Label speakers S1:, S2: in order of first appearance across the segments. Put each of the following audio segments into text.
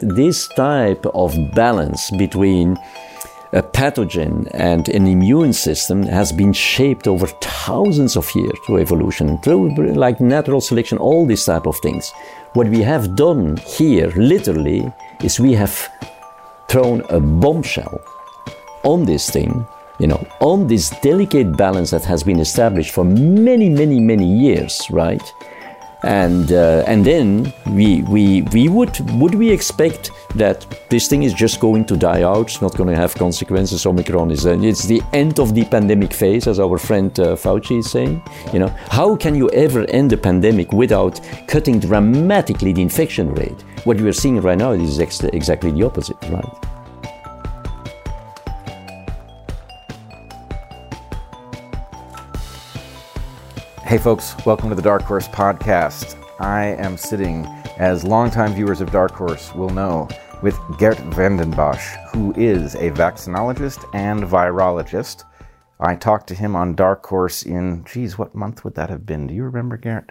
S1: This type of balance between a pathogen and an immune system has been shaped over thousands of years through evolution, through like natural selection, all these type of things. What we have done here, literally, is we have thrown a bombshell on this thing, you know, on this delicate balance that has been established for many, many, many years, right? And uh, and then we we we would would we expect that this thing is just going to die out it's not going to have consequences omicron is uh, it's the end of the pandemic phase as our friend uh, fauci is saying you know? How can you ever end a pandemic without cutting dramatically the infection rate? What we are seeing right now is ex- exactly the opposite right
S2: Hey, folks, welcome to the Dark Horse Podcast. I am sitting, as longtime viewers of Dark Horse will know, with Geert Vanden Bossche, who is a vaccinologist and virologist. I talked to him on Dark Horse in, geez, what month would that have been? Do you remember, Geert?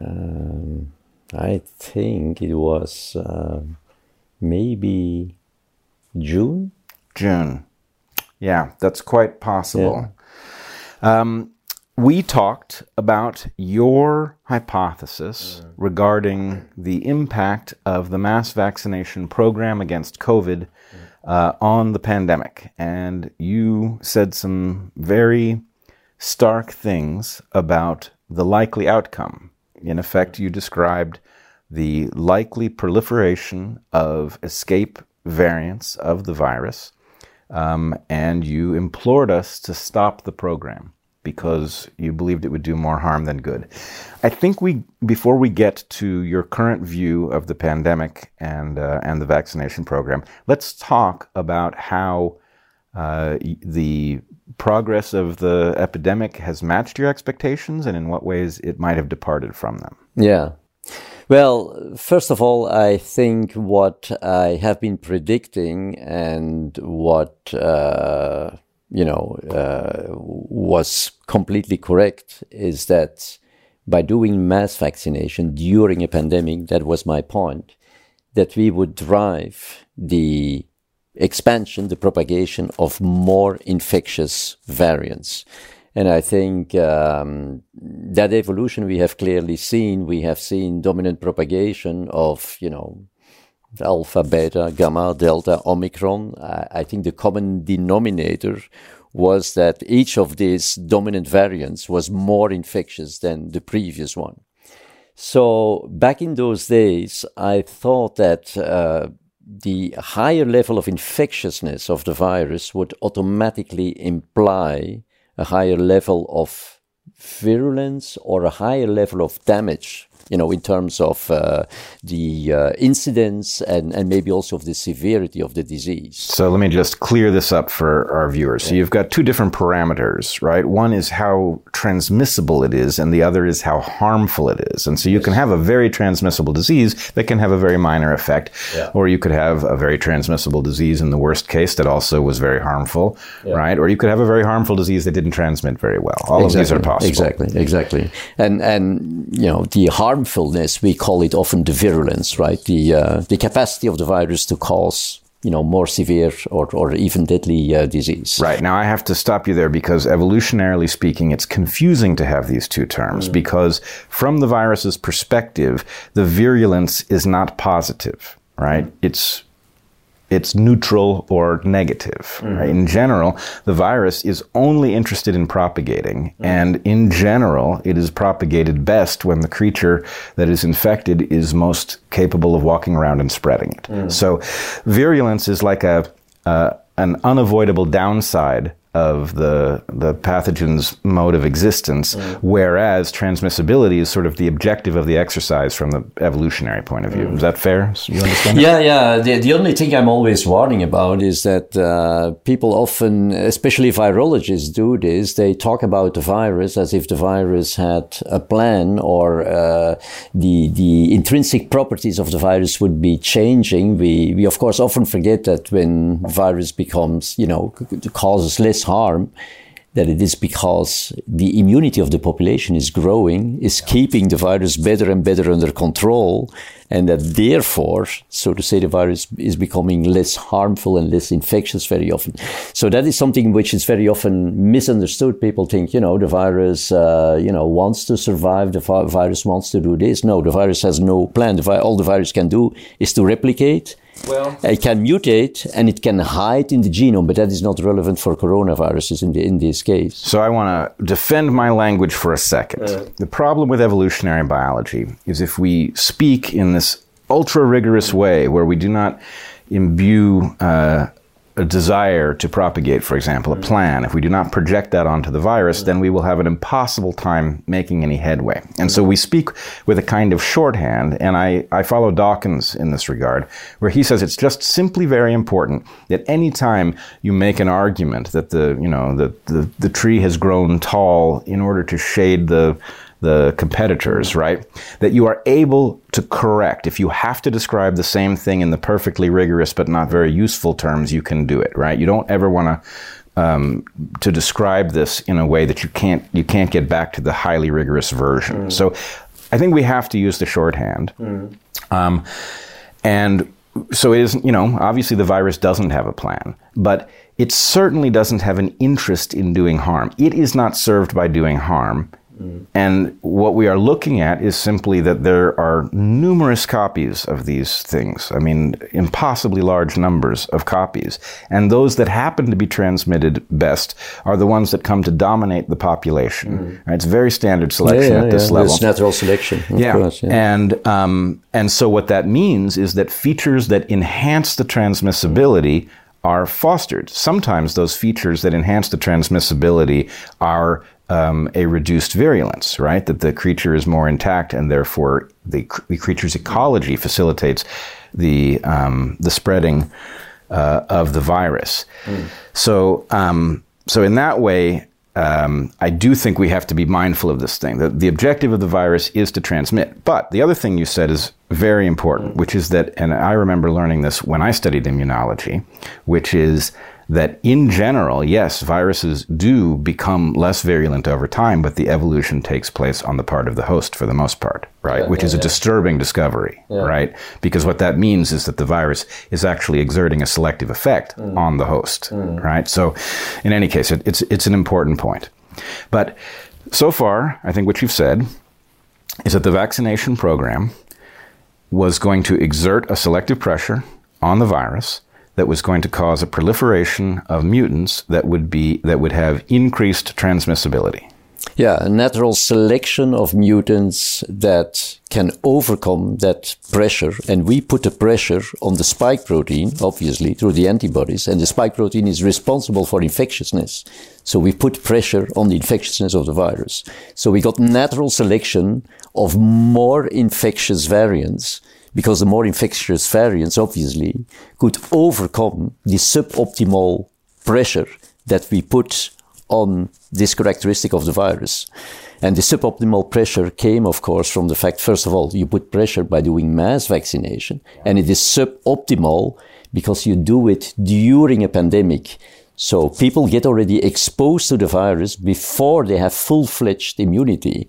S1: Um, I think it was uh, maybe June.
S2: June. Yeah, that's quite possible. Um, we talked about your hypothesis mm. regarding the impact of the mass vaccination program against COVID mm. uh, on the pandemic. And you said some very stark things about the likely outcome. In effect, you described the likely proliferation of escape variants of the virus, um, and you implored us to stop the program because you believed it would do more harm than good. I think we, before we get to your current view of the pandemic and uh, and the vaccination program, let's talk about how uh, the progress of the epidemic has matched your expectations, and in what ways it might have departed from them.
S1: Yeah. Well, first of all, I think what I have been predicting and what uh, you know, uh, was completely correct is that by doing mass vaccination during a pandemic, that was my point, that we would drive the expansion, the propagation of more infectious variants. And I think um, that evolution we have clearly seen. We have seen dominant propagation of, you know, alpha, beta, gamma, delta, omicron. I, I think the common denominator was that each of these dominant variants was more infectious than the previous one. So back in those days, I thought that uh, the higher level of infectiousness of the virus would automatically imply a higher level of virulence or a higher level of damage you know, in terms of uh, the uh, incidence and, and maybe also of the severity of the disease.
S2: So let me just clear this up for our viewers. So you've got two different parameters, right? One is how transmissible it is, and the other is how harmful it is. And so you can have a very transmissible disease that can have a very minor effect, yeah. or you could have a very transmissible disease in the worst case that also was very harmful, yeah. right? Or you could have a very harmful disease that didn't transmit very well. All exactly. of these are possible.
S1: Exactly, exactly. And and you know the harm harmfulness, we call it often the virulence, right? The, uh, the capacity of the virus to cause you know, more severe or, or even deadly uh, disease.
S2: Right. Now, I have to stop you there because evolutionarily speaking, it's confusing to have these two terms mm. because from the virus's perspective, the virulence is not positive, right? Mm. It's it's neutral or negative. Mm-hmm. Right? In general, the virus is only interested in propagating, mm-hmm. and in general, it is propagated best when the creature that is infected is most capable of walking around and spreading it. Mm-hmm. So, virulence is like a uh, an unavoidable downside of the the pathogen's mode of existence, mm. whereas transmissibility is sort of the objective of the exercise from the evolutionary point of view. Mm. Is that fair? You
S1: understand? Yeah, yeah. The, the only thing I'm always warning about is that uh, people often, especially virologists, do this. They talk about the virus as if the virus had a plan or uh, the the intrinsic properties of the virus would be changing. We we of course often forget that when virus becomes you know causes less harm, that it is because the immunity of the population is growing, is keeping the virus better and better under control, and that therefore, so to say, the virus is becoming less harmful and less infectious very often. So that is something which is very often misunderstood. People think, you know, the virus, uh, you know, wants to survive. The virus wants to do this. No, the virus has no plan. The all the virus can do is to replicate. Well, it can mutate and it can hide in the genome, but that is not relevant for coronaviruses in, the, in this case.
S2: So I want to defend my language for a second. Uh, the problem with evolutionary biology is if we speak in this ultra rigorous way where we do not imbue uh, a desire to propagate, for example, a plan, if we do not project that onto the virus, then we will have an impossible time making any headway. And so we speak with a kind of shorthand, and I, I follow Dawkins in this regard, where he says it's just simply very important that any time you make an argument that the, you know, the, the, the tree has grown tall in order to shade the the competitors, right? That you are able to correct. If you have to describe the same thing in the perfectly rigorous but not very useful terms, you can do it, right? You don't ever want to um, to describe this in a way that you can't you can't get back to the highly rigorous version. Mm. So, I think we have to use the shorthand, mm. um, and so it is. You know, obviously the virus doesn't have a plan, but it certainly doesn't have an interest in doing harm. It is not served by doing harm. And what we are looking at is simply that there are numerous copies of these things. I mean, impossibly large numbers of copies. And those that happen to be transmitted best are the ones that come to dominate the population. Mm. Right? It's very standard selection yeah, yeah, at this
S1: yeah.
S2: level.
S1: It's natural selection.
S2: yeah.
S1: Course,
S2: And, um, and so what that means is that features that enhance the transmissibility are fostered. Sometimes those features that enhance the transmissibility are um, a reduced virulence, right? That the creature is more intact, and therefore the, the creature's ecology facilitates the um, the spreading uh, of the virus. Mm. So, um, so in that way, um, I do think we have to be mindful of this thing. The, the objective of the virus is to transmit. But the other thing you said is very important, mm. which is that, and I remember learning this when I studied immunology, which is that in general, yes, viruses do become less virulent over time, but the evolution takes place on the part of the host for the most part, right? Yeah, Which yeah, is a yeah. disturbing discovery, right? Because what that means is that the virus is actually exerting a selective effect mm. on the host, mm. right? So, in any case, it, it's, it's an important point. But so far, I think what you've said is that the vaccination program was going to exert a selective pressure on the virus that was going to cause a proliferation of mutants that would be that would have increased transmissibility.
S1: Yeah, a natural selection of mutants that can overcome that pressure. And we put the pressure on the spike protein, obviously, through the antibodies. And the spike protein is responsible for infectiousness. So we put pressure on the infectiousness of the virus. So we got natural selection of more infectious variants because the more infectious variants obviously could overcome the suboptimal pressure that we put on this characteristic of the virus. And the suboptimal pressure came, of course, from the fact, first of all, you put pressure by doing mass vaccination, and it is suboptimal because you do it during a pandemic. So people get already exposed to the virus before they have full-fledged immunity.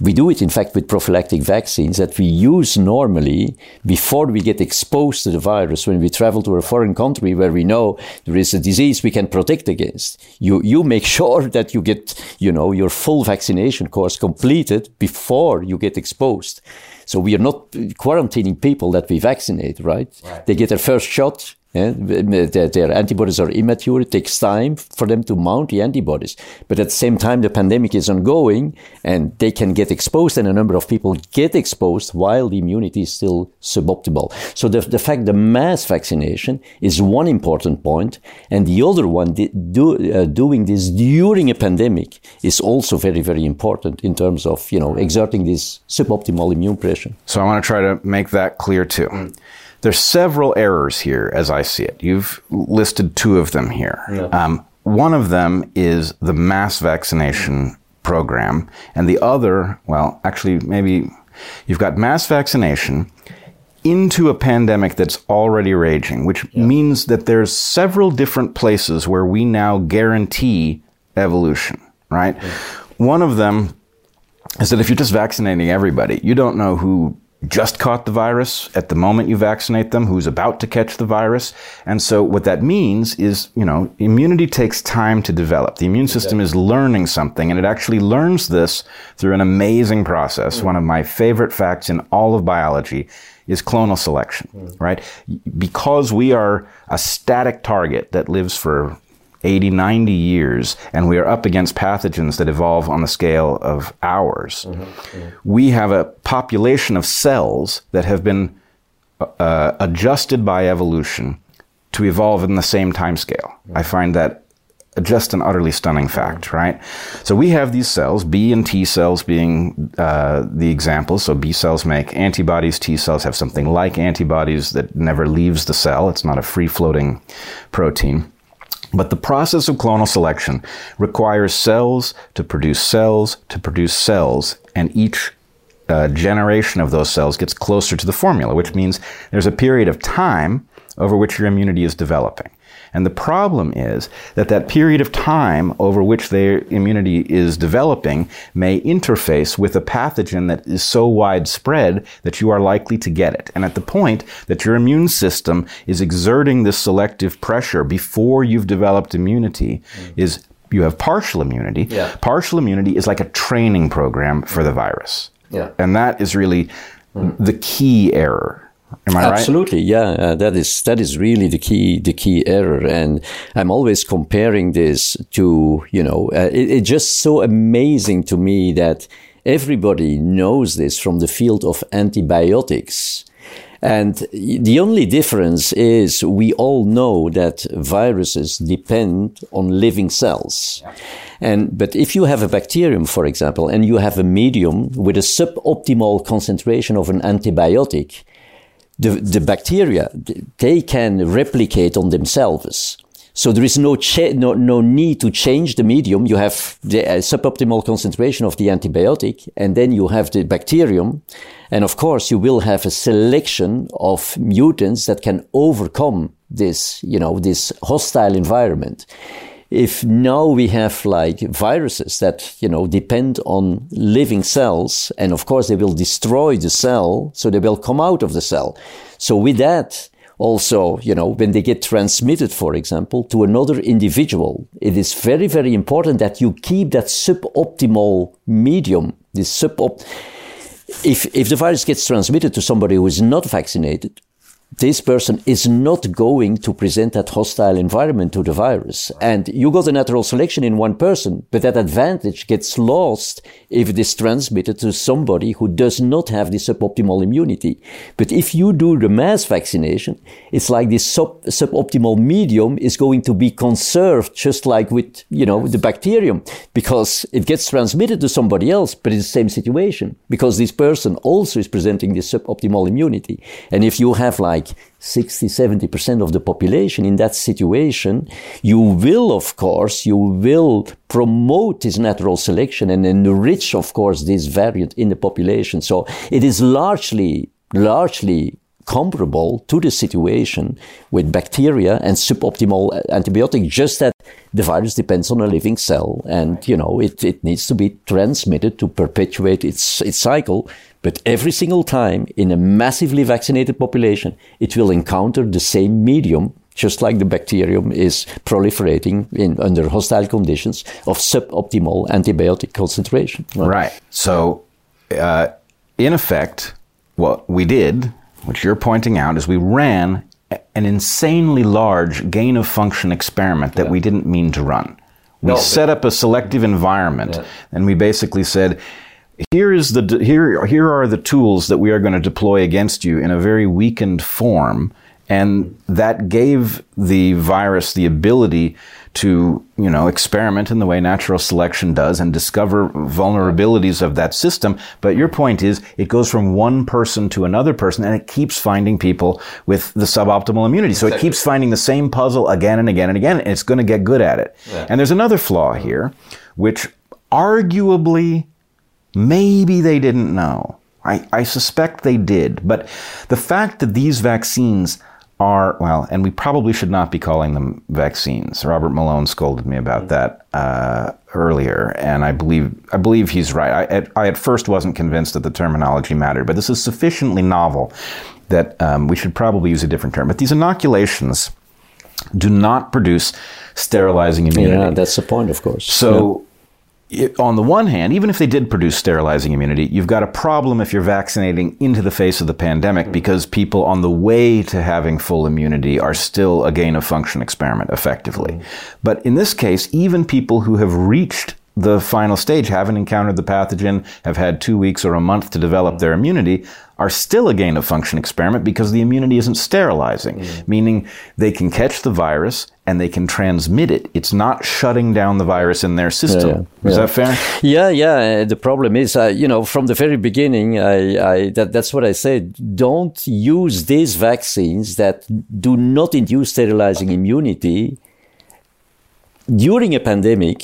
S1: We do it, in fact, with prophylactic vaccines that we use normally before we get exposed to the virus when we travel to a foreign country where we know there is a disease we can protect against. You, you make sure that you get, you know, your full vaccination course completed before you get exposed. So we are not quarantining people that we vaccinate, right? right. They get their first shot yeah, their, antibodies are immature. It takes time for them to mount the antibodies. But at the same time, the pandemic is ongoing and they can get exposed and a number of people get exposed while the immunity is still suboptimal. So the, the fact the mass vaccination is one important point. And the other one, do, uh, doing this during a pandemic is also very, very important in terms of, you know, exerting this suboptimal immune pressure.
S2: So I want to try to make that clear too. Mm. There's several errors here as I see it. You've listed two of them here. Yeah. Um, one of them is the mass vaccination program, and the other, well, actually, maybe you've got mass vaccination into a pandemic that's already raging, which yeah. means that there's several different places where we now guarantee evolution, right? Yeah. One of them is that if you're just vaccinating everybody, you don't know who just caught the virus at the moment you vaccinate them, who's about to catch the virus. And so what that means is, you know, immunity takes time to develop. The immune system is learning something and it actually learns this through an amazing process. Mm. One of my favorite facts in all of biology is clonal selection, mm. right? Because we are a static target that lives for 80, 90 years, and we are up against pathogens that evolve on the scale of hours. Mm-hmm, mm-hmm. We have a population of cells that have been uh, adjusted by evolution to evolve in the same time scale. Mm-hmm. I find that just an utterly stunning fact, mm-hmm. right? So we have these cells, B and T cells being uh, the examples. So B cells make antibodies, T cells have something like antibodies that never leaves the cell. It's not a free floating protein. But the process of clonal selection requires cells to produce cells to produce cells, and each uh, generation of those cells gets closer to the formula, which means there's a period of time over which your immunity is developing. And the problem is that that period of time over which their immunity is developing may interface with a pathogen that is so widespread that you are likely to get it. And at the point that your immune system is exerting this selective pressure before you've developed immunity mm. is you have partial immunity. Yeah. Partial immunity is like a training program for the virus. Yeah. And that is really mm. the key error
S1: Am I Absolutely, right? yeah. Uh, that is that is really the key the key error, and I'm always comparing this to you know uh, it, it's just so amazing to me that everybody knows this from the field of antibiotics. And the only difference is we all know that viruses depend on living cells. Yeah. And, but if you have a bacterium, for example, and you have a medium with a suboptimal concentration of an antibiotic, the, the bacteria, they can replicate on themselves. So there is no, no, no need to change the medium. You have the uh, suboptimal concentration of the antibiotic, and then you have the bacterium. And of course, you will have a selection of mutants that can overcome this, you know, this hostile environment if now we have like viruses that you know depend on living cells and of course they will destroy the cell so they will come out of the cell. So with that also you know when they get transmitted for example to another individual it is very very important that you keep that suboptimal medium this subop if if the virus gets transmitted to somebody who is not vaccinated this person is not going to present that hostile environment to the virus. And you got a natural selection in one person, but that advantage gets lost if it is transmitted to somebody who does not have the suboptimal immunity. But if you do the mass vaccination, it's like this sub, suboptimal medium is going to be conserved just like with, you know, the bacterium because it gets transmitted to somebody else, but it's the same situation because this person also is presenting this suboptimal immunity. And if you have like like 60, 70% of the population in that situation, you will, of course, you will promote this natural selection and enrich, of course, this variant in the population. So it is largely, largely comparable to the situation with bacteria and suboptimal antibiotic, just that the virus depends on a living cell and, you know, it, it needs to be transmitted to perpetuate its, its cycle. But every single time in a massively vaccinated population, it will encounter the same medium just like the bacterium is proliferating in under hostile conditions of suboptimal antibiotic concentration.
S2: Right. right. So, uh, in effect, what we did which you're pointing out, is we ran an insanely large gain of function experiment that yeah. we didn't mean to run. We no, set up a selective environment yeah. and we basically said, here is the here here are the tools that we are going to deploy against you in a very weakened form and that gave the virus the ability to, you know, experiment in the way natural selection does and discover vulnerabilities of that system. But your point is it goes from one person to another person and it keeps finding people with the suboptimal immunity. So it keeps finding the same puzzle again and again and again, and it's going to get good at it. Yeah. And there's another flaw here, which arguably maybe they didn't know. I, I suspect they did. But the fact that these vaccines are, well, and we probably should not be calling them vaccines. Robert Malone scolded me about that uh, earlier, and I believe, I believe he's right. I, at, I at first wasn't convinced that the terminology mattered, but this is sufficiently novel that um, we should probably use a different term. But these inoculations do not produce sterilizing immunity.
S1: Yeah, that's the point, of course.
S2: So, it, on the one hand, even if they did produce sterilizing immunity, you've got a problem if you're vaccinating into the face of the pandemic mm-hmm. because people on the way to having full immunity are still a gain of function experiment, effectively. Mm-hmm. But in this case, even people who have reached the final stage, haven't encountered the pathogen, have had two weeks or a month to develop mm-hmm. their immunity, are still a gain of function experiment because the immunity isn't sterilizing, meaning they can catch the virus and they can transmit it. It's not shutting down the virus in their system.
S1: Yeah, yeah.
S2: Is
S1: Yeah.
S2: that fair?
S1: Yeah, yeah. uh, The problem is, uh, you know, from the very beginning, I, I that, that's what I said. Don't use these vaccines that do not induce sterilizing immunity during a pandemic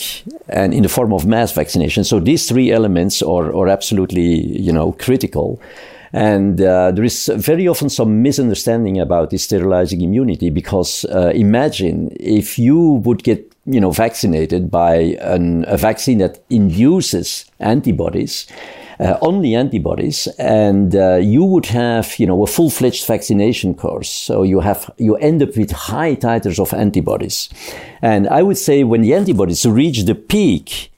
S1: and in the form of mass vaccination. So these three elements are, are absolutely, you know, critical. And uh, there is very often some misunderstanding about this sterilizing immunity because uh, imagine if you would get, you know, vaccinated by an, a vaccine that induces antibodies, uh, only antibodies, and uh, you would have, you know, a full-fledged vaccination course. So you have, you end up with high titers of antibodies. And I would say when the antibodies reach the peak,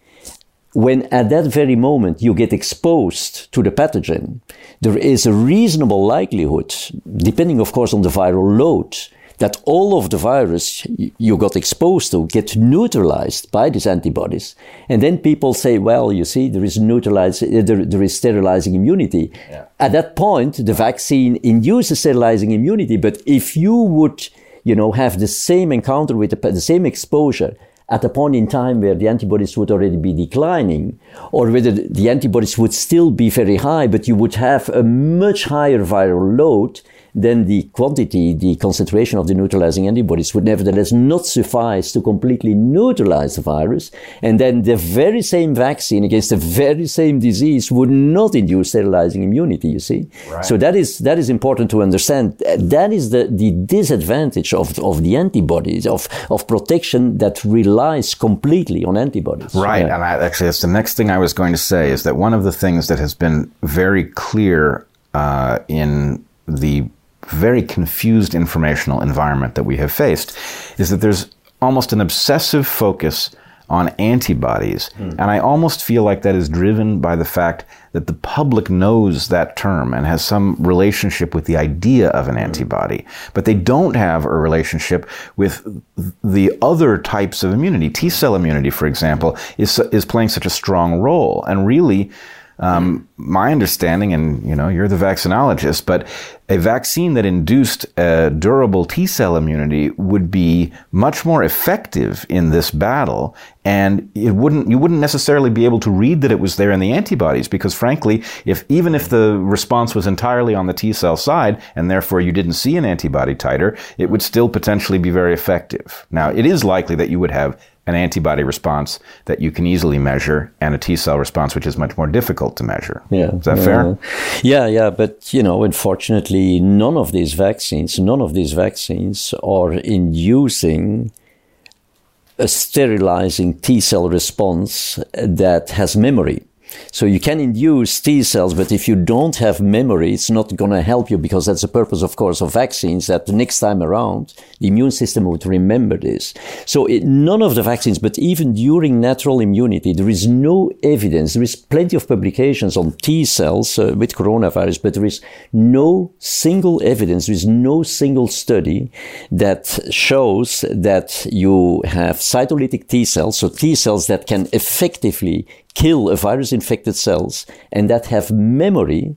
S1: when at that very moment you get exposed to the pathogen, there is a reasonable likelihood, depending of course on the viral load, that all of the virus you got exposed to get neutralized by these antibodies. And then people say, well, you see, there is neutralize, uh, there, there is sterilizing immunity. At that point, the vaccine induces sterilizing immunity. But if you would, you know, have the same encounter with the, the same exposure at a point in time where the antibodies would already be declining, or whether the antibodies would still be very high, but you would have a much higher viral load, then the quantity, the concentration of the neutralizing antibodies would nevertheless not suffice to completely neutralize the virus. And then the very same vaccine against the very same disease would not induce sterilizing immunity, you see? So that is, that is important to understand. That is the, the disadvantage of, of the antibodies, of, of protection that relies completely on antibodies.
S2: Right.
S1: Yeah.
S2: And I, actually, that's the next thing I was going to say is that one of the things that has been very clear uh, in the very confused informational environment that we have faced is that there's almost an obsessive focus on antibodies. Hmm. And I almost feel like that is driven by the fact that the public knows that term and has some relationship with the idea of an hmm. antibody, but they don't have a relationship with the other types of immunity. T cell immunity, for example, is, is playing such a strong role. And really, um, my understanding, and you know, you're the vaccinologist, but a vaccine that induced a durable T cell immunity would be much more effective in this battle, and it wouldn't you wouldn't necessarily be able to read that it was there in the antibodies because, frankly, if even if the response was entirely on the T cell side, and therefore you didn't see an antibody titer, it would still potentially be very effective. Now, it is likely that you would have an antibody response that you can easily measure and a T cell response which is much more difficult to measure.
S1: Yeah.
S2: Is that
S1: yeah.
S2: fair?
S1: Yeah, yeah. But, you know, unfortunately, none of these vaccines, none of these vaccines are inducing a sterilizing T cell response that has memory. So you can induce T cells, but if you don't have memory, it's not going to help you because that's the purpose, of course, of vaccines, that the next time around, the immune system would remember this. So it, none of the vaccines, but even during natural immunity, there is no evidence. There is plenty of publications on T cells uh, with coronavirus, but there is no single evidence, there is no single study that shows that you have cytolytic T cells, so T cells that can effectively kill a virus infected cells and that have memory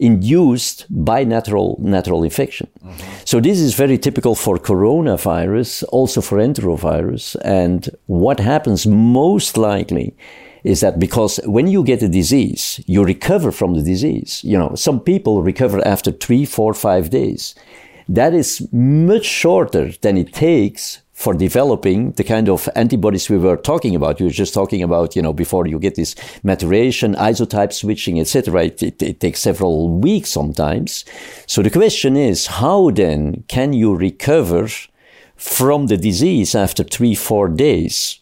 S1: induced by natural natural infection. Mm-hmm. So this is very typical for coronavirus, also for enterovirus. And what happens most likely is that because when you get a disease, you recover from the disease. You know, some people recover after three, four, five days. That is much shorter than it takes for developing the kind of antibodies we were talking about. You were just talking about, you know, before you get this maturation, isotype switching, etc. It, it, it takes several weeks sometimes. So the question is, how then can you recover from the disease after three, four days?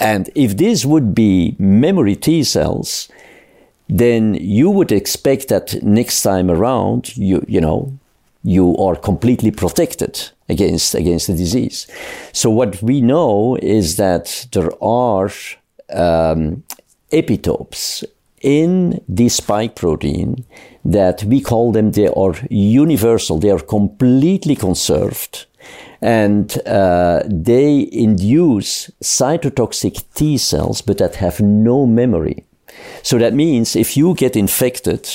S1: And if this would be memory T cells, then you would expect that next time around, you, you know, you are completely protected against, against the disease. So what we know is that there are um, epitopes in the spike protein that we call them, they are universal, they are completely conserved and uh, they induce cytotoxic T cells, but that have no memory. So that means if you get infected,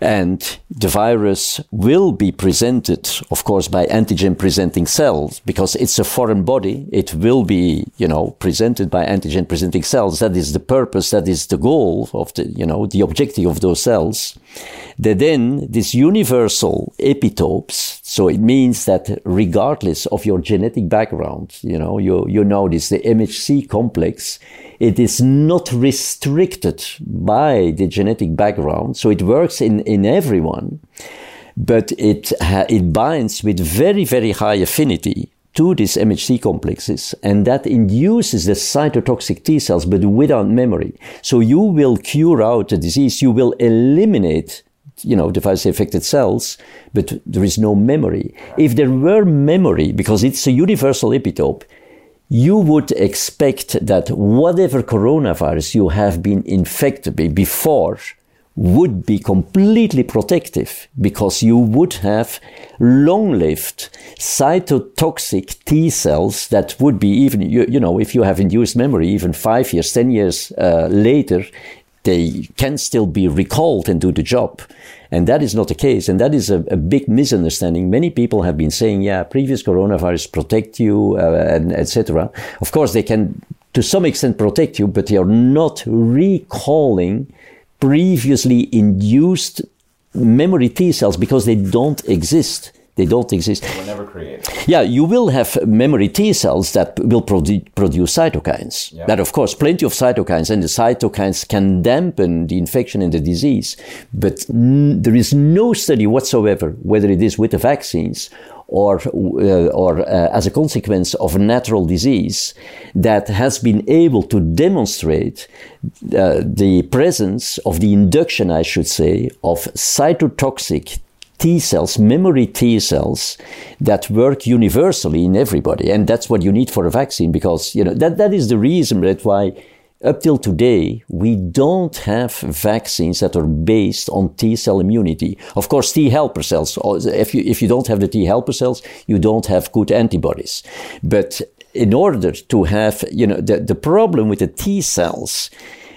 S1: and the virus will be presented, of course, by antigen presenting cells because it's a foreign body. It will be, you know, presented by antigen presenting cells. That is the purpose. That is the goal of the, you know, the objective of those cells. That then these universal epitopes. So it means that regardless of your genetic background, you know, you, you notice the MHC complex it is not restricted by the genetic background, so it works in, in everyone, but it, it binds with very, very high affinity to these MHC complexes, and that induces the cytotoxic T cells, but without memory. So you will cure out the disease, you will eliminate you know, virus affected cells, but there is no memory. If there were memory, because it's a universal epitope, you would expect that whatever coronavirus you have been infected by before would be completely protective because you would have long-lived cytotoxic T cells that would be even, you, you, know, if you have induced memory, even five years, 10 years uh, later, they can still be recalled and do the job. And that is not the case. And that is a, a big misunderstanding. Many people have been saying, yeah, previous coronavirus protect you, uh, and etc. Of course, they can to some extent protect you, but they are not recalling previously induced memory T cells because they don't exist. They don't exist.
S2: They were never created.
S1: Yeah, you will have memory T cells that will produ- produce cytokines. Yeah. That, of course, plenty of cytokines, and the cytokines can dampen the infection and the disease. But n- there is no study whatsoever, whether it is with the vaccines or, uh, or uh, as a consequence of a natural disease that has been able to demonstrate uh, the presence of the induction, I should say, of cytotoxic T cells, memory T cells that work universally in everybody. And that's what you need for a vaccine because, you know, that, that is the reason that why up till today, we don't have vaccines that are based on T cell immunity. Of course, T helper cells, if you, if you don't have the T helper cells, you don't have good antibodies. But in order to have, you know, the, the problem with the T cells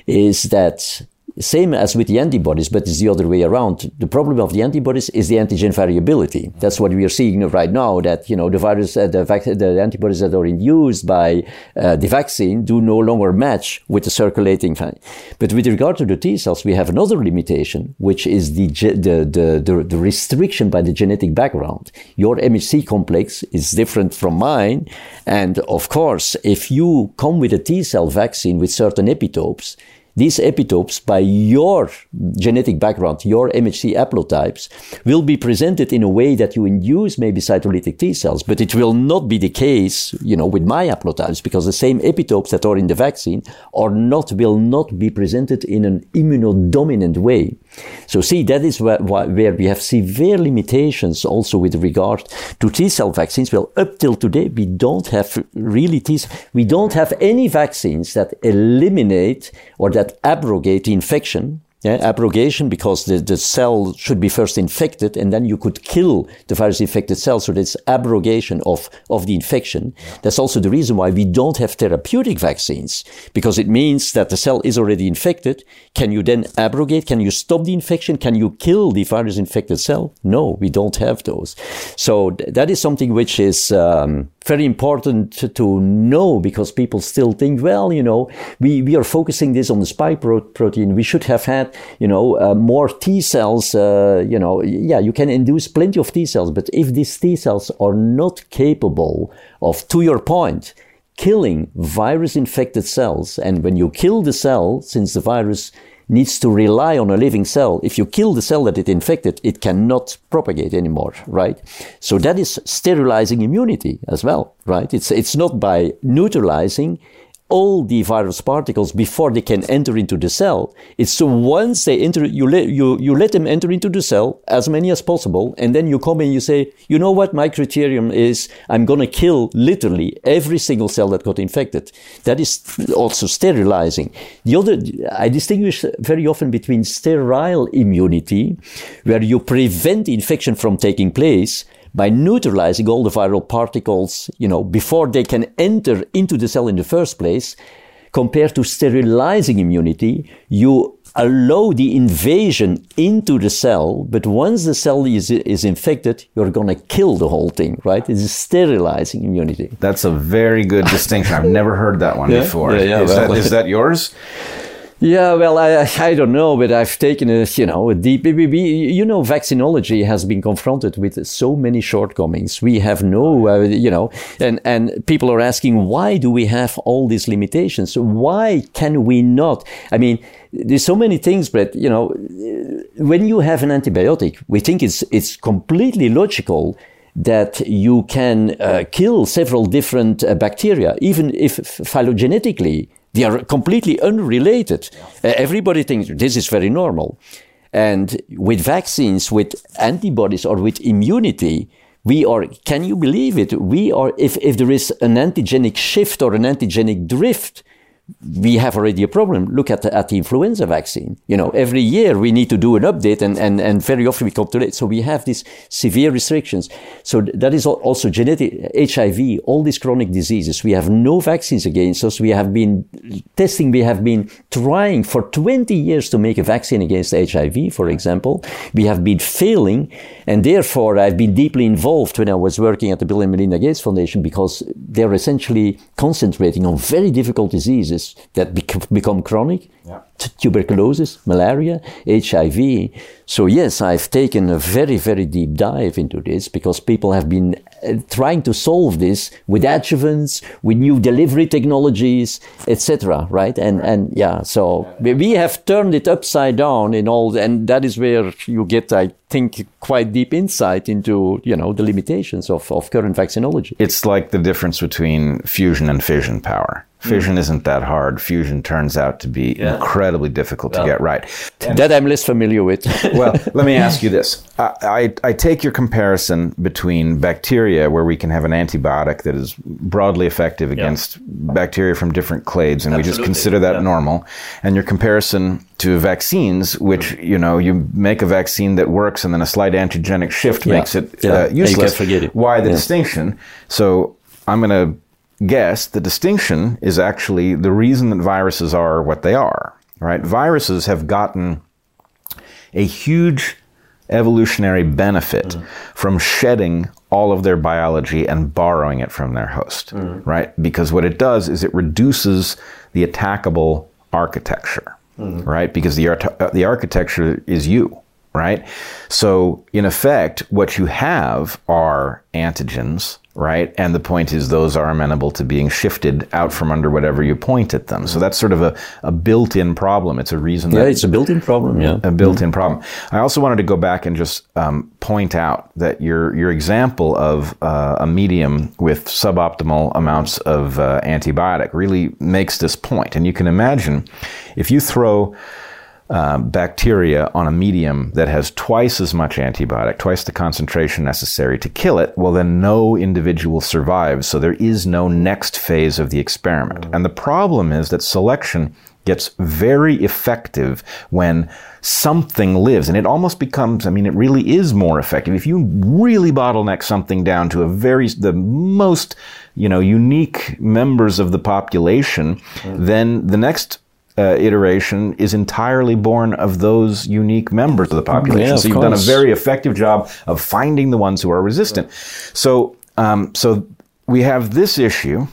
S1: is that same as with the antibodies, but it's the other way around. The problem of the antibodies is the antigen variability. That's what we are seeing right now. That you know the virus, uh, the, vac- the antibodies that are induced by uh, the vaccine do no longer match with the circulating. But with regard to the T cells, we have another limitation, which is the the, the, the, the restriction by the genetic background. Your MHC complex is different from mine, and of course, if you come with a T cell vaccine with certain epitopes these epitopes, by your genetic background, your MHC haplotypes, will be presented in a way that you induce maybe cytolytic T cells, but it will not be the case, you know, with my haplotypes because the same epitopes that are in the vaccine are not, will not be presented in an immunodominant way. So see, that is where, where we have severe limitations also with regard to T cell vaccines. Well, up till today, we don't have really T, we don't have any vaccines that eliminate or that that abrogate the infection. Yeah, abrogation because the, the cell should be first infected and then you could kill the virus infected cell. So that's abrogation of, of the infection. Yeah. That's also the reason why we don't have therapeutic vaccines because it means that the cell is already infected. Can you then abrogate? Can you stop the infection? Can you kill the virus infected cell? No, we don't have those. So th- that is something which is, um, very important to, to know because people still think, well, you know, we, we are focusing this on the spike pro- protein. We should have had, you know, uh, more T cells. Uh, you know, yeah, you can induce plenty of T cells, but if these T cells are not capable of, to your point, killing virus infected cells, and when you kill the cell, since the virus needs to rely on a living cell. If you kill the cell that it infected, it cannot propagate anymore, right? So that is sterilizing immunity as well, right? It's, it's not by neutralizing, all the virus particles before they can enter into the cell. It's so once they enter, you let, you, you let them enter into the cell, as many as possible, and then you come and you say, you know what, my criterion is I'm going to kill literally every single cell that got infected. That is also sterilizing. The other, I distinguish very often between sterile immunity, where you prevent infection from taking place, by neutralizing all the viral particles, you know, before they can enter into the cell in the first place, compared to sterilizing immunity, you allow the invasion into the cell, but once the cell is, is infected, you're going to kill the whole thing, right? It's a sterilizing immunity.
S2: That's a very good distinction. I've never heard that one
S1: Yeah?
S2: before.
S1: Yeah, yeah,
S2: is,
S1: well-
S2: that, is that yours?
S1: Yeah, well, I, I don't know, but I've taken a, you know, a deep, you know, vaccinology has been confronted with so many shortcomings. We have no, uh, you know, and, and people are asking, why do we have all these limitations? Why can we not? I mean, there's so many things, but, you know, when you have an antibiotic, we think it's, it's completely logical that you can uh, kill several different uh, bacteria, even if phylogenetically they are completely unrelated. Uh, everybody thinks this is very normal. And with vaccines, with antibodies or with immunity, we are, can you believe it? We are, if, if there is an antigenic shift or an antigenic drift, we have already a problem. Look at the, at the influenza vaccine. You know, every year we need to do an update and, and, and very often we come to late. So we have these severe restrictions. So that is also genetic, HIV, all these chronic diseases. We have no vaccines against us. We have been testing. We have been trying for 20 years to make a vaccine against HIV, for example. We have been failing. And therefore I've been deeply involved when I was working at the Bill and Melinda Gates Foundation because they're essentially concentrating on very difficult diseases that bec- become chronic. T- Tuberculosis, malaria, HIV. So yes, I've taken a very, very deep dive into this because people have been uh, trying to solve this with adjuvants, with new delivery technologies, etc. Right? And and yeah, so we- we have turned it upside down in all, and that is where you get, I think, quite deep insight into you know the limitations of of current vaccinology.
S2: It's like the difference between fusion and fission power. Fission isn't that hard. Fusion turns out to be incredibly difficult to get right.
S1: That I'm less familiar with.
S2: well, let me ask you this. I, I, I take your comparison between bacteria, where we can have an antibiotic that is broadly effective against bacteria from different clades, and we just consider that
S1: yeah.
S2: normal, and your comparison to vaccines, which, you know, you make a vaccine that works and then a slight antigenic shift
S1: Yeah.
S2: makes it
S1: Yeah.
S2: uh,
S1: And you can
S2: useless.
S1: forget it.
S2: Why the
S1: Yeah.
S2: distinction? So I'm going to guess the distinction is actually the reason that viruses are what they are, right? Viruses have gotten a huge evolutionary benefit mm. from shedding all of their biology and borrowing it from their host, mm. right? Because what it does is it reduces the attackable architecture, mm. right? Because the, uh, the architecture is you, right? So, in effect, what you have are antigens, right? And the point is, those are amenable to being shifted out from under whatever you point at them. So, that's sort of a, a built in problem. It's a reason
S1: yeah,
S2: that
S1: it's a built-in problem. Yeah.
S2: a built-in problem. I also wanted to go back and just um, point out that your your example of uh, a medium with suboptimal amounts of uh, antibiotic really makes this point. And you can imagine if you throw uh, bacteria on a medium that has twice as much antibiotic, twice the concentration necessary to kill it, well, then no individual survives. So there is no next phase of the experiment. And the problem is that selection gets very effective when something lives and it almost becomes i mean it really is more effective if you really bottleneck something down to a very the most you know unique members of the population then the next uh, iteration is entirely born of those unique members of the population.
S1: Yeah, of
S2: so you've done a very effective job of finding the ones who are resistant. So, um, so we have this issue,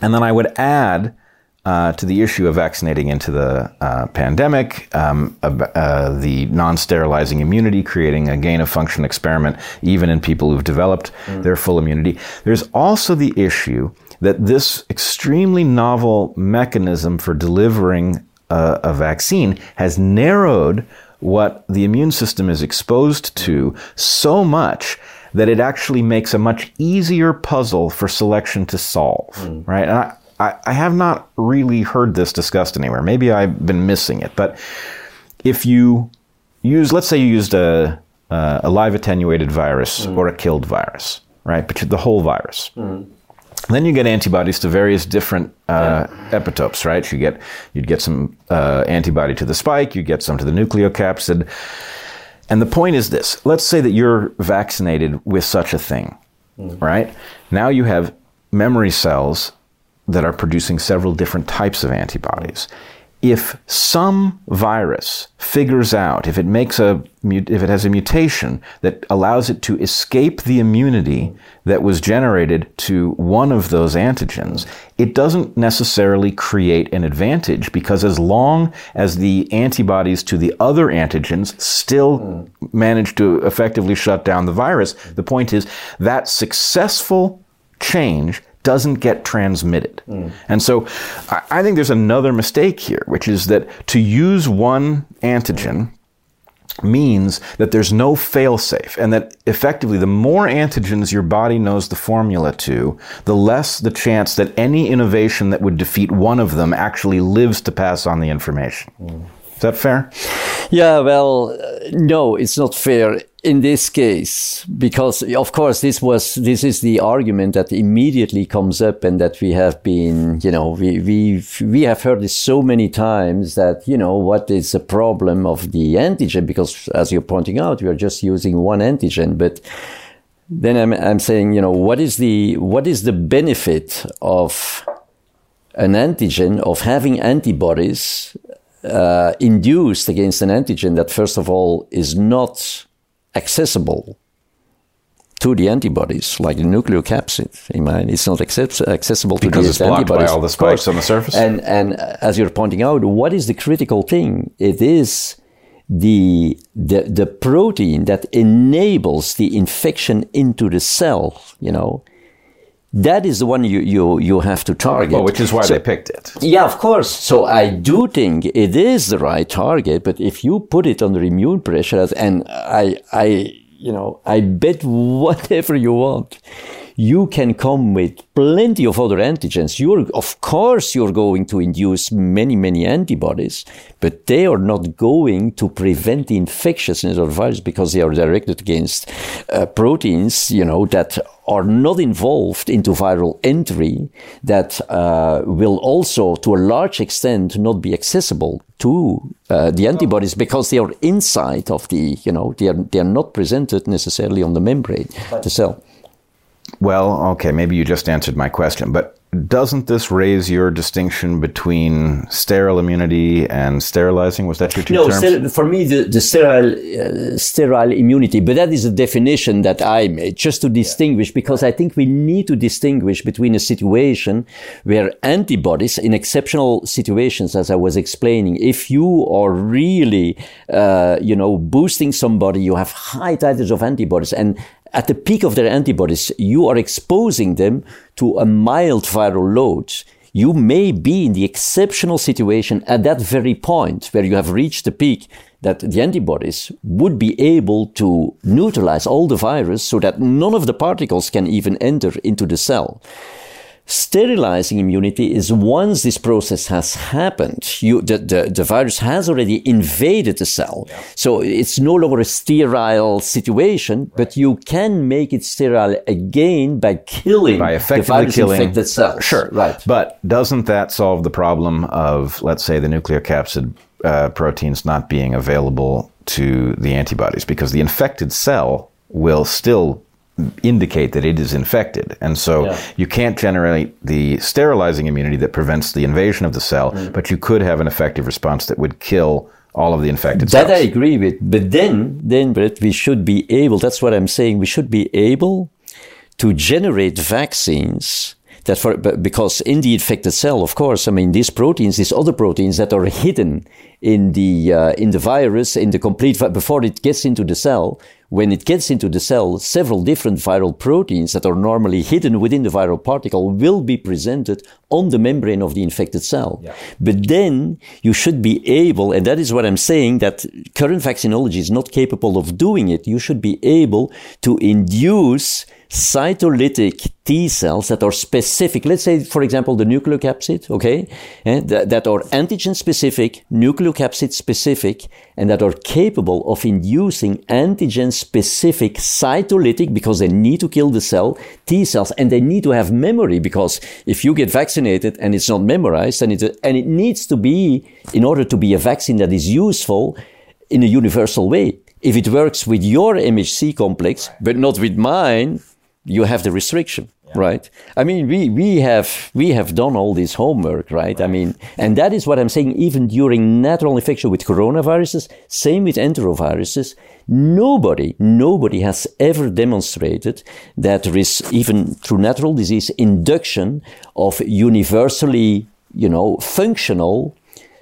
S2: and then I would add uh, to the issue of vaccinating into the uh, pandemic, um, uh, the non sterilizing immunity, creating a gain of function experiment, even in people who've developed mm. their full immunity. There's also the issue that this extremely novel mechanism for delivering a, a vaccine has narrowed what the immune system is exposed to so much that it actually makes a much easier puzzle for selection to solve, mm. right? And I, I, I have not really heard this discussed anywhere. Maybe I've been missing it. But if you use, let's say you used a, a live attenuated virus mm. or a killed virus, right? But the whole virus. Mm. Then you get antibodies to various different uh, yeah. epitopes, right? You get you'd get some uh, antibody to the spike, you get some to the nucleocapsid, and the point is this: let's say that you're vaccinated with such a thing, mm. right? Now you have memory cells that are producing several different types of antibodies. If some virus figures out, if it makes a, if it has a mutation that allows it to escape the immunity that was generated to one of those antigens, it doesn't necessarily create an advantage because as long as the antibodies to the other antigens still manage to effectively shut down the virus, the point is that successful change doesn't get transmitted. Mm. And so I, think there's another mistake here, which is that to use one antigen means that there's no failsafe and that effectively the more antigens your body knows the formula to, the less the chance that any innovation that would defeat one of them actually lives to pass on the information. Mm. Is that fair?
S1: Yeah, well, uh, no, it's not fair in this case because of course this was this is the argument that immediately comes up and that we have been you know we we we have heard this so many times that you know what is the problem of the antigen? Because as you're pointing out we are just using one antigen. But then I'm, I'm saying you know what is the what is the benefit of an antigen of having antibodies uh, induced against an antigen that first of all is not accessible to the antibodies, like the nucleocapsid. In mind, it's not accessible to the antibodies.
S2: because
S1: the
S2: it's blocked by all the spikes on the surface.
S1: And and uh, as you're pointing out, what is the critical thing? It is the the the protein that enables the infection into the cell. You know, that is the one you, you, you have to target.
S2: Well, which is why so, they picked it.
S1: Yeah, of course. So I do think it is the right target, but if you put it under immune pressure, and I, I, you know, I bet whatever you want, you can come with plenty of other antigens. You're, of course, you're going to induce many, many antibodies, but they are not going to prevent the infectiousness of the virus because they are directed against uh, proteins, you know, that are not involved into viral entry that uh, will also, to a large extent, not be accessible to uh, the antibodies because they are inside of the, you know, they are, they are not presented necessarily on the membrane, of the cell.
S2: Well, okay, maybe you just answered my question, but doesn't this raise your distinction between sterile immunity and sterilizing? Was that your two
S1: no,
S2: terms?
S1: for me, the, the sterile, uh, sterile immunity, but that is a definition that I made just to distinguish, because I think we need to distinguish between a situation where antibodies, in exceptional situations, as I was explaining, if you are really, uh, you know, boosting somebody, you have high titers of antibodies, and at the peak of their antibodies, you are exposing them to a mild viral load. You may be in the exceptional situation at that very point where you have reached the peak that the antibodies would be able to neutralize all the virus so that none of the particles can even enter into the cell. Sterilizing immunity is once this process has happened, you, the, the, the virus has already invaded the cell. Yeah. So it's no longer a sterile situation, right. but you can make it sterile again by killing
S2: by effectively
S1: the virus
S2: killing,
S1: infected cells.
S2: Sure. Right. But doesn't that solve the problem of, let's say, the nucleocapsid uh, proteins not being available to the antibodies? Because the infected cell will still indicate that it is infected. And so yeah. you can't generate the sterilizing immunity that prevents the invasion of the cell, mm. but you could have an effective response that would kill all of the infected
S1: that
S2: cells.
S1: That I agree with. But then, then, but we should be able, that's what I'm saying, we should be able to generate vaccines that for because in the infected cell, of course, I mean these proteins, these other proteins that are hidden in the uh, in the virus, in the complete before it gets into the cell. When it gets into the cell, several different viral proteins that are normally hidden within the viral particle will be presented on the membrane of the infected cell. Yeah. But then you should be able, and that is what I'm saying, that current vaccinology is not capable of doing it. You should be able to induce cytolytic T cells that are specific. Let's say, for example, the nucleocapsid, okay, eh, that, that are antigen specific, nucleocapsid specific, and that are capable of inducing antigen specific cytolytic because they need to kill the cell T cells and they need to have memory because if you get vaccinated and it's not memorized and it, and it needs to be in order to be a vaccine that is useful in a universal way. If it works with your MHC complex, but not with mine, you have the restriction yeah. right i mean we we have we have done all this homework right? right? i mean and that is what i'm saying even during natural infection with coronaviruses same with enteroviruses nobody nobody has ever demonstrated that there is even through natural disease induction of universally you know functional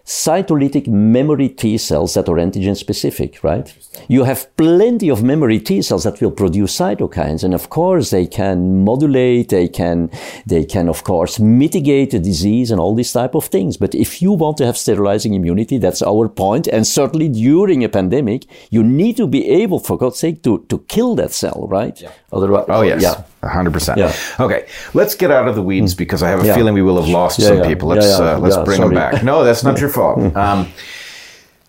S1: cytolytic memory T cells that are antigen specific, right? You have plenty of memory T cells that will produce cytokines. And of course, they can modulate, they can, they can, of course, mitigate the disease and all these type of things. But if you want to have sterilizing immunity, that's our point. And certainly during a pandemic, you need to be able, for God's sake, to, to kill that cell, right?
S2: Yeah. Otherwise, oh, yes. Yeah. 100%. Yeah. Okay, let's get out of the weeds because I have a yeah. feeling we will have lost yeah, some people. Let's uh, let's bring sorry. them back. No, that's not your fault. Um,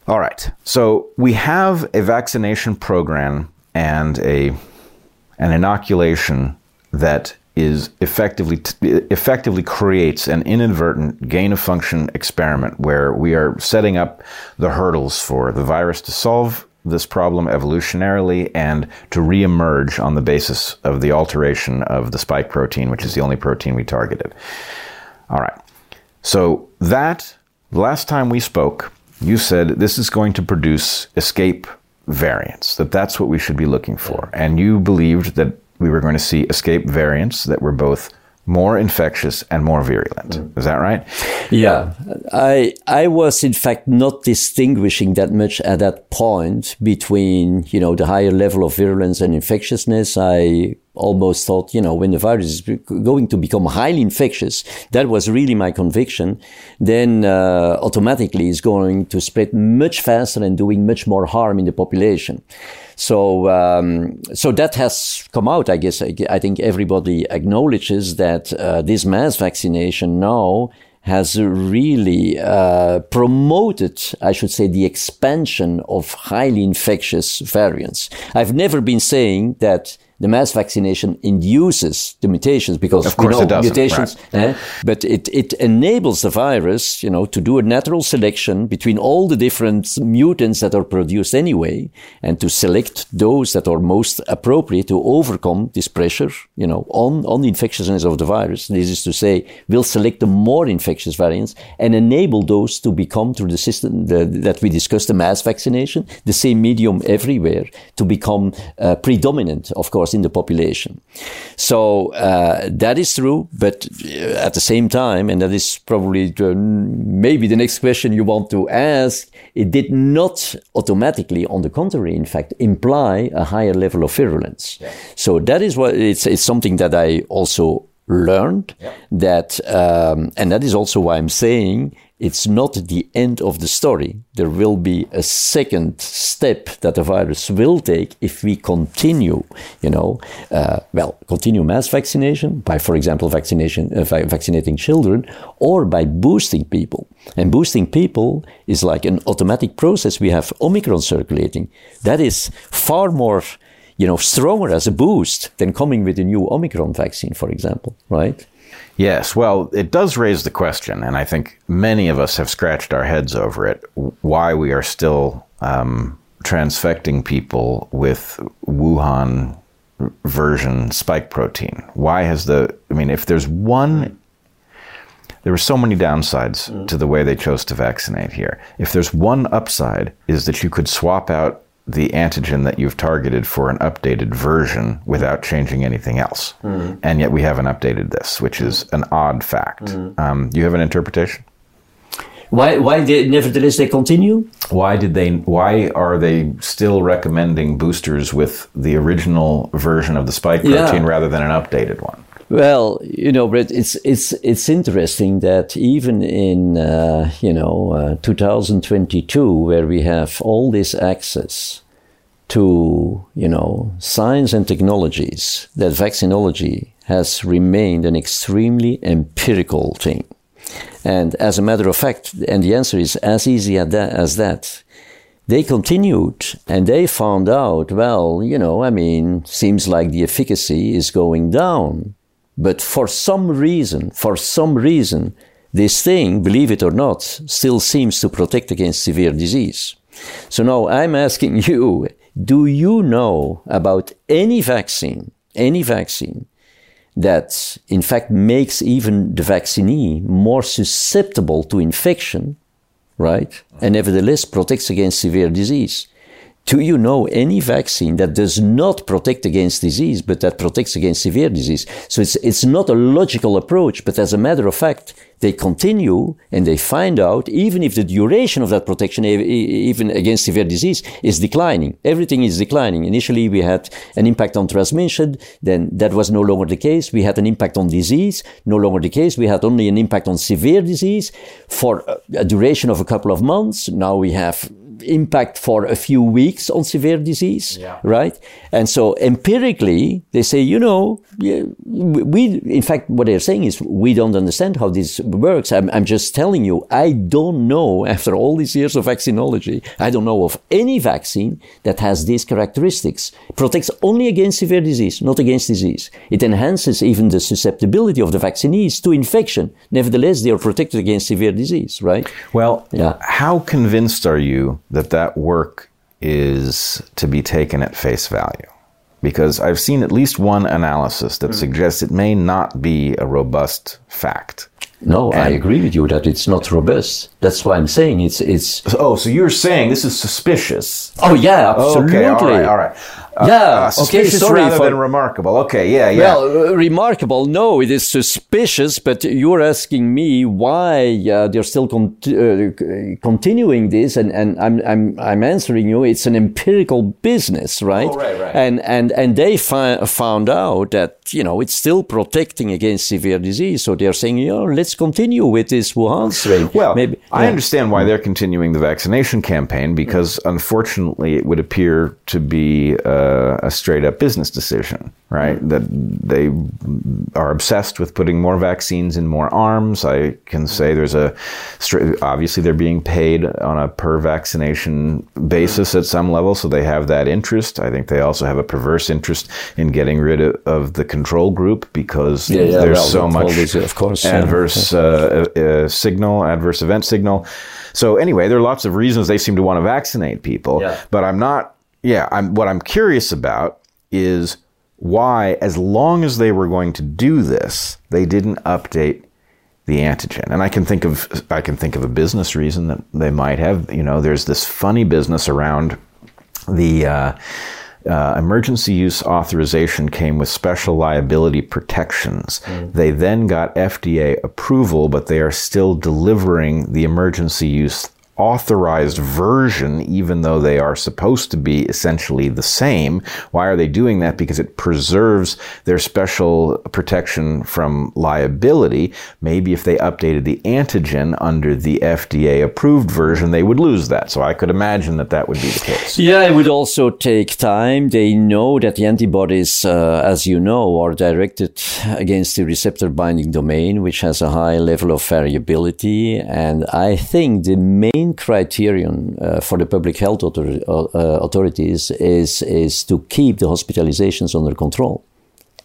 S2: all right. So we have a vaccination program and a an inoculation that is effectively effectively creates an inadvertent gain of function experiment where we are setting up the hurdles for the virus to solve this problem evolutionarily and to reemerge on the basis of the alteration of the spike protein, which is the only protein we targeted. All right. So that last time we spoke, you said this is going to produce escape variants, that that's what we should be looking for. And you believed that we were going to see escape variants that were both more infectious and more virulent. Mm. Is that right?
S1: Yeah. I I was in fact not distinguishing that much at that point between, you know, the higher level of virulence and infectiousness. I almost thought, you know, when the virus is going to become highly infectious, that was really my conviction, then uh, automatically it's going to spread much faster and doing much more harm in the population. So, um, so that has come out. I guess I, I think everybody acknowledges that uh, this mass vaccination now has really uh, promoted, I should say, the expansion of highly infectious variants. I've never been saying that the mass vaccination induces the mutations because
S2: of course
S1: we
S2: know
S1: mutations,
S2: right. eh,
S1: but it, it enables the virus, you know, to do a natural selection between all the different mutants that are produced anyway, and to select those that are most appropriate to overcome this pressure, you know, on, on the infectiousness of the virus. This is to say, we'll select the more infectious variants and enable those to become through the system the, that we discussed, the mass vaccination, the same medium everywhere, to become uh, predominant, of course in the population. So uh, that is true, but uh, at the same time, and that is probably maybe the next question you want to ask, it did not automatically, on the contrary, in fact, imply a higher level of virulence. Yeah. So that is what it's, it's something that I also learned yeah. that, um, and that is also why I'm saying it's not the end of the story. There will be a second step that the virus will take if we continue, you know, uh, well, continue mass vaccination by, for example, vaccination, uh, vaccinating children, or by boosting people. And boosting people is like an automatic process. We have Omicron circulating. That is far more you know, stronger as a boost than coming with a new Omicron vaccine, for example, right?
S2: Yes, well, it does raise the question, and I think many of us have scratched our heads over it, why we are still um, transfecting people with Wuhan version spike protein. Why has the, I mean, if there's one, there were so many downsides mm. to the way they chose to vaccinate here. If there's one upside, is that you could swap out the antigen that you've targeted for an updated version without changing anything else. And yet we haven't updated this, which is an odd fact. Um, do you have an interpretation?
S1: Why, why they, nevertheless they continue?
S2: Why did they? Why are they still recommending boosters with the original version of the spike
S1: Yeah.
S2: protein rather than an updated one?
S1: Well, you know, Brett, it's it's it's interesting that even in uh, you know uh, 2022, where we have all this access to you know science and technologies, that vaccinology has remained an extremely empirical thing. And as a matter of fact, and the answer is as easy as that, as that. They continued and they found out, well, you know, I mean, seems like the efficacy is going down. But for some reason, for some reason, this thing, believe it or not, still seems to protect against severe disease. So now I'm asking you, do you know about any vaccine, any vaccine that in fact makes even the vaccinee more susceptible to infection, right? And nevertheless protects against severe disease. Do you know any vaccine that does not protect against disease, but that protects against severe disease? So it's, it's not a logical approach, but as a matter of fact, they continue and they find out, even if the duration of that protection, even against severe disease, is declining. Everything is declining. Initially, we had an impact on transmission. Then that was no longer the case. We had an impact on disease. No longer the case. We had only an impact on severe disease for a duration of a couple of months. Now we have impact for a few weeks on severe disease,
S2: Yeah.
S1: right? And so empirically, they say, you know, we, in fact, what they're saying is we don't understand how this works. I'm, I'm just telling you, I don't know, after all these years of vaccinology, I don't know of any vaccine that has these characteristics. Protects only against severe disease, not against disease. It enhances even the susceptibility of the vaccinees to infection. Nevertheless, they are protected against severe disease, right?
S2: Well,
S1: Yeah.
S2: how convinced are you that that work is to be taken at face value? Because I've seen at least one analysis that hmm. suggests it may not be a robust fact.
S1: No, I agree with you that it's not robust. That's why I'm saying it's it's.
S2: Oh, so you're saying this is suspicious?
S1: Oh yeah, absolutely.
S2: Okay, all right, all right. Uh,
S1: Yeah,
S2: uh,
S1: okay, sorry
S2: rather
S1: for-
S2: than remarkable. Okay, yeah, yeah.
S1: Well, uh, remarkable. No, it is suspicious, but you're asking me why uh, they're still con- uh, continuing this, and, and I'm, I'm, I'm answering you. It's an empirical business, right?
S2: Oh, right, right.
S1: And and and they fi- found out that you know it's still protecting against severe disease, so they're saying, you know, let's continue with this Wuhan strain.
S2: Well,
S1: maybe
S2: I
S1: yeah.
S2: understand why they're continuing the vaccination campaign because, unfortunately, it would appear to be uh, a straight up business decision, right?
S1: Mm.
S2: That they are obsessed with putting more vaccines in more arms. I can say there's a obviously they're being paid on a per vaccination basis at some level, so they have that interest. I think they also have a perverse interest in getting rid of, of the control group because
S1: Yeah, yeah,
S2: there's so much
S1: is, of course, yeah.
S2: adverse uh, uh, signal, adverse event signal. So anyway, there are lots of reasons they seem to want to vaccinate people.
S1: Yeah.
S2: But I'm not. Yeah, I'm. What I'm curious about is why, as long as they were going to do this, they didn't update the antigen. And I can think of I can think of a business reason that they might have. You know, there's this funny business around the. Uh, uh, emergency use authorization came with special liability protections. They then got FDA approval, but they are still delivering the emergency use authorized version, even though they are supposed to be essentially the same. Why are they doing that? Because it preserves their special protection from liability. Maybe if they updated the antigen under the FDA approved version, they would lose that. So I could imagine that that would be the case.
S1: Yeah, it would also take time. They know that the antibodies, uh, as you know, are directed against the receptor binding domain, which has a high level of variability. And I think the main criterion uh, for the public health author- uh, authorities is, is to keep the hospitalizations under control.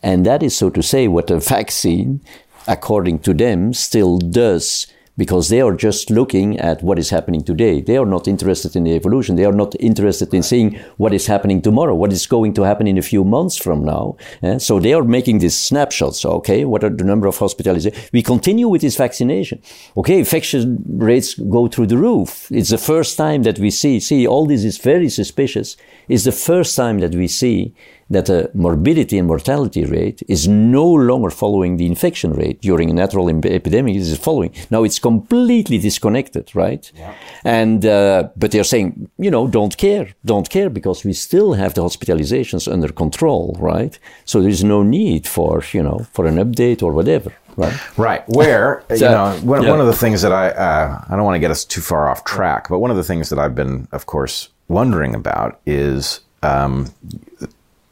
S1: And that is, so to say, what a vaccine, according to them, still does because they are just looking at what is happening today. They are not interested in the evolution. They are not interested in seeing what is happening tomorrow, what is going to happen in a few months from now. Eh? So they are making these snapshots. Okay, what are the number of hospitalizations? We continue with this vaccination. Okay, infection rates go through the roof. It's the first time that we see, see, all this is very suspicious. It's the first time that we see that the morbidity and mortality rate is no longer following the infection rate during a natural epidemic. It is following. Now it's completely disconnected, right? Yeah. And, uh, but they're saying, you know, don't care, don't care because we still have the hospitalizations under control, right? So there's no need for, you know, for an update or whatever. Right.
S2: Right. Where so, you know one, yeah. one of the things that I uh, I don't want to get us too far off track, but one of the things that I've been, of course, wondering about is um,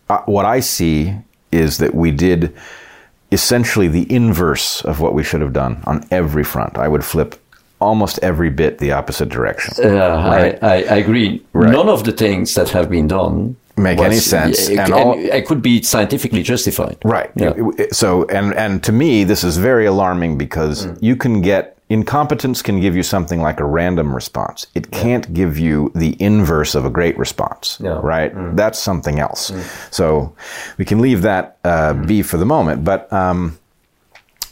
S2: uh, what I see is that we did essentially the inverse of what we should have done on every front. I would flip almost every bit the opposite direction.
S1: Uh, right? I, I, agree. Right. None of the things that have been done
S2: make was, any sense
S1: and, and all, it could be scientifically justified
S2: right yeah. so and and to me this is very alarming because mm. you can get incompetence can give you something like a random response. It can't give you the inverse of a great response, no. right? Mm. That's something else. Mm. So we can leave that uh, mm. be for the moment. But um,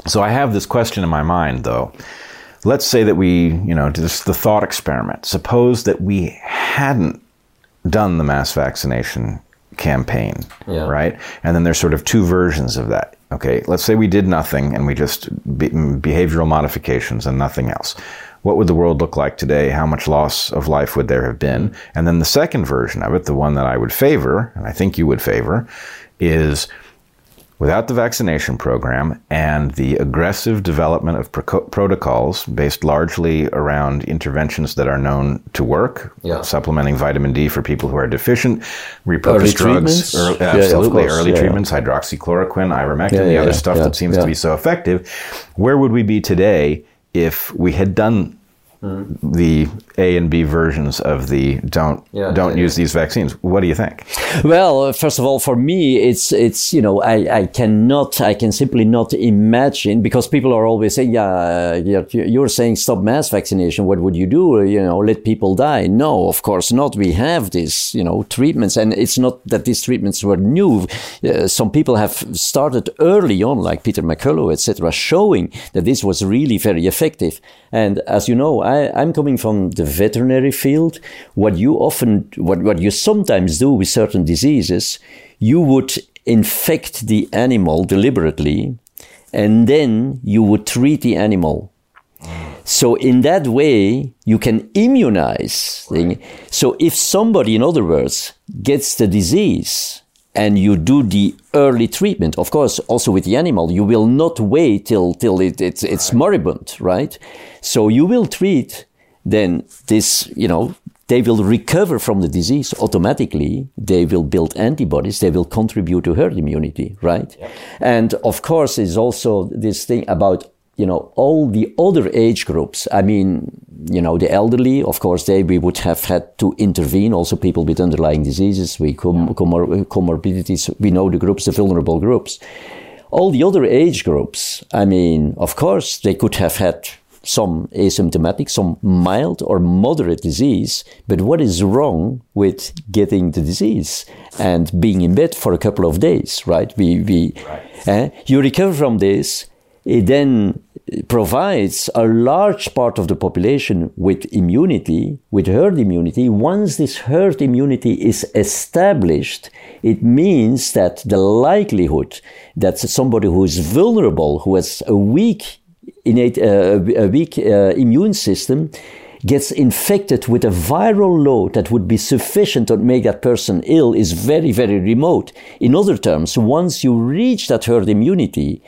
S2: so I have this question in my mind, though. Let's say that we, you know, just the thought experiment. Suppose that we hadn't done the mass vaccination campaign, yeah. right? And then there's sort of two versions of that. Okay, let's say we did nothing and we just be- behavioral modifications and nothing else. What would the world look like today? How much loss of life would there have been? And then the second version of it, the one that I would favor, and I think you would favor, is without the vaccination program and the aggressive development of pro- protocols based largely around interventions that are known to work, yeah. supplementing vitamin D for people who are deficient, repurposed drugs, early, uh, yeah, early yeah, treatments, hydroxychloroquine, ivermectin, the other stuff that seems to be so effective. Where would we be today if we had done the A and B versions of the don't yeah, don't yeah, use yeah. these vaccines. What do you think?
S1: Well, first of all, for me, it's it's you know I, I cannot I can simply not imagine because people are always saying yeah you're saying stop mass vaccination. What would you do? You know let people die? No, of course not. We have these you know treatments, and it's not that these treatments were new. Uh, some people have started early on, like Peter McCullough, etc., showing that this was really very effective. And as you know, I, I'm coming from the veterinary field. What you often, what, what you sometimes do with certain diseases, you would infect the animal deliberately, and then you would treat the animal. So in that way, you can immunize. Right. So if somebody, in other words, gets the disease, and you do the early treatment. Of course, also with the animal, you will not wait till till it, it's it's right. moribund, right? So you will treat. Then this, you know, they will recover from the disease automatically. They will build antibodies. They will contribute to herd immunity, right? Yeah. And of course, is also this thing about you know, all the other age groups, I mean, you know, the elderly, of course, they, we would have had to intervene. Also people with underlying diseases, we com- comor- comorbidities, we know the groups, the vulnerable groups. All the other age groups, I mean, of course, they could have had some asymptomatic, some mild or moderate disease. But what is wrong with getting the disease and being in bed for a couple of days, right? We, we, right. Eh, you recover from this it then provides a large part of the population with immunity, with herd immunity. Once this herd immunity is established, it means that the likelihood that somebody who is vulnerable, who has a weak innate, uh, a weak uh, immune system, gets infected with a viral load that would be sufficient to make that person ill is very, very remote. In other terms, once you reach that herd immunity,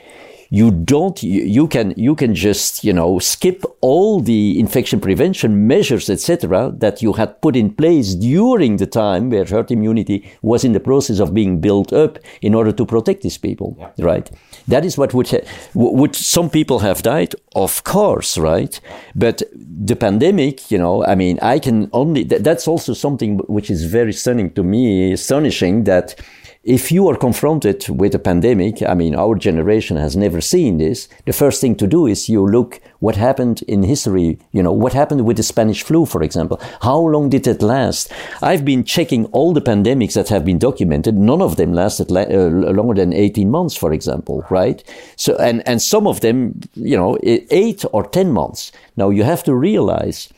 S1: you don't you can you can just you know skip all the infection prevention measures etc that you had put in place during the time where herd immunity was in the process of being built up in order to protect these people yeah. right? That is what would ha- would some people have died? Of course right? But the pandemic you know i mean i can only th- that's also something which is very stunning to me astonishing that if you are confronted with a pandemic, I mean, our generation has never seen this. The first thing to do is you look what happened in history. You know, what happened with the Spanish flu, for example. How long did it last? I've been checking all the pandemics that have been documented. None of them lasted la- uh, longer than 18 months, for example, right? So, and, and some of them, you know, eight or 10 months. Now you have to realize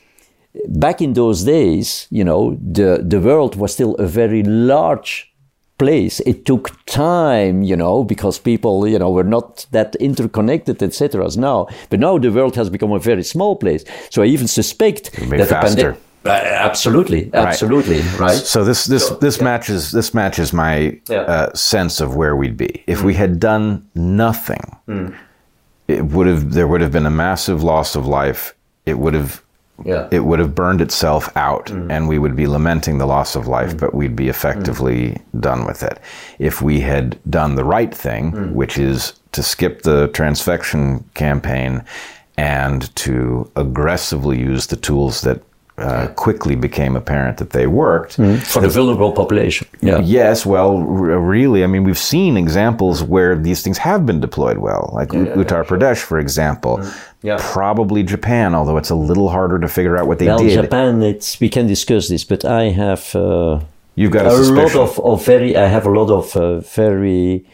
S1: back in those days, you know, the, the world was still a very large place. It took time, you know, because people, you know, were not that interconnected, etc. as now. But now the world has become a very small place. So I even suspect that
S2: faster. the pandemic.
S1: Uh, absolutely, absolutely, right. right.
S2: So this this so, this yeah. matches this matches my yeah. uh, sense of where we'd be if mm. we had done nothing. Mm. It would have there would have been a massive loss of life. It would have yeah. it would have burned itself out mm. and we would be lamenting the loss of life, mm. but we'd be effectively mm. done with it. If we had done the right thing, mm. which is to skip the transfection campaign and to aggressively use the tools that uh, quickly became apparent that they worked
S1: mm. for the vulnerable population.
S2: Yeah. Yes, well, r- really, I mean, we've seen examples where these things have been deployed well, like yeah, Uttar yeah, Pradesh, for example. Mm. Yeah. Probably Japan, although it's a little harder to figure out what they
S1: well,
S2: did.
S1: Japan, it's we can discuss this, but I have uh,
S2: you've got a,
S1: a lot of, of, very. I have a lot of uh, very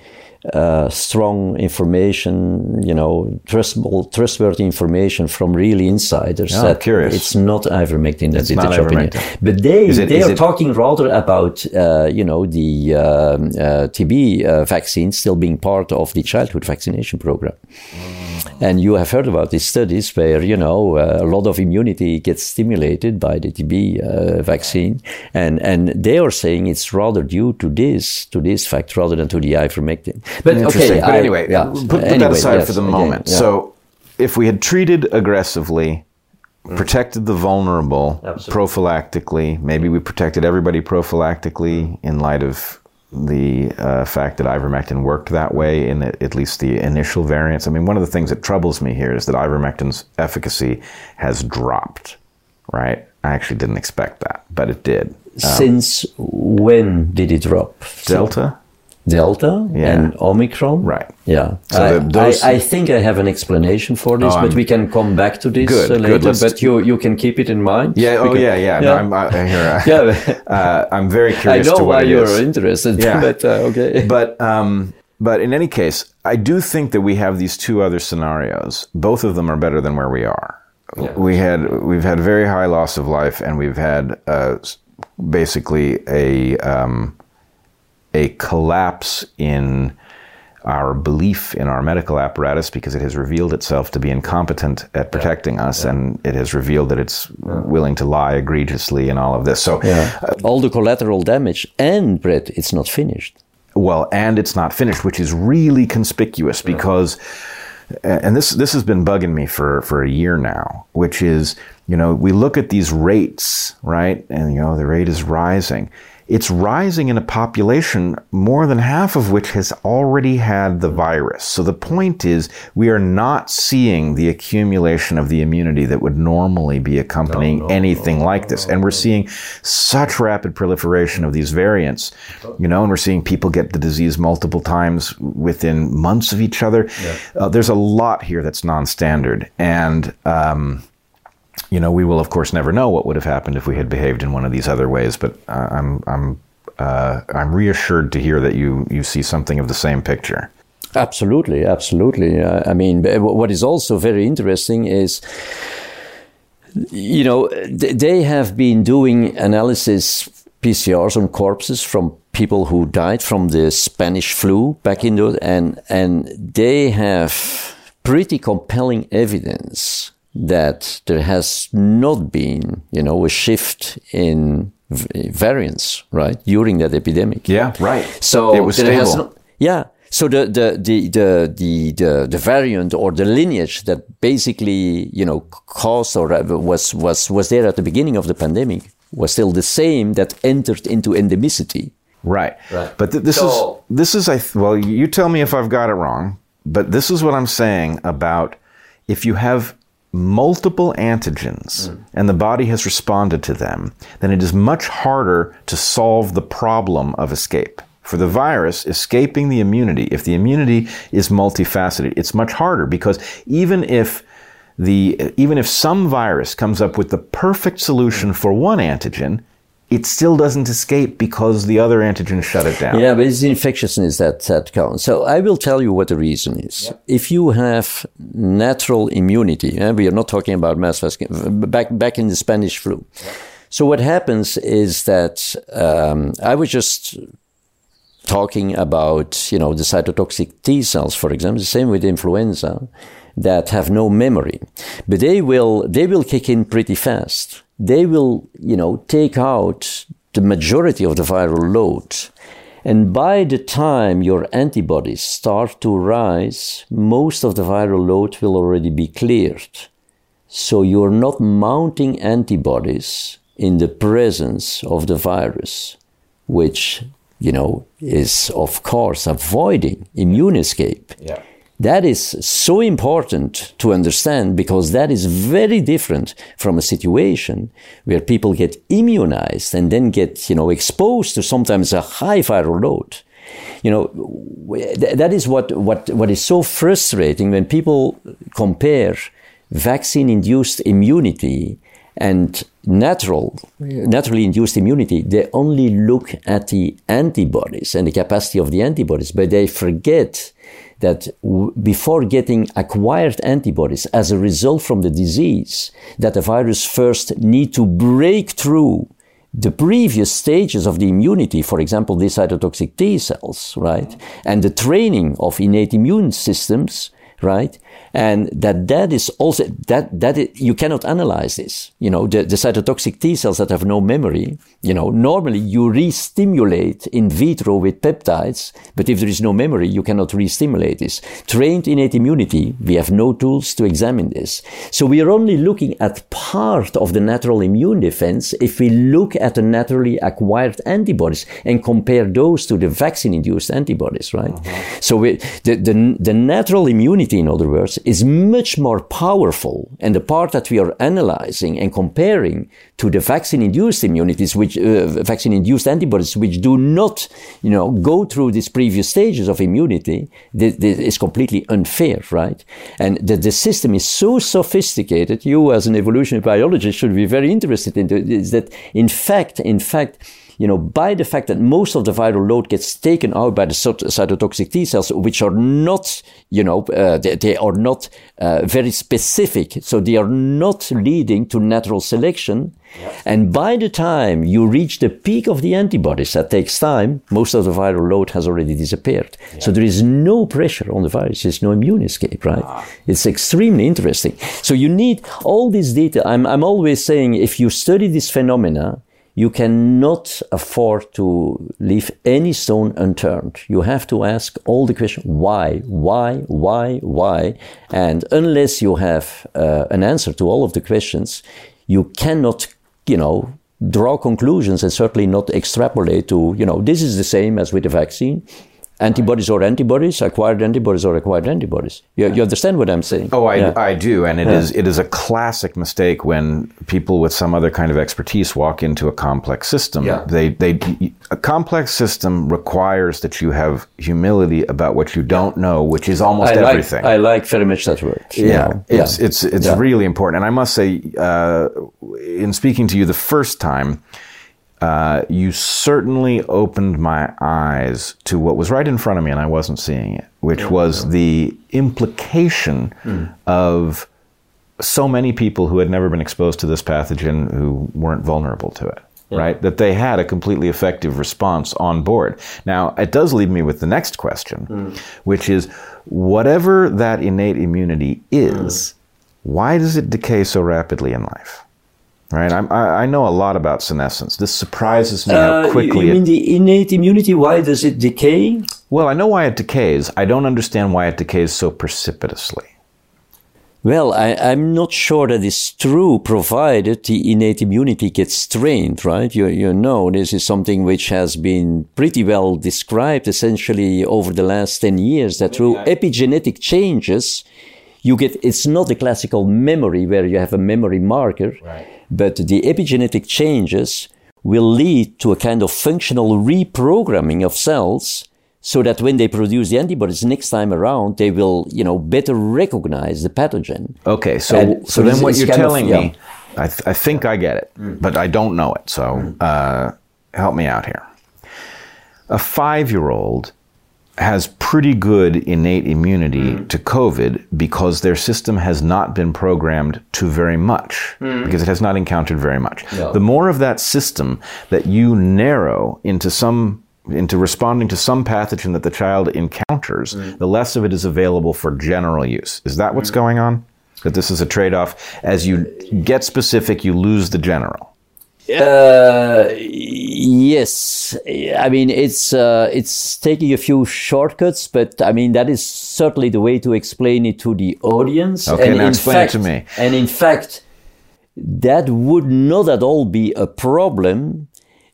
S1: uh, strong information, you know, trustable, trustworthy information from really insiders.
S2: Oh, that curious.
S1: It's not ivermectin that did the opinion. But they, it, they are it,
S2: talking
S1: rather about, uh, you know, the um, uh, TB uh, vaccine still being part of the childhood vaccination program. Mm. And you have heard about these studies where, you know, uh, a lot of immunity gets stimulated by the TB uh, vaccine. And, and they are saying it's rather due to this, to this fact rather than to the ivermectin.
S2: But okay, but I, anyway, yeah. put, put anyway, that aside yes, for the moment. yeah. So if we had treated aggressively, mm. protected the vulnerable Absolutely. prophylactically, maybe we protected everybody prophylactically in light of the uh, fact that ivermectin worked that way in the, at least the initial variants. I mean, one of the things that troubles me here is that ivermectin's efficacy has dropped, right? I actually didn't expect that, but it did. Um,
S1: Since when did it drop?
S2: Delta?
S1: Delta yeah. and Omicron.
S2: Right.
S1: Yeah. So I, those... I, I, think I have an explanation for this, oh, but we can come back to this good, uh, later. Good. But you, you can keep it in mind.
S2: Yeah. Oh, yeah, yeah. yeah. No, I'm, I, uh, yeah. Uh, I'm very curious.
S1: I know
S2: why
S1: you're is. interested. Yeah. But uh, okay.
S2: But um, but in any case, I do think that we have these two other scenarios. Both of them are better than where we are. Yeah. We had we've had very high loss of life, and we've had uh, basically a um, a collapse in our belief in our medical apparatus because it has revealed itself to be incompetent at protecting us yeah. and it has revealed that it's yeah. willing to lie egregiously in all of this. So,
S1: yeah. uh, all the collateral damage and, Brett, it's not finished.
S2: Well, and it's not finished, which is really conspicuous because, and this, this has been bugging me for, for a year now, which is, you know, we look at these rates, right? And, you know, the rate is rising it's rising in a population more than half of which has already had the virus. So the point is, we are not seeing the accumulation of the immunity that would normally be accompanying no, no, anything no, like this. And we're seeing such rapid proliferation of these variants, you know, and we're seeing people get the disease multiple times within months of each other. Yeah. Uh, there's a lot here that's non standard. And, um, you know, we will of course never know what would have happened if we had behaved in one of these other ways. But I'm I'm uh, I'm reassured to hear that you you see something of the same picture.
S1: Absolutely, absolutely. Uh, I mean, what is also very interesting is, you know, they have been doing analysis PCRs on corpses from people who died from the Spanish flu back in the and and they have pretty compelling evidence that there has not been, you know, a shift in variants, right, during that epidemic.
S2: Yeah, right.
S1: So
S2: it was stable.
S1: Yeah. So the, the, the, the, the, the, the variant or the lineage that basically, you know, caused or was, was, was there at the beginning of the pandemic was still the same that entered into endemicity.
S2: Right. Right. But th- this so, is, this is, I, th- well, you tell me if I've got it wrong, but this is what I'm saying about if you have multiple antigens mm. and the body has responded to them, then it is much harder to solve the problem of escape for the virus escaping the immunity, if the immunity is multifaceted, it's much harder because even if the even if some virus comes up with the perfect solution for one antigen, it still doesn't escape because the other antigen shut it down.
S1: Yeah, but it's infectiousness that, that counts. So I will tell you what the reason is. Yep. If you have natural immunity, and we are not talking about mass vaccination, back, back in the Spanish flu. Yep. So what happens is that um, I was just talking about, you know, the cytotoxic T cells, for example, the same with influenza, that have no memory, but they will, they will kick in pretty fast they will, you know, take out the majority of the viral load. And by the time your antibodies start to rise, most of the viral load will already be cleared. So you're not mounting antibodies in the presence of the virus, which, you know, is of course avoiding immune escape.
S2: Yeah.
S1: That is so important to understand because that is very different from a situation where people get immunized and then get, you know, exposed to sometimes a high viral load. You know, that is what, what, what is so frustrating when people compare vaccine induced immunity and natural, naturally induced immunity, they only look at the antibodies and the capacity of the antibodies, but they forget that w- before getting acquired antibodies as a result from the disease, that the virus first need to break through the previous stages of the immunity, for example, the cytotoxic T cells, right? And the training of innate immune systems, right? And that that is also that that it, you cannot analyze this. You know, the, the cytotoxic T cells that have no memory. You know, normally you re-stimulate in vitro with peptides, but if there is no memory, you cannot re-stimulate this. Trained innate immunity, we have no tools to examine this. So we are only looking at part of the natural immune defense if we look at the naturally acquired antibodies and compare those to the vaccine-induced antibodies, right? Uh-huh. So we, the, the the natural immunity, in other words, is much more powerful. And the part that we are analyzing and comparing to the vaccine-induced immunities, which uh, vaccine-induced antibodies, which do not, you know, go through these previous stages of immunity, this, this is completely unfair, right? And the, the system is so sophisticated. You, as an evolutionary biologist, should be very interested in this. That, in fact, in fact you know, by the fact that most of the viral load gets taken out by the cytotoxic T cells, which are not, you know, uh, they, they, are not uh, very specific. So they are not leading to natural selection. And by the time you reach the peak of the antibodies, that takes time, most of the viral load has already disappeared. So there is no pressure on the virus. There's no immune escape, right? Ah. It's extremely interesting. So you need all this data. I'm, I'm always saying if you study this phenomena, you cannot afford to leave any stone unturned. You have to ask all the questions why, why, why, why. And unless you have uh, an answer to all of the questions, you cannot, you know, draw conclusions and certainly not extrapolate to, you know, this is the same as with the vaccine antibodies or antibodies, acquired antibodies or acquired antibodies. You, you understand what I'm saying?
S2: Oh, I, yeah. I do, and it yeah. is it is a classic mistake when people with some other kind of expertise walk into a complex system.
S1: Yeah.
S2: They they a complex system requires that you have humility about what you don't know, which is almost
S1: I
S2: everything.
S1: Like, I like very much that word.
S2: Yeah, know? it's it's it's really important, and I must say, uh, in speaking to you the first time uh, you certainly opened my eyes to what was right in front of me and I wasn't seeing it, which yeah, was yeah. the implication mm. of so many people who had never been exposed to this pathogen who weren't vulnerable to it. Yeah. Right? That they had a completely effective response on board. Now, it does leave me with the next question, mm. which is whatever that innate immunity is, mm. why does it decay so rapidly in life? Right, I'm, i know a lot about senescence. This surprises me how uh, quickly.
S1: you mean it, the innate immunity? Why does it decay?
S2: Well, I know why it decays. I don't understand why it decays so precipitously.
S1: Well, I, am not sure that is true, provided the innate immunity gets trained, right? You, you know, this is something which has been pretty well described essentially over the last 10 years that through epigenetic changes, you get, it's not a classical memory where you have a memory marker.
S2: Right
S1: but the epigenetic changes will lead to a kind of functional reprogramming of cells so that when they produce the antibodies next time around, they will, you know, better recognize the pathogen.
S2: Okay, so
S1: And
S2: so, then what you're
S1: kind of-
S2: telling
S1: yeah.
S2: me, I, th- I think I get it, but I don't know it. So uh, help me out here. A five-year-old has pretty good innate immunity hmm. to COVID because their system has not been programmed to very much hmm. because it has not encountered very much.
S1: No.
S2: The more of that system that you narrow into some into responding to some pathogen that the child encounters, hmm. the less of it is available for general use. Is that what's going on? That this is a trade-off. As you get specific, you lose the general.
S1: Uh, yes, I mean it's uh, it's taking a few shortcuts, but I mean that is certainly the way to explain it to the audience.
S2: Okay, now
S1: in
S2: explain it to me.
S1: And in fact, that would not at all be a problem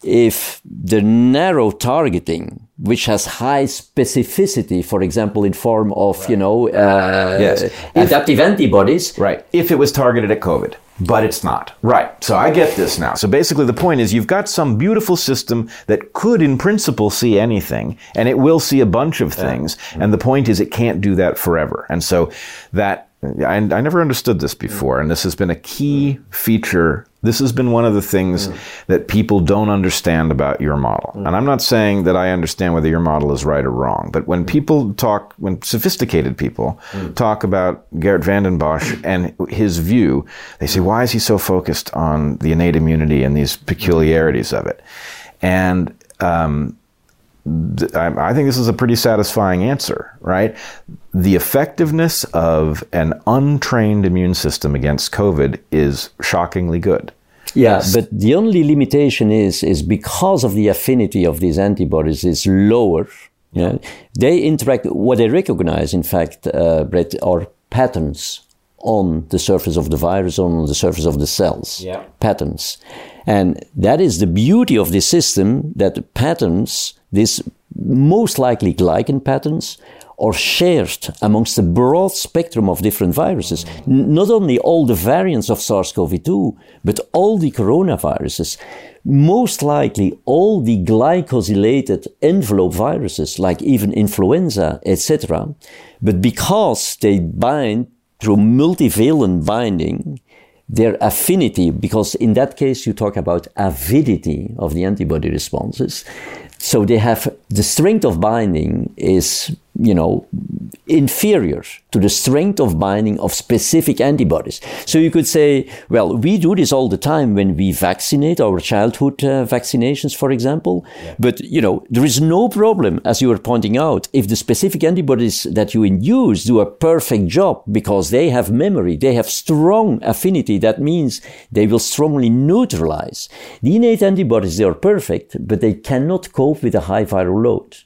S1: if the narrow targeting, which has high specificity, for example, in form of you know uh,
S2: Yes.
S1: adaptive antibodies,
S2: Right. If it was targeted at COVID, but it's not. Right. So I get this now. So basically, the point is you've got some beautiful system that could, in principle, see anything, and it will see a bunch of things. And the point is, it can't do that forever. And so that. I, I never understood this before, and this has been a key feature. This has been one of the things mm. that people don't understand about your model. Mm. And I'm not saying that I understand whether your model is right or wrong, but when mm. people talk, when sophisticated people talk about Gerrit Vanden Bosch and his view, they say, why is he so focused on the innate immunity and these peculiarities of it? And um, I I think this is a pretty satisfying answer, right? The effectiveness of an untrained immune system against COVID is shockingly good.
S1: Yeah, but the only limitation is is because of the affinity of these antibodies is lower. Yeah, they interact. What they recognize, in fact, uh, Brett, are patterns on the surface of the virus, on the surface of the cells.
S2: Yeah.
S1: Patterns, and that is the beauty of this system. That the patterns, this most likely glycan patterns, are shared amongst a broad spectrum of different viruses. N- not only all the variants of SARS-CoV-2, but all the coronaviruses. Most likely all the glycosylated envelope viruses, like even influenza, etc. But because they bind through multivalent binding, their affinity, because in that case you talk about avidity of the antibody responses. So they have the strength of binding is, you know, inferior to the strength of binding of specific antibodies. So you could say, well, we do this all the time when we vaccinate our childhood uh, vaccinations, for example. But, you know, there is no problem, as you were pointing out, if the specific antibodies that you induce do a perfect job because they have memory, they have strong affinity. That means they will strongly neutralize. The innate antibodies, they are perfect, but they cannot cope with a high viral load.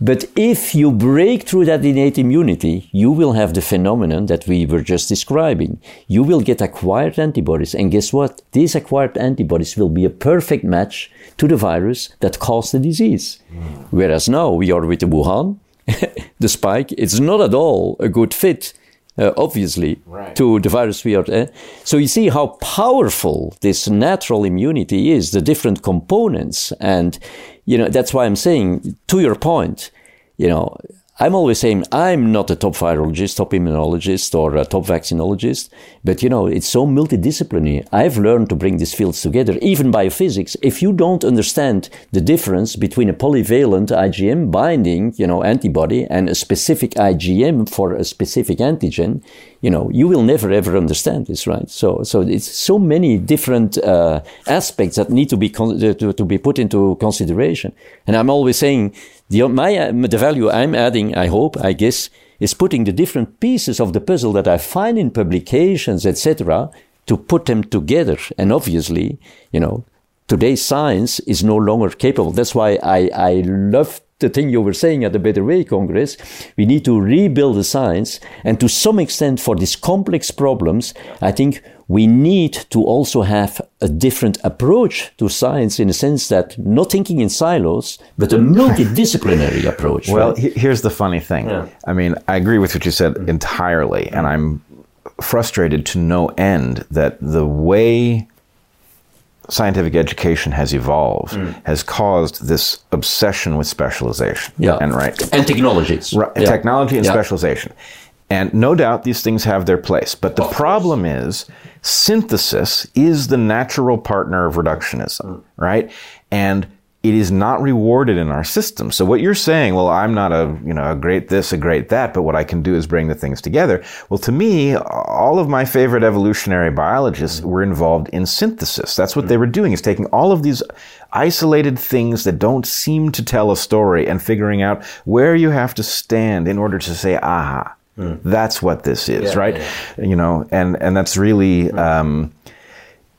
S1: But if you break through that innate immunity, you will have the phenomenon that we were just describing. You will get acquired antibodies. And guess what? These acquired antibodies will be a perfect match to the virus that caused the disease. Hmm. Whereas now we are with the Wuhan, the spike, it's not at all a good fit. Uh, obviously,
S2: Right.
S1: to the virus we are. Uh, so you see how powerful this natural immunity is, the different components, and you know that's why I'm saying to your point. You know, I'm always saying I'm not a top virologist, top immunologist, or a top vaccinologist, but you know it's so multidisciplinary. I've learned to bring these fields together, even biophysics. If you don't understand the difference between a polyvalent IgM binding, you know, antibody and a specific IgM for a specific antigen, you know, you will never ever understand this, right? So, so it's so many different uh, aspects that need to be con- uh, to, to be put into consideration. And I'm always saying the my uh, the value I'm adding, I hope, I guess, is putting the different pieces of the puzzle that I find in publications, etc., to put them together. And obviously, you know, today's science is no longer capable. That's why I, I love the thing you were saying at the Better Way Congress. We need to rebuild the science. And to some extent, for these complex problems, I think we need to also have a different approach to science in the sense that not thinking in silos, but a multidisciplinary approach.
S2: Well,
S1: right?
S2: he- here's the funny thing. I mean, I agree with what you said mm-hmm. entirely, and mm-hmm. I'm frustrated to no end that the way scientific education has evolved mm. has caused this obsession with specialization.
S1: Yeah.
S2: And right.
S1: And technologies.
S2: Right,
S1: Yeah.
S2: technology and
S1: Yeah.
S2: specialization. And no doubt these things have their place. But the problem is synthesis is the natural partner of reductionism, mm. right? And it is not rewarded in our system. So what you're saying, well, I'm not a, you know, a great this, a great that, but what I can do is bring the things together. Well, to me, all of my favorite evolutionary biologists were involved in synthesis. That's what they were doing is taking all of these isolated things that don't seem to tell a story and figuring out where you have to stand in order to say, aha, that's what this is,
S1: Yeah,
S2: right?
S1: yeah,
S2: You know, and, and that's really, um,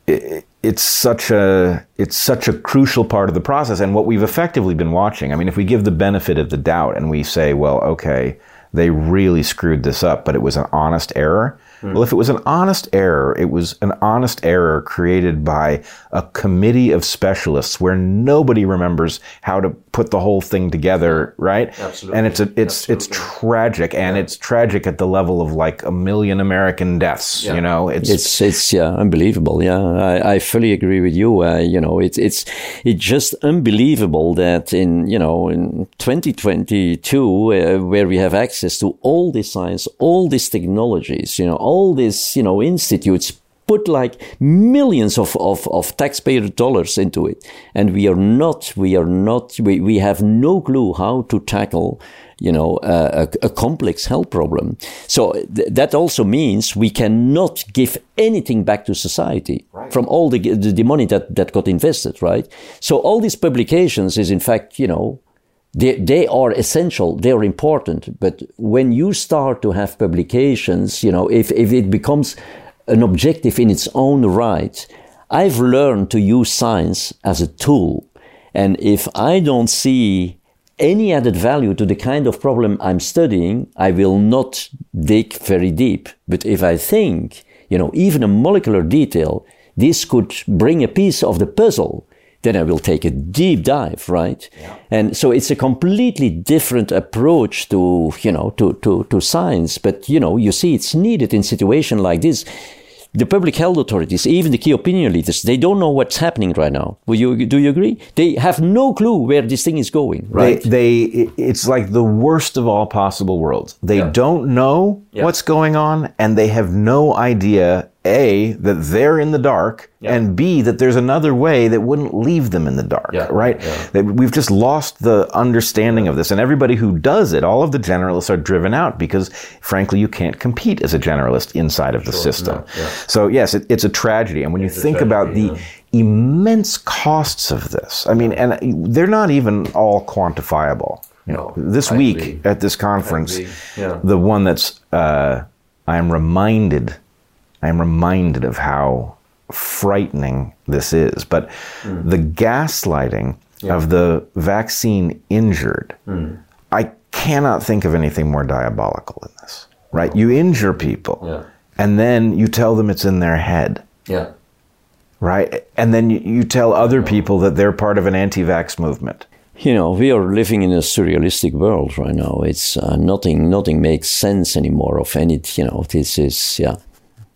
S2: it, it's such a it's such a crucial part of the process and what we've effectively been watching. I mean if we give the benefit of the doubt and we say well okay they really screwed this up but it was an honest error well if it was an honest error it was an honest error created by a committee of specialists where nobody remembers how to put the whole thing together right
S1: Absolutely.
S2: and it's a, it's it's tragic and it's tragic at the level of like a million american deaths you know
S1: It's it's yeah unbelievable. Yeah, I, I fully agree with you. Uh, you know, it's it's it's just unbelievable that in you know in 2022, uh, where we have access to all this science, all these technologies, you know, all these you know institutes put like millions of, of, of taxpayer dollars into it. And we are not we are not we, we have no clue how to tackle you know uh, a, a complex health problem. So th- that also means we cannot give anything back to society from all the, the the money that that got invested right? So all these publications is in fact you know they, they are essential they are important but when you start to have publications you know if, if it becomes an objective in its own right i've learned to use science as a tool. And if i don't see any added value to the kind of problem i'm studying i will not dig very deep. But if i think you know even a molecular detail this could bring a piece of the puzzle then I will take a deep dive, right? And so it's a completely different approach to, you know, to, to, to science. But, you know, you see it's needed in situation like this. The public health authorities, even the key opinion leaders, they don't know what's happening right now. Will you, do you agree? They have no clue where this thing is going, right?
S2: They, they, it's like the worst of all possible worlds. They
S1: Yeah.
S2: don't know
S1: Yeah.
S2: what's going on, and they have no idea a that they're in the dark,
S1: Yeah.
S2: and b that there's another way that wouldn't leave them in the dark.
S1: Yeah.
S2: Right?
S1: Yeah.
S2: We've just lost the understanding of this, and everybody who does it, all of the generalists are driven out because, frankly, you can't compete as a generalist inside of the system. So yes, it, it's a tragedy, and when you think about the immense costs of this, I mean, and they're not even all quantifiable. You know,
S1: No,
S2: this
S1: I
S2: week
S1: agree.
S2: at this conference,
S1: yeah.
S2: the one that's uh, I am reminded, I am reminded of how frightening this is. But
S1: Hmm.
S2: the gaslighting of the vaccine injured,
S1: Hmm.
S2: I cannot think of anything more diabolical than this. Right? You injure people,
S1: Yeah.
S2: and then you tell them it's in their head
S1: Yeah.
S2: right? And then you, you tell other people that they're part of an anti-vax movement.
S1: You know, we are living in a surrealistic world right now. It's uh, nothing, nothing makes sense anymore of any, you know, this is, yeah.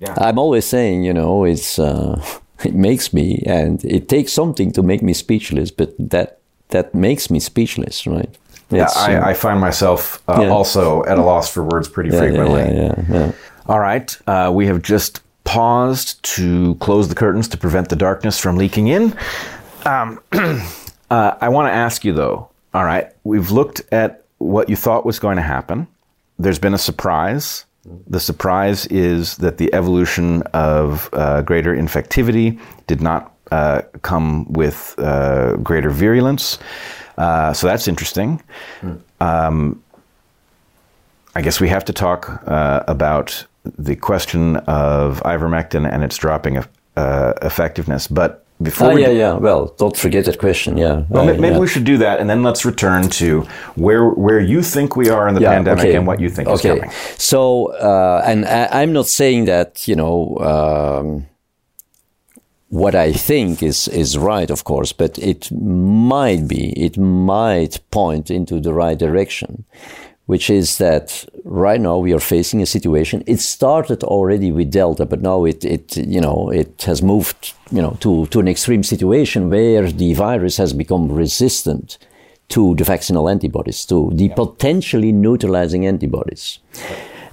S2: Yeah.
S1: I'm always saying, you know, it's, uh, it makes me, and it takes something to make me speechless, but that, that makes me speechless, right?
S2: Yeah,
S1: It's, uh,
S2: I, I find myself uh,
S1: Yeah.
S2: also at a loss for words pretty
S1: yeah,
S2: frequently.
S1: yeah, yeah, yeah.
S2: All right, uh, we have just paused to close the curtains to prevent the darkness from leaking in. Um, uh, I want to ask you though. All right, we've looked at what you thought was going to happen. There's been a surprise. The surprise is that the evolution of uh, greater infectivity did not uh, come with uh, greater virulence. Uh, so that's interesting. Um, I guess we have to talk uh, about the question of ivermectin and its dropping of uh, effectiveness. But before
S1: Oh, yeah, yeah. Well, don't forget that question. Yeah.
S2: well,
S1: Uh,
S2: maybe
S1: yeah.
S2: we should do that, and then let's return to where where you think we are in the pandemic and what you think is coming.
S1: So, uh, and I, I'm not saying that you know um, what I think is is right, of course, but it might be, it might point into the right direction. Which is that right now we are facing a situation. It started already with Delta, but now it, it you know, it has moved, you know, to, to an extreme situation where the virus has become resistant to the vaccinal antibodies, to the potentially neutralizing antibodies.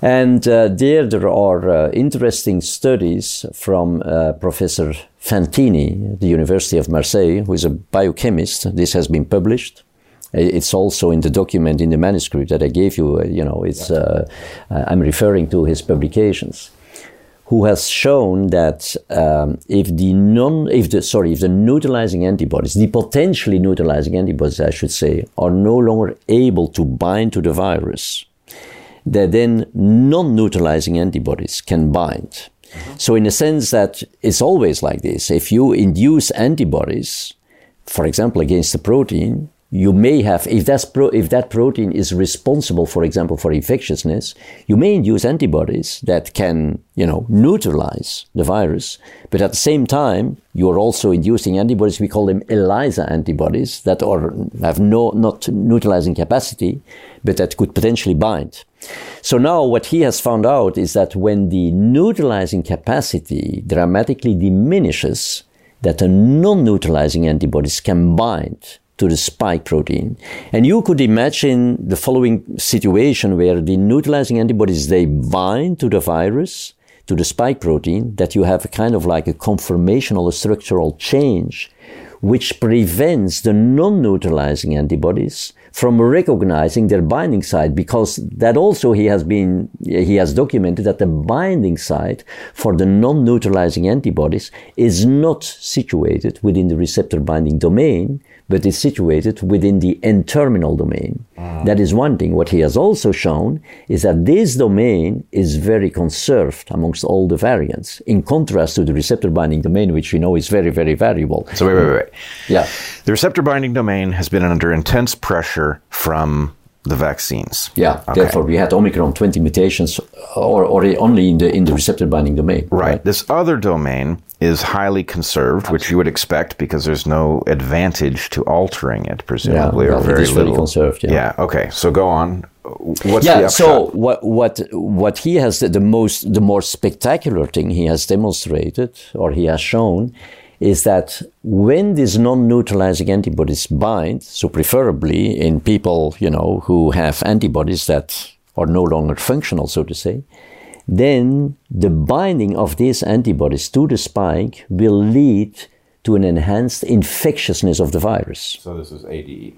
S1: And uh, there, there are uh, interesting studies from uh, Professor Fantini, the University of Marseille, who is a biochemist. This has been published. It's also in the document in the manuscript that I gave you. Uh, you know, it's uh, I'm referring to his publications who has shown that um, if the non, if the sorry, if the neutralizing antibodies, the potentially neutralizing antibodies, I should say, are no longer able to bind to the virus, that then non-neutralizing antibodies can bind. Mm-hmm. So in a sense that it's always like this. If you induce antibodies, for example, against a protein, you may have, if, that's pro, if that protein is responsible, for example, for infectiousness, you may induce antibodies that can, you know, neutralize the virus. But at the same time, you are also inducing antibodies, we call them ELISA antibodies, that are, have no, not neutralizing capacity, but that could potentially bind. So now what he has found out is that when the neutralizing capacity dramatically diminishes, that the non-neutralizing antibodies can bind to the spike protein. And you could imagine the following situation where the neutralizing antibodies, they bind to the virus, to the spike protein, that you have a kind of like a conformational structural change, which prevents the non-neutralizing antibodies from recognizing their binding site because that also he has been he has documented that the binding site for the non-neutralizing antibodies is not situated within the receptor binding domain but is situated within the N-terminal domain. Mm. That is one thing. What he has also shown is that this domain is very conserved amongst all the variants, in contrast to the receptor binding domain, which we know is very, very variable.
S2: So wait, wait, wait.
S1: Yeah.
S2: The receptor binding domain has been under intense pressure from the vaccines.
S1: Yeah, okay. therefore we had Omicron 20 mutations or, or only in the in the receptor binding domain.
S2: Right. right. This other domain is highly conserved, Absolutely. which you would expect because there's no advantage to altering it, presumably,
S1: yeah,
S2: or very little.
S1: conserved. Yeah.
S2: yeah. Okay. So go on. What's
S1: yeah. So what what what he has the most the more spectacular thing he has demonstrated or he has shown is that when these non-neutralizing antibodies bind, so preferably in people, you know, who have antibodies that are no longer functional, so to say, then the binding of these antibodies to the spike will lead to an enhanced infectiousness of the virus.
S2: So this is ADE.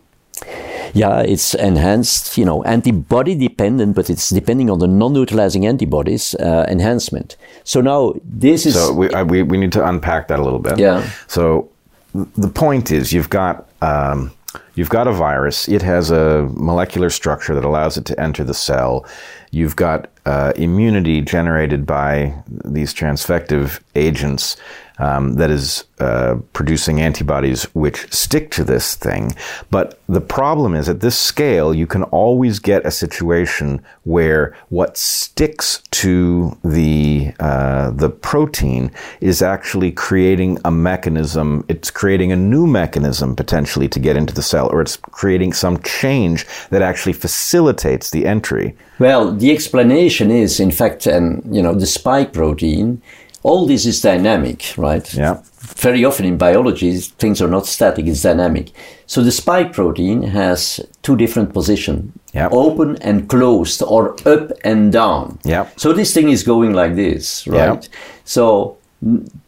S1: Yeah, it's enhanced, you know, antibody dependent, but it's depending on the non-neutralizing antibodies uh, enhancement. So now this is.
S2: So we, uh, we, we need to unpack that a little bit.
S1: Yeah.
S2: So the point is, you've got um, you've got a virus. It has a molecular structure that allows it to enter the cell. You've got uh, immunity generated by these transfective agents um, that is uh, producing antibodies which stick to this thing. But the problem is at this scale, you can always get a situation where what sticks to the uh, the protein is actually creating a mechanism. It's creating a new mechanism potentially to get into the cell, or it's creating some change that actually facilitates the entry.
S1: Well, the explanation is, in fact, and you know, the spike protein all this is dynamic, right?
S2: Yeah.
S1: Very often in biology, things are not static, it's dynamic. So the spike protein has two different positions open and closed, or up and down.
S2: Yeah.
S1: So this thing is going like this, right? Yep. So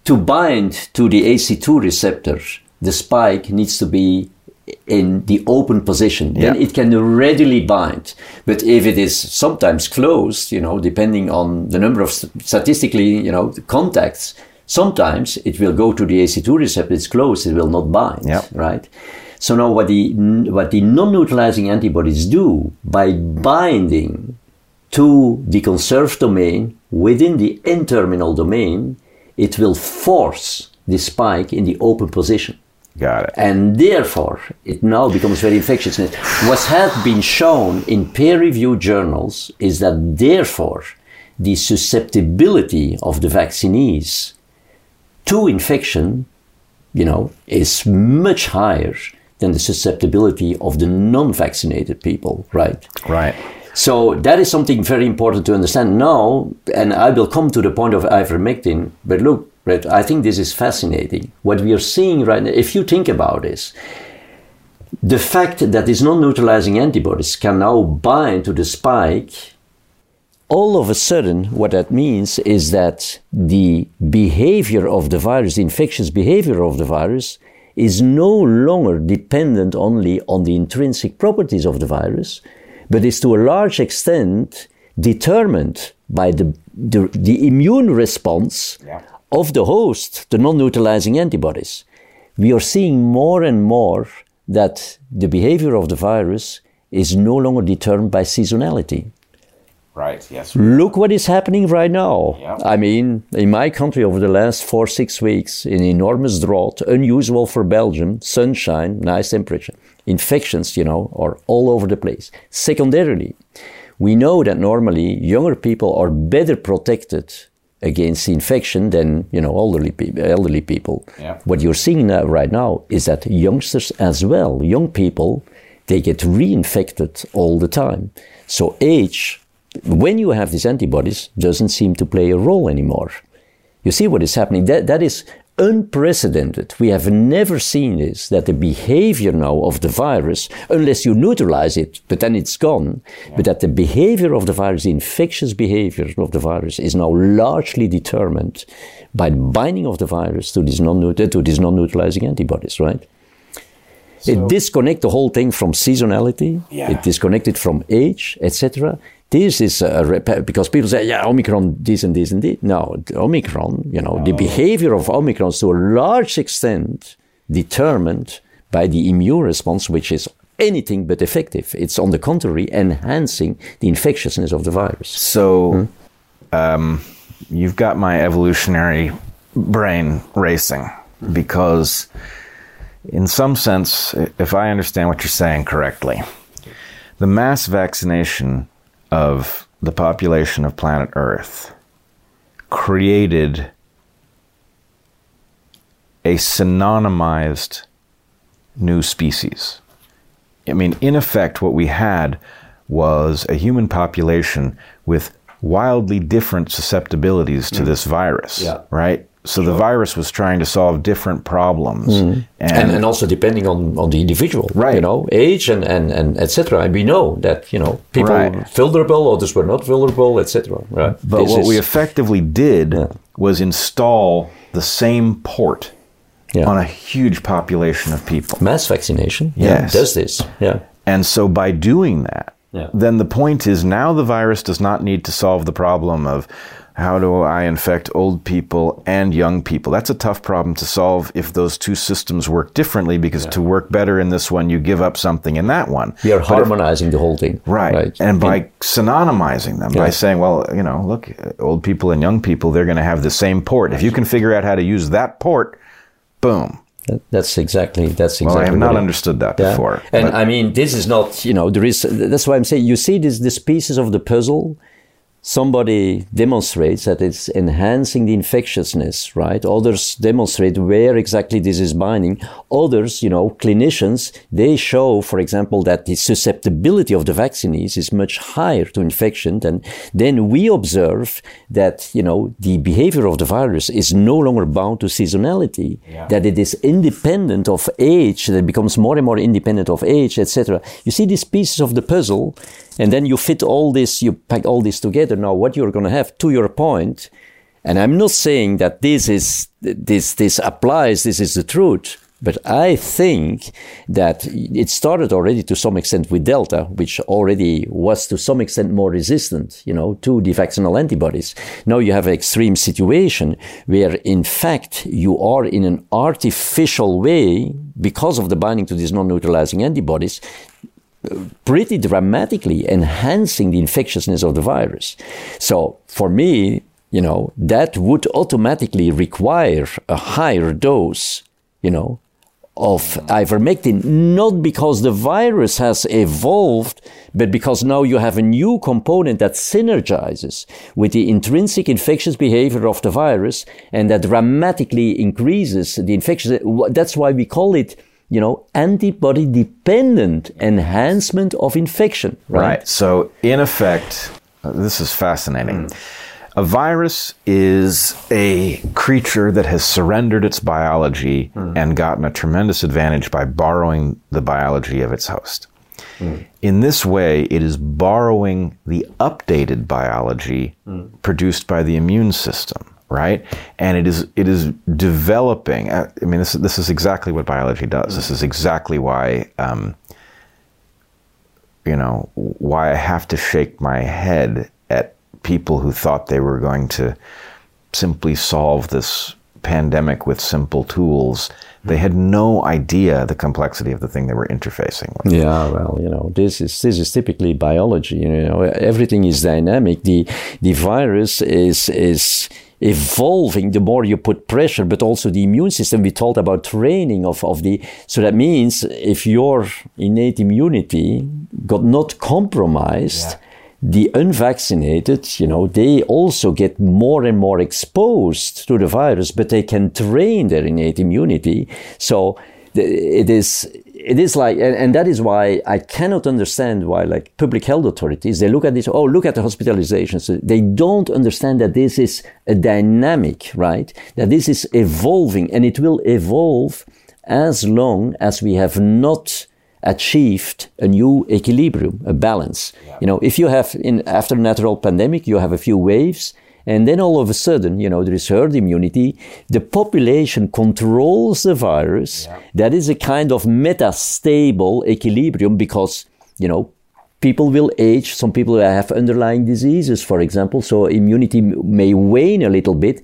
S1: to bind to the AC2 receptor, the spike needs to be in the open position, then it can readily bind. But if it is sometimes closed, you know, depending on the number of statistically, you know, contacts, sometimes it will go to the AC2 receptor. It's closed, it will not bind. yeah. Right. So now, what the what the non-neutralizing antibodies do by binding to the conserved domain within the N-terminal domain, it will force the spike in the open position.
S2: Got it.
S1: And therefore, it now becomes very infectious. What has been shown in peer-reviewed journals is that therefore, the susceptibility of the vaccinees to infection, you know, is much higher than the susceptibility of the non-vaccinated people, right?
S2: Right.
S1: So that is something very important to understand now, and I will come to the point of ivermectin. But look, right, I think this is fascinating. What we are seeing right now, if you think about this, the fact that these non-neutralizing antibodies can now bind to the spike, all of a sudden, what that means is that the behavior of the virus, the infectious behavior of the virus, is no longer dependent only on the intrinsic properties of the virus, but is to a large extent determined by the, the, the immune response yeah. Of the host, the non neutralizing antibodies. We are seeing more and more that the behavior of the virus is no longer determined by seasonality.
S2: Right, yes.
S1: Look what is happening right now. Yep. I mean, in my country over the last four, six weeks, an enormous drought, unusual for Belgium, sunshine, nice temperature. Infections, you know, are all over the place. Secondarily, we know that normally younger people are better protected against infection than you know elderly people. Elderly people. Yeah. What you're seeing now, right now is that youngsters as well, young people, they get reinfected all the time. So age when you have these antibodies, doesn't seem to play a role anymore. You see what is happening? That, that is unprecedented. We have never seen this, that the behavior now of the virus, unless you neutralize it, but then it's gone, yeah. but that the behavior of the virus, the infectious behavior of the virus, is now largely determined by binding of the virus to these uh, non-neutralizing antibodies, right? So, it disconnects the whole thing from seasonality. Yeah. It disconnected from age, etc this is a, because people say, yeah, Omicron, this and this and this. No, Omicron, you know, the behavior of Omicron is to a large extent determined by the immune response, which is anything but effective. It's on the contrary, enhancing the infectiousness of the virus.
S2: So, hmm? um, you've got my evolutionary brain racing because, in some sense, if I understand what you're saying correctly, the mass vaccination of the population of planet Earth created a synonymized new species. I mean, in effect, what we had was a human population with wildly different susceptibilities to mm. this virus, yeah. right? So the virus was trying to solve different problems,
S1: mm-hmm. and, and, and also depending on, on the individual, right? You know, age and and and etc. And we know that you know people right. vulnerable, others were not vulnerable, etc. Right.
S2: But this what is, we effectively did yeah. was install the same port yeah. on a huge population of people.
S1: Mass vaccination, yes, does this, yeah.
S2: And so by doing that, yeah. then the point is now the virus does not need to solve the problem of how do I infect old people and young people? That's a tough problem to solve if those two systems work differently because yeah. to work better in this one, you give up something in that one.
S1: You're harmonizing if, the whole thing.
S2: Right. right. And by synonymizing them, yeah. by saying, well, you know, look, old people and young people, they're going to have the same port. If you can figure out how to use that port, boom.
S1: That's exactly that's exactly.
S2: Well, I have not understood that yeah. before.
S1: And I mean, this is not you know there is. That's why I'm saying you see these these pieces of the puzzle somebody demonstrates that it's enhancing the infectiousness, right? Others demonstrate where exactly this is binding. Others, you know, clinicians, they show, for example, that the susceptibility of the vaccinees is much higher to infection than then we observe that, you know, the behavior of the virus is no longer bound to seasonality, yeah. that it is independent of age, that it becomes more and more independent of age, etc. You see these pieces of the puzzle and then you fit all this, you pack all this together. Now, what you're going to have, to your point, and I'm not saying that this is, this, this applies, this is the truth. But I think that it started already to some extent with Delta, which already was to some extent more resistant, you know, to the vaccinal antibodies. Now you have an extreme situation where, in fact, you are in an artificial way, because of the binding to these non-neutralizing antibodies, pretty dramatically enhancing the infectiousness of the virus. So for me, you know, that would automatically require a higher dose, you know, of ivermectin, not because the virus has evolved, but because now you have a new component that synergizes with the intrinsic infectious behavior of the virus and that dramatically increases the infection. That's why we call it you know, antibody dependent enhancement of infection. Right.
S2: Right. So, in effect, uh, this is fascinating. Mm. A virus is a creature that has surrendered its biology mm. and gotten a tremendous advantage by borrowing the biology of its host. Mm. In this way, it is borrowing the updated biology produced by the immune system, right? And it is it is developing. uh, I mean, this this is exactly what biology does. This is exactly why. Um, you know, why I have to shake my head at people who thought they were going to simply solve this pandemic with simple tools. They had no idea the complexity of the thing they were interfacing with.
S1: Yeah, well, you know, this is this is typically biology. You know, everything is dynamic. The the virus is is evolving the more you put pressure, but also the immune system. We talked about training of, of the so that means if your innate immunity got not compromised, the unvaccinated, you know, they also get more and more exposed to the virus, but they can train their innate immunity. So it is it is like and, and that is why I cannot understand why like public health authorities they look at this oh look at the hospitalizations they don't understand that this is a dynamic right that this is evolving and it will evolve as long as we have not achieved a new equilibrium, a balance. You know, if you have in after a natural pandemic, you have a few waves, and then all of a sudden, you know, there is herd immunity. The population controls the virus. That is a kind of metastable equilibrium because, you know, people will age. Some people have underlying diseases, for example, so immunity may wane a little bit.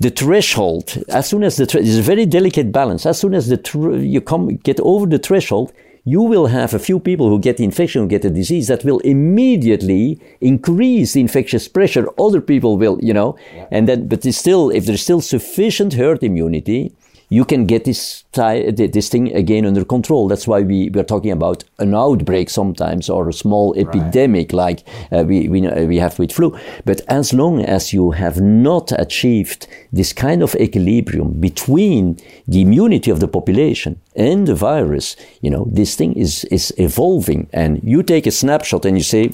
S1: The threshold, as soon as the it's a very delicate balance. As soon as the you come get over the threshold, you will have a few people who get the infection, who get the disease, that will immediately increase the infectious pressure. Other people will, you know, and then, but still, if there's still sufficient herd immunity, you can get this this thing again under control. That's why we, we are talking about an outbreak sometimes or a small epidemic like uh, we, we, we have with flu. But as long as you have not achieved this kind of equilibrium between the immunity of the population and the virus, you know, this thing is, is evolving. And you take a snapshot and you say,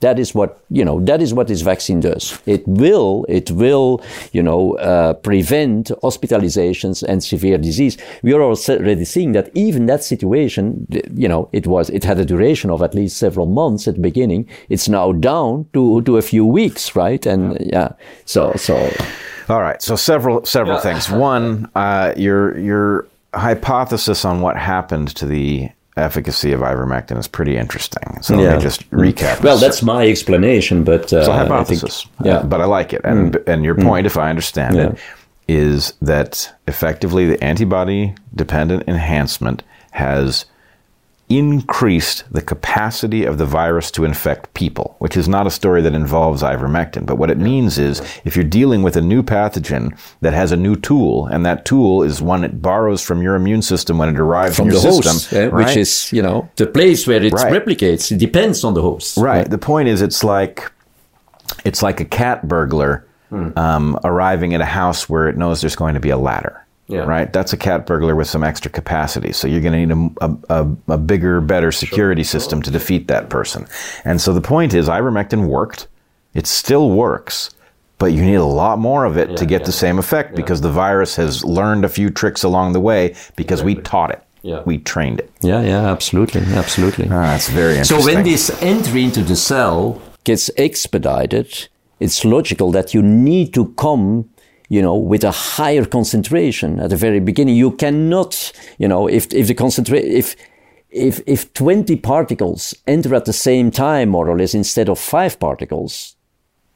S1: that is what you know. That is what this vaccine does. It will, it will, you know, uh, prevent hospitalizations and severe disease. We are already seeing that even that situation, you know, it was, it had a duration of at least several months at the beginning. It's now down to to a few weeks, right? And yeah, so so
S2: All right. So several several things. One, uh, your your hypothesis on what happened to the efficacy of ivermectin is pretty interesting. So let
S1: Yeah.
S2: me just mm. recap.
S1: well, that's my explanation, but uh,
S2: It's a
S1: I think-
S2: hypothesis.
S1: yeah.
S2: But I like it. And mm. and your mm. point, if I understand
S1: Yeah.
S2: it, is that effectively the antibody dependent enhancement has increased the capacity of the virus to infect people, which is not a story that involves ivermectin. But what it means is if you're dealing with a new pathogen that has a new tool, and that tool is one it borrows from your immune system when it arrives
S1: from
S2: in your
S1: the
S2: system,
S1: host, eh,
S2: right?
S1: which is you know the place where it
S2: Right.
S1: replicates. It depends on the host,
S2: Right. The point is, it's like it's like a cat burglar um, arriving at a house where it knows there's going to be a ladder.
S1: Yeah.
S2: Right. That's a cat burglar with some extra capacity. So you're going to need a, a, a, a bigger, better security system to defeat that person. And so the point is, ivermectin worked. It still works. But you need a lot more of it to get the same effect because the virus has learned a few tricks along the way because we taught it.
S1: Yeah.
S2: We trained it.
S1: Yeah, yeah, absolutely, absolutely.
S2: Ah, that's very interesting.
S1: So when this entry into the cell gets expedited, it's logical that you need to come, you know, with a higher concentration at the very beginning. You cannot, you know, if if the concentrate if if if 20 particles enter at the same time more or less instead of 5 particles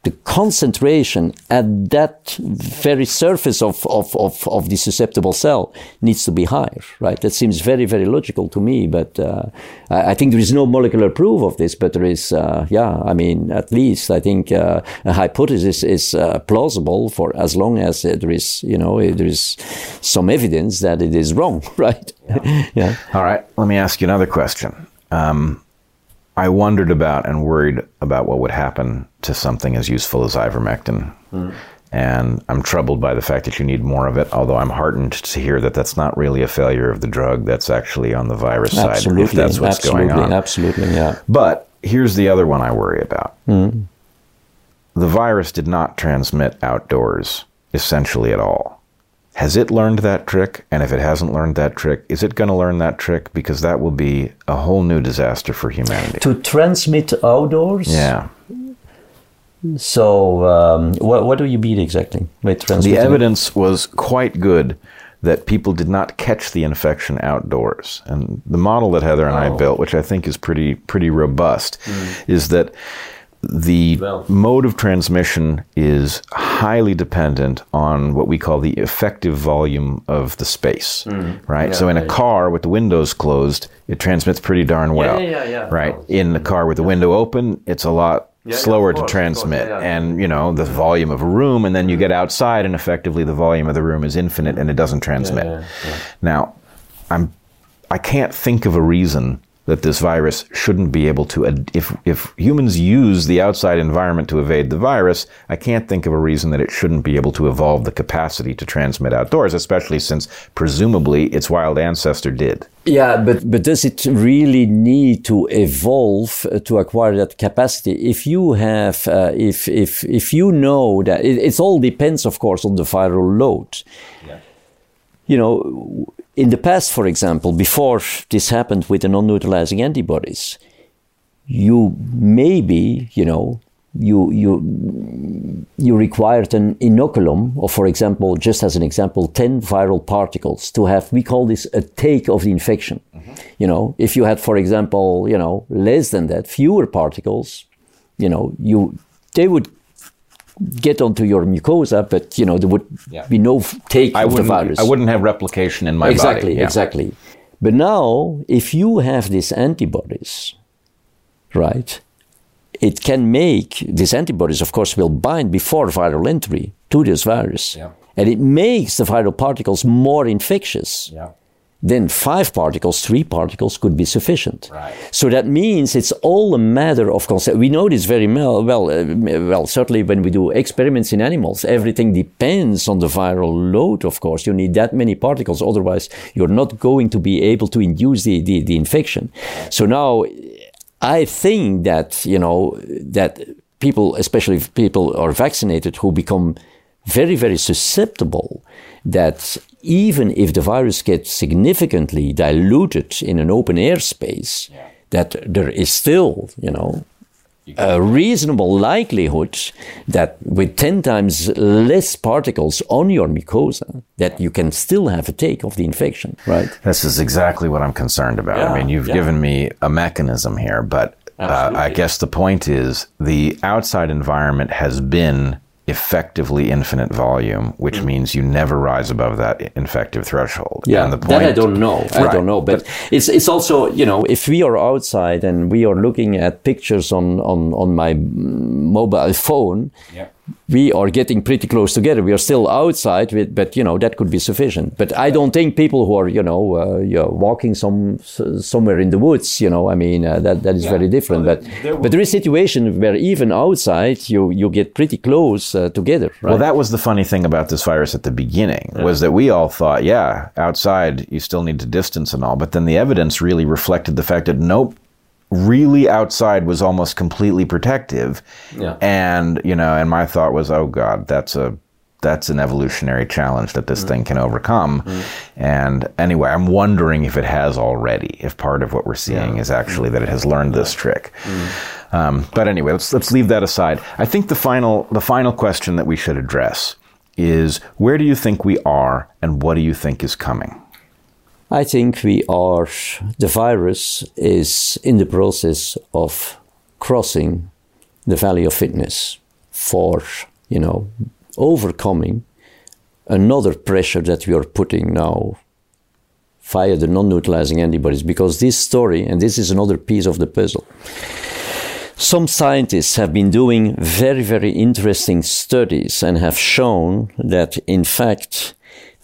S1: the concentration at that very surface of, of, of, of the susceptible cell needs to be higher, right? That seems very, very logical to me, but uh, I, think there is no molecular proof of this, but there is, uh, yeah, I mean, at least I think uh, a hypothesis is uh, plausible for as long as there is, you know, there is some evidence that it is wrong, right? yeah.
S2: All right, let me ask you another question. Um, I wondered about and worried about what would happen to something as useful as ivermectin And I'm troubled by the fact that you need more of it, although I'm heartened to hear that that's not really a failure of the drug. That's actually on the virus side,
S1: Absolutely.
S2: if that's what's
S1: absolutely,
S2: going on.
S1: Absolutely, yeah.
S2: But here's the other one I worry about. Hmm. The virus did not transmit outdoors essentially at all. Has it learned that trick? And if it hasn't learned that trick, is it going to learn that trick? Because that will be a whole new disaster for humanity.
S1: To transmit outdoors?
S2: Yeah.
S1: So, um, what, what do you mean exactly by
S2: The evidence was quite good that people did not catch the infection outdoors. And the model that Heather and I
S1: Oh.
S2: built, which I think is pretty pretty robust, is that the
S1: Well-
S2: mode of transmission is highly dependent on what we call the effective volume of the space, hmm. right? so in a
S1: yeah, yeah.
S2: car with the windows closed, it transmits pretty darn well,
S1: yeah, yeah, yeah.
S2: right? Oh, in the car with the window open, it's a lot
S1: yeah,
S2: slower to
S1: course, of
S2: transmit,
S1: yeah, yeah.
S2: and you know the volume of a room, and then you get outside, and effectively the volume of the room is infinite, and it doesn't transmit.
S1: yeah, yeah.
S2: Now, I'm I can't think of a reason that this virus shouldn't be able to ad- if if humans use the outside environment to evade the virus, I can't think of a reason that it shouldn't be able to evolve the capacity to transmit outdoors, especially since presumably its wild ancestor did.
S1: Yeah, but but does it really need to evolve uh, to acquire that capacity? If you have, uh, if if if you know that it, it all depends, of course, on the viral load. You know, in the past, for example, before this happened with the non-neutralizing antibodies, you maybe you know you you you required an inoculum, or for example, just as an example, 10 viral particles to have, we call this a take of the infection. Mm-hmm. You know, if you had, for example, you know, less than that, fewer particles, you know, you, they would get onto your mucosa, but, you know, there would
S2: Yeah.
S1: be no take
S2: I
S1: of the virus.
S2: I wouldn't have replication in my
S1: exactly,
S2: body. Yeah.
S1: exactly. But now, if you have these antibodies, right, it can make these antibodies, of course, will bind before viral entry to this virus.
S2: Yeah.
S1: And it makes the viral particles more infectious.
S2: Yeah.
S1: Then five particles, three particles could be sufficient.
S2: Right.
S1: So that means it's all a matter of concept. We know this very well. Well, uh, well, certainly when we do experiments in animals, everything depends on the viral load. Of course, you need that many particles, otherwise you're not going to be able to induce the, the, the infection. So now, I think that you know that people, especially if people are vaccinated, who become very very susceptible, that even if the virus gets significantly diluted in an open air space, that there is still you know a reasonable likelihood that with 10 times less particles on your mucosa that you can still have a take of the infection. Right.
S2: This is exactly what I'm concerned about.
S1: Yeah,
S2: I mean, you've
S1: yeah.
S2: given me a mechanism here, but uh, I guess the point is the outside environment has been effectively infinite volume, which means you never rise above that infective threshold.
S1: Mm. Yeah,
S2: and the
S1: that I don't know. I
S2: Right,
S1: don't know, but, it's it's also you know if we are outside and we are looking at pictures on on on my mm, mobile phone,
S2: Yeah.
S1: We are getting pretty close together. We are still outside, with, but you know that could be sufficient. But I don't think people who are you know uh, you know, walking some somewhere in the woods, you know, I mean uh, that that is very different.
S2: Well,
S1: but
S2: there will-
S1: but there is situations where even outside you you get pretty close uh, together. Right?
S2: Well, that was the funny thing about this virus at the beginning was that we all thought, yeah, outside you still need to distance and all, but then the evidence really reflected the fact that nope, really outside was almost completely protective.
S1: Yeah.
S2: And, you know, and my thought was, oh god, that's a that's an evolutionary challenge that this mm-hmm. thing can overcome. Mm-hmm. And anyway, I'm wondering if it has already, if part of what we're seeing is actually that it has learned this trick. Mm-hmm. Um, but anyway, let's let's leave that aside. I think the final the final question that we should address is where do you think we are and what do you think is coming?
S1: I think we are, the virus is in the process of crossing the valley of fitness for, you know, overcoming another pressure that we are putting now via the non neutralizing antibodies. Because this story, and this is another piece of the puzzle, some scientists have been doing very, very interesting studies and have shown that, in fact,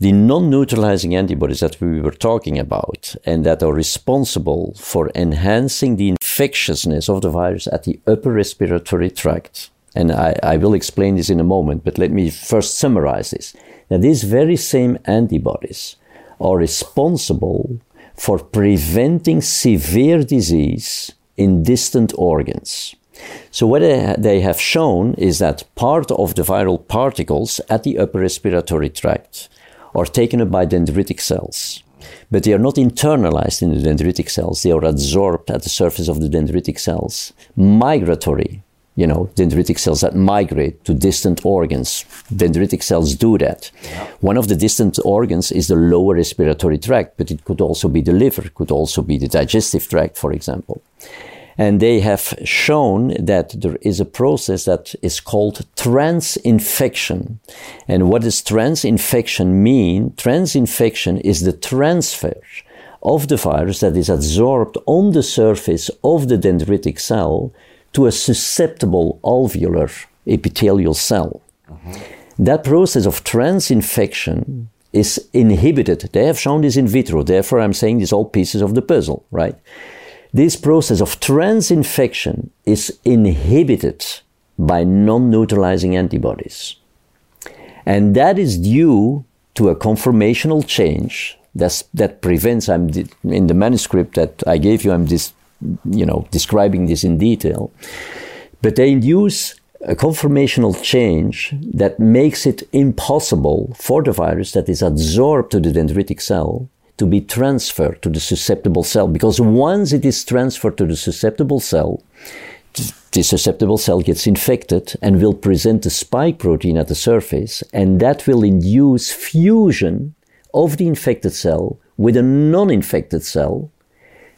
S1: the non neutralizing antibodies that we were talking about and that are responsible for enhancing the infectiousness of the virus at the upper respiratory tract and I, I will explain this in a moment, but let me first summarize this. Now, these very same antibodies are responsible for preventing severe disease in distant organs. So, what they have shown is that part of the viral particles at the upper respiratory tract are taken up by dendritic cells. But they are not internalized in the dendritic cells, they are absorbed at the surface of the dendritic cells. Migratory, you know, dendritic cells that migrate to distant organs. Dendritic cells do that. One of the distant organs is the lower respiratory tract, but it could also be the liver, could also be the digestive tract, for example. And they have shown that there is a process that is called transinfection. And what does transinfection mean? Transinfection is the transfer of the virus that is absorbed on the surface of the dendritic cell to a susceptible alveolar epithelial cell. Mm-hmm. That process of transinfection is inhibited. They have shown this in vitro. Therefore, I'm saying these are all pieces of the puzzle, right? This process of transinfection is inhibited by non-neutralizing antibodies. And that is due to a conformational change that's, that prevents, I'm in the manuscript that I gave you, I'm dis, you know, describing this in detail. But they induce a conformational change that makes it impossible for the virus that is adsorbed to the dendritic cell to be transferred to the susceptible cell because once it is transferred to the susceptible cell, the susceptible cell gets infected and will present the spike protein at the surface, and that will induce fusion of the infected cell with a non infected cell.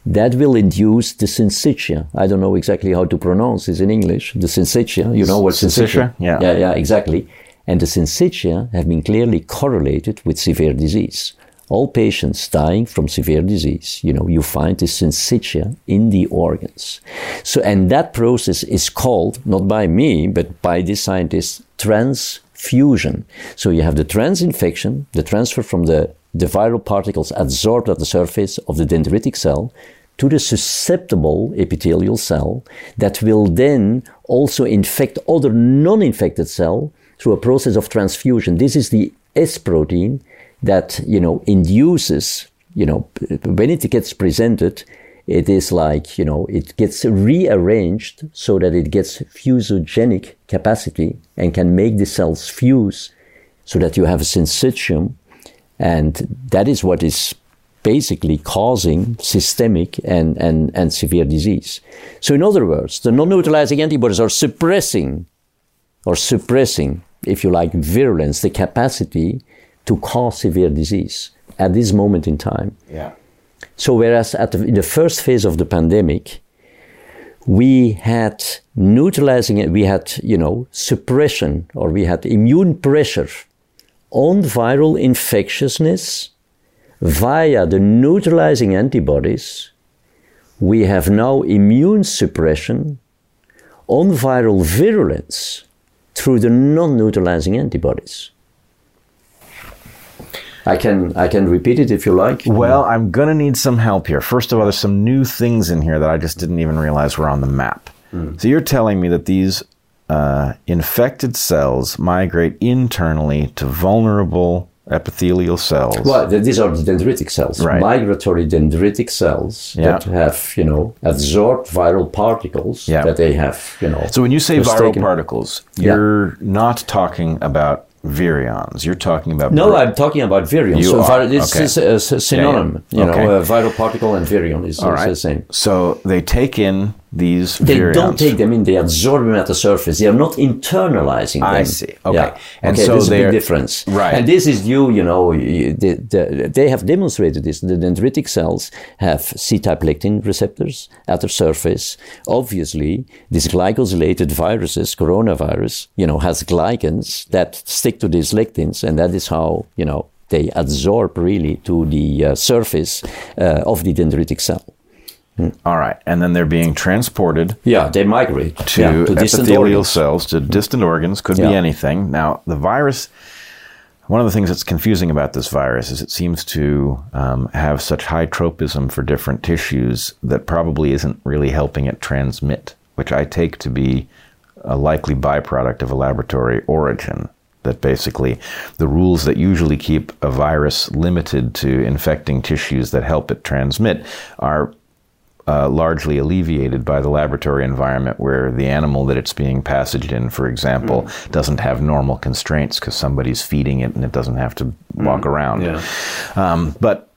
S1: That will induce the syncytia. I don't know exactly how to pronounce this in English. The syncytia, you know what syncytia?
S2: Yeah.
S1: Yeah, yeah, exactly. And the syncytia have been clearly correlated with severe disease all patients dying from severe disease, you know, you find this syncytia in the organs. So, and that process is called, not by me, but by this scientist, transfusion. So you have the transinfection, the transfer from the, the viral particles absorbed at the surface of the dendritic cell to the susceptible epithelial cell that will then also infect other non-infected cell through a process of transfusion. This is the S protein that you know induces you know when it gets presented it is like you know it gets rearranged so that it gets fusogenic capacity and can make the cells fuse so that you have a syncytium and that is what is basically causing systemic and, and, and severe disease. So in other words, the non-neutralizing antibodies are suppressing or suppressing, if you like, virulence, the capacity to cause severe disease at this moment in time.
S2: Yeah.
S1: So whereas at the, in the first phase of the pandemic, we had neutralizing it, we had, you know, suppression or we had immune pressure on viral infectiousness via the neutralizing antibodies. We have now immune suppression on viral virulence through the non-neutralizing antibodies. I can I can repeat it if you like.
S2: Well, I'm gonna need some help here. First of all, there's some new things in here that I just didn't even realize were on the map. Mm. So you're telling me that these uh, infected cells migrate internally to vulnerable epithelial cells.
S1: Well, these are the dendritic cells,
S2: right.
S1: migratory dendritic cells yeah. that have, you know, absorbed viral particles yeah. that they have, you know.
S2: So when you say viral particles, you're yeah. not talking about virions. You're talking about
S1: no, I'm talking about virions. You so are. this okay. is uh, a, synonym. Yeah, yeah. You okay. know, a viral particle and virion is, right. the same.
S2: So they take in these
S1: they don't take them in; they absorb them at the surface. They are not internalizing them.
S2: I see. Okay,
S1: yeah. and okay, so there's a big difference.
S2: Right,
S1: and this is due. You know, they, they have demonstrated this. The dendritic cells have C-type lectin receptors at the surface. Obviously, these glycosylated viruses, coronavirus, you know, has glycans that stick to these lectins, and that is how you know they absorb really to the uh, surface uh, of the dendritic cell.
S2: Mm. All right, and then they're being transported.
S1: Yeah, they migrate
S2: to,
S1: yeah,
S2: to epithelial cells, to distant organs. Could yeah. be anything. Now, the virus. One of the things that's confusing about this virus is it seems to um, have such high tropism for different tissues that probably isn't really helping it transmit, which I take to be a likely byproduct of a laboratory origin. That basically the rules that usually keep a virus limited to infecting tissues that help it transmit are uh, largely alleviated by the laboratory environment where the animal that it's being passaged in, for example, mm. doesn't have normal constraints because somebody's feeding it and it doesn't have to mm. walk around.
S1: Yeah.
S2: Um, but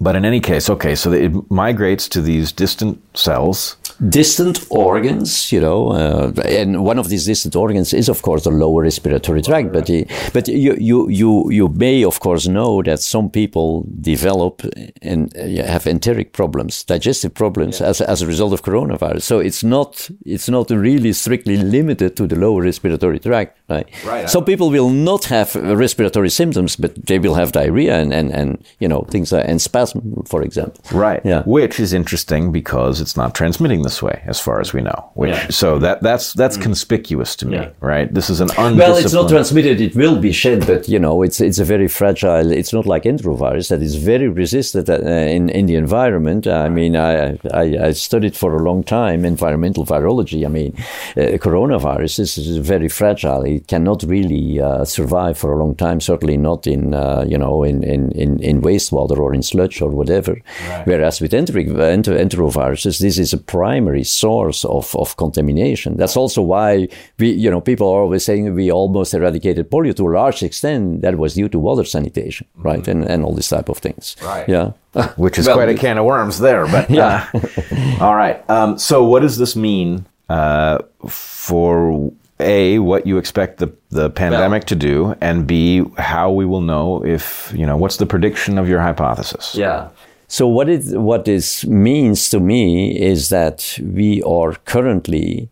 S2: but in any case, okay, so it migrates to these distant cells
S1: distant organs, you know, uh, and one of these distant organs is, of course, the lower respiratory tract. But but you you you you may, of course, know that some people develop and have enteric problems, digestive problems, yeah. as as a result of coronavirus. So it's not it's not really strictly limited to the lower respiratory tract. Right.
S2: right
S1: some people will not have respiratory symptoms, but they will have diarrhea and and, and you know things like, and spasm, for example.
S2: Right. Yeah. Which is interesting because it's not transmitting this way, as far as we know. Which yeah. so that that's that's mm. conspicuous to me, yeah. right? This is an undisciplined.
S1: Well, it's not transmitted; it will be shed, but you know, it's it's a very fragile. It's not like enterovirus that is very resistant uh, in in the environment. I mean, I, I, I studied for a long time environmental virology. I mean, uh, coronavirus is, is, very fragile. It cannot really uh, survive for a long time. Certainly not in uh, you know in, in, in, in, wastewater or in sludge or whatever. Right. Whereas with enteric enteroviruses, this is a primary source of, of contamination. That's also why we, you know, people are always saying we almost eradicated polio to a large extent. That was due to water sanitation, mm-hmm. right, and and all this type of things.
S2: Right.
S1: Yeah.
S2: Which is well, quite a can of worms there, but yeah. Uh, all right. Um, so, what does this mean uh, for a what you expect the the pandemic well, to do, and b how we will know if you know what's the prediction of your hypothesis?
S1: Yeah. So what it what this means to me is that we are currently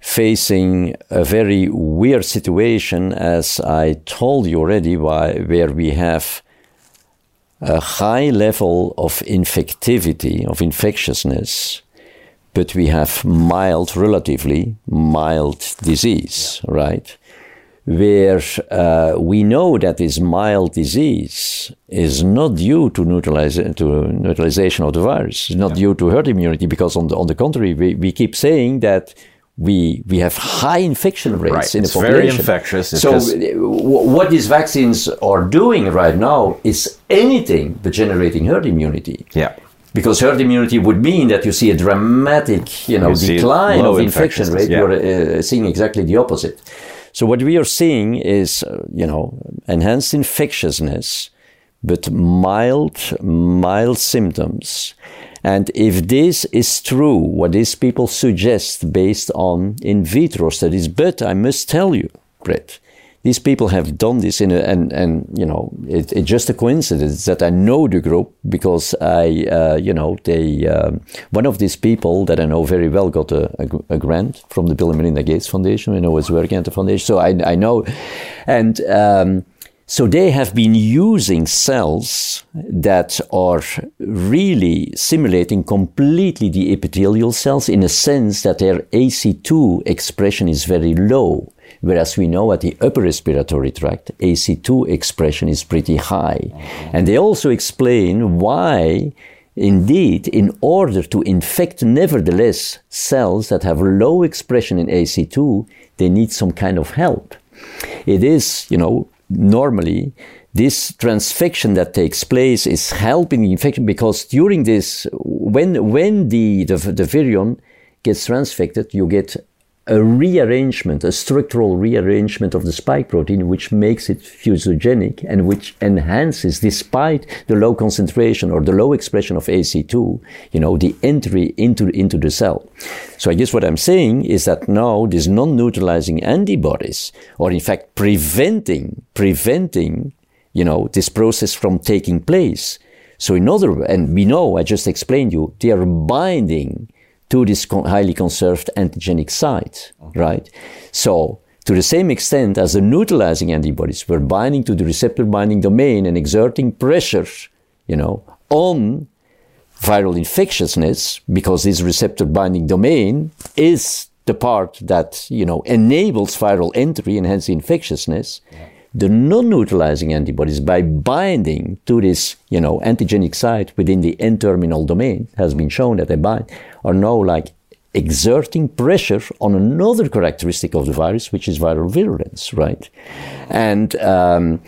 S1: facing a very weird situation, as I told you already, why, where we have a high level of infectivity, of infectiousness, but we have mild, relatively mild disease, right? where uh, we know that this mild disease is not due to, neutraliza- to neutralization of the virus, it's not yeah. due to herd immunity, because on the, on the contrary, we, we keep saying that we we have high infection rates
S2: right.
S1: in
S2: it's
S1: the population.
S2: Very infectious.
S1: It's so just... what these vaccines are doing right now is anything but generating herd immunity.
S2: Yeah.
S1: Because herd immunity would mean that you see a dramatic, you know, you decline of infection rate. Yeah. You're uh, seeing exactly the opposite. So what we are seeing is, uh, you know, enhanced infectiousness, but mild, mild symptoms. And if this is true, what these people suggest based on in vitro studies, but I must tell you, Brett, these people have done this in a, and, and, you know, it, it's just a coincidence that I know the group because I, uh, you know, they, um, one of these people that I know very well got a, a, a, grant from the Bill and Melinda Gates Foundation. I know was working at the foundation. So I, I know, and, um, so they have been using cells that are really simulating completely the epithelial cells in a sense that their AC2 expression is very low. Whereas we know at the upper respiratory tract, AC2 expression is pretty high. And they also explain why, indeed, in order to infect nevertheless cells that have low expression in AC2, they need some kind of help. It is, you know, normally this transfection that takes place is helping the infection because during this, when, when the, the, the virion gets transfected, you get a rearrangement, a structural rearrangement of the spike protein, which makes it fusogenic and which enhances, despite the low concentration or the low expression of AC2, you know, the entry into, into the cell. So I guess what I'm saying is that now these non-neutralizing antibodies or in fact preventing, preventing, you know, this process from taking place. So in other, and we know, I just explained you, they are binding to this highly conserved antigenic site, okay. right? So, to the same extent as the neutralizing antibodies were binding to the receptor binding domain and exerting pressure, you know, on viral infectiousness, because this receptor binding domain is the part that, you know, enables viral entry and hence infectiousness. Yeah the non-neutralizing antibodies by binding to this, you know, antigenic site within the N-terminal domain has been shown that they bind are now like exerting pressure on another characteristic of the virus, which is viral virulence, right? And um,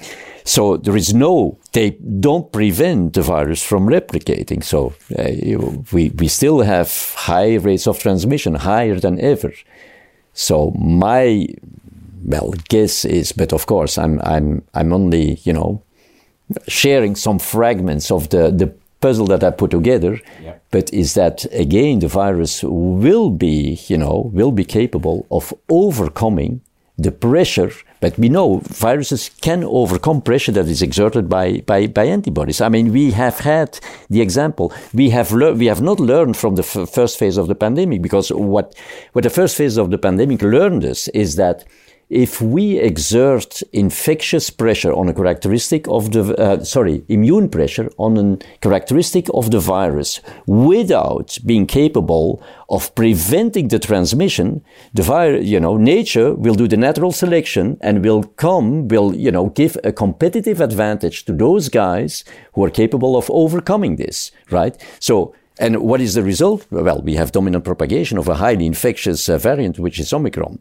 S1: so there is no, they don't prevent the virus from replicating. So uh, we, we still have high rates of transmission, higher than ever. So my, well, guess is, but of course I'm, I'm, I'm only, you know, sharing some fragments of the, the puzzle that I put together, yeah. but is that again the virus will be, you know, will be capable of overcoming the pressure. But we know viruses can overcome pressure that is exerted by, by, by antibodies. I mean, we have had the example. We have learned, we have not learned from the f- first phase of the pandemic because what, what the first phase of the pandemic learned us is that if we exert infectious pressure on a characteristic of the, uh, sorry, immune pressure on a characteristic of the virus without being capable of preventing the transmission, the virus, you know, nature will do the natural selection and will come, will, you know, give a competitive advantage to those guys who are capable of overcoming this, right? So, and what is the result? Well, we have dominant propagation of a highly infectious uh, variant, which is Omicron.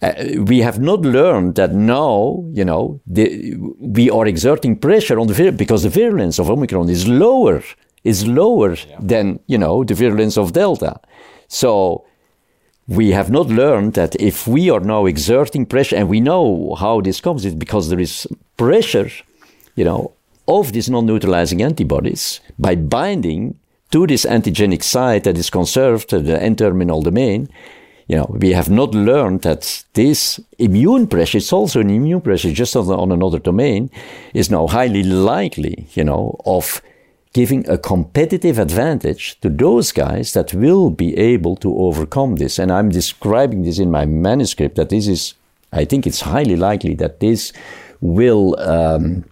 S1: Uh, we have not learned that now, you know, the, we are exerting pressure on the virulence because the virulence of Omicron is lower, is lower yeah. than, you know, the virulence of Delta. So we have not learned that if we are now exerting pressure, and we know how this comes, it's because there is pressure, you know, of these non-neutralizing antibodies by binding to this antigenic site that is conserved, the N-terminal domain, you know, we have not learned that this immune pressure, it's also an immune pressure just on, on another domain, is now highly likely, you know, of giving a competitive advantage to those guys that will be able to overcome this. And I'm describing this in my manuscript that this is, I think it's highly likely that this will, um,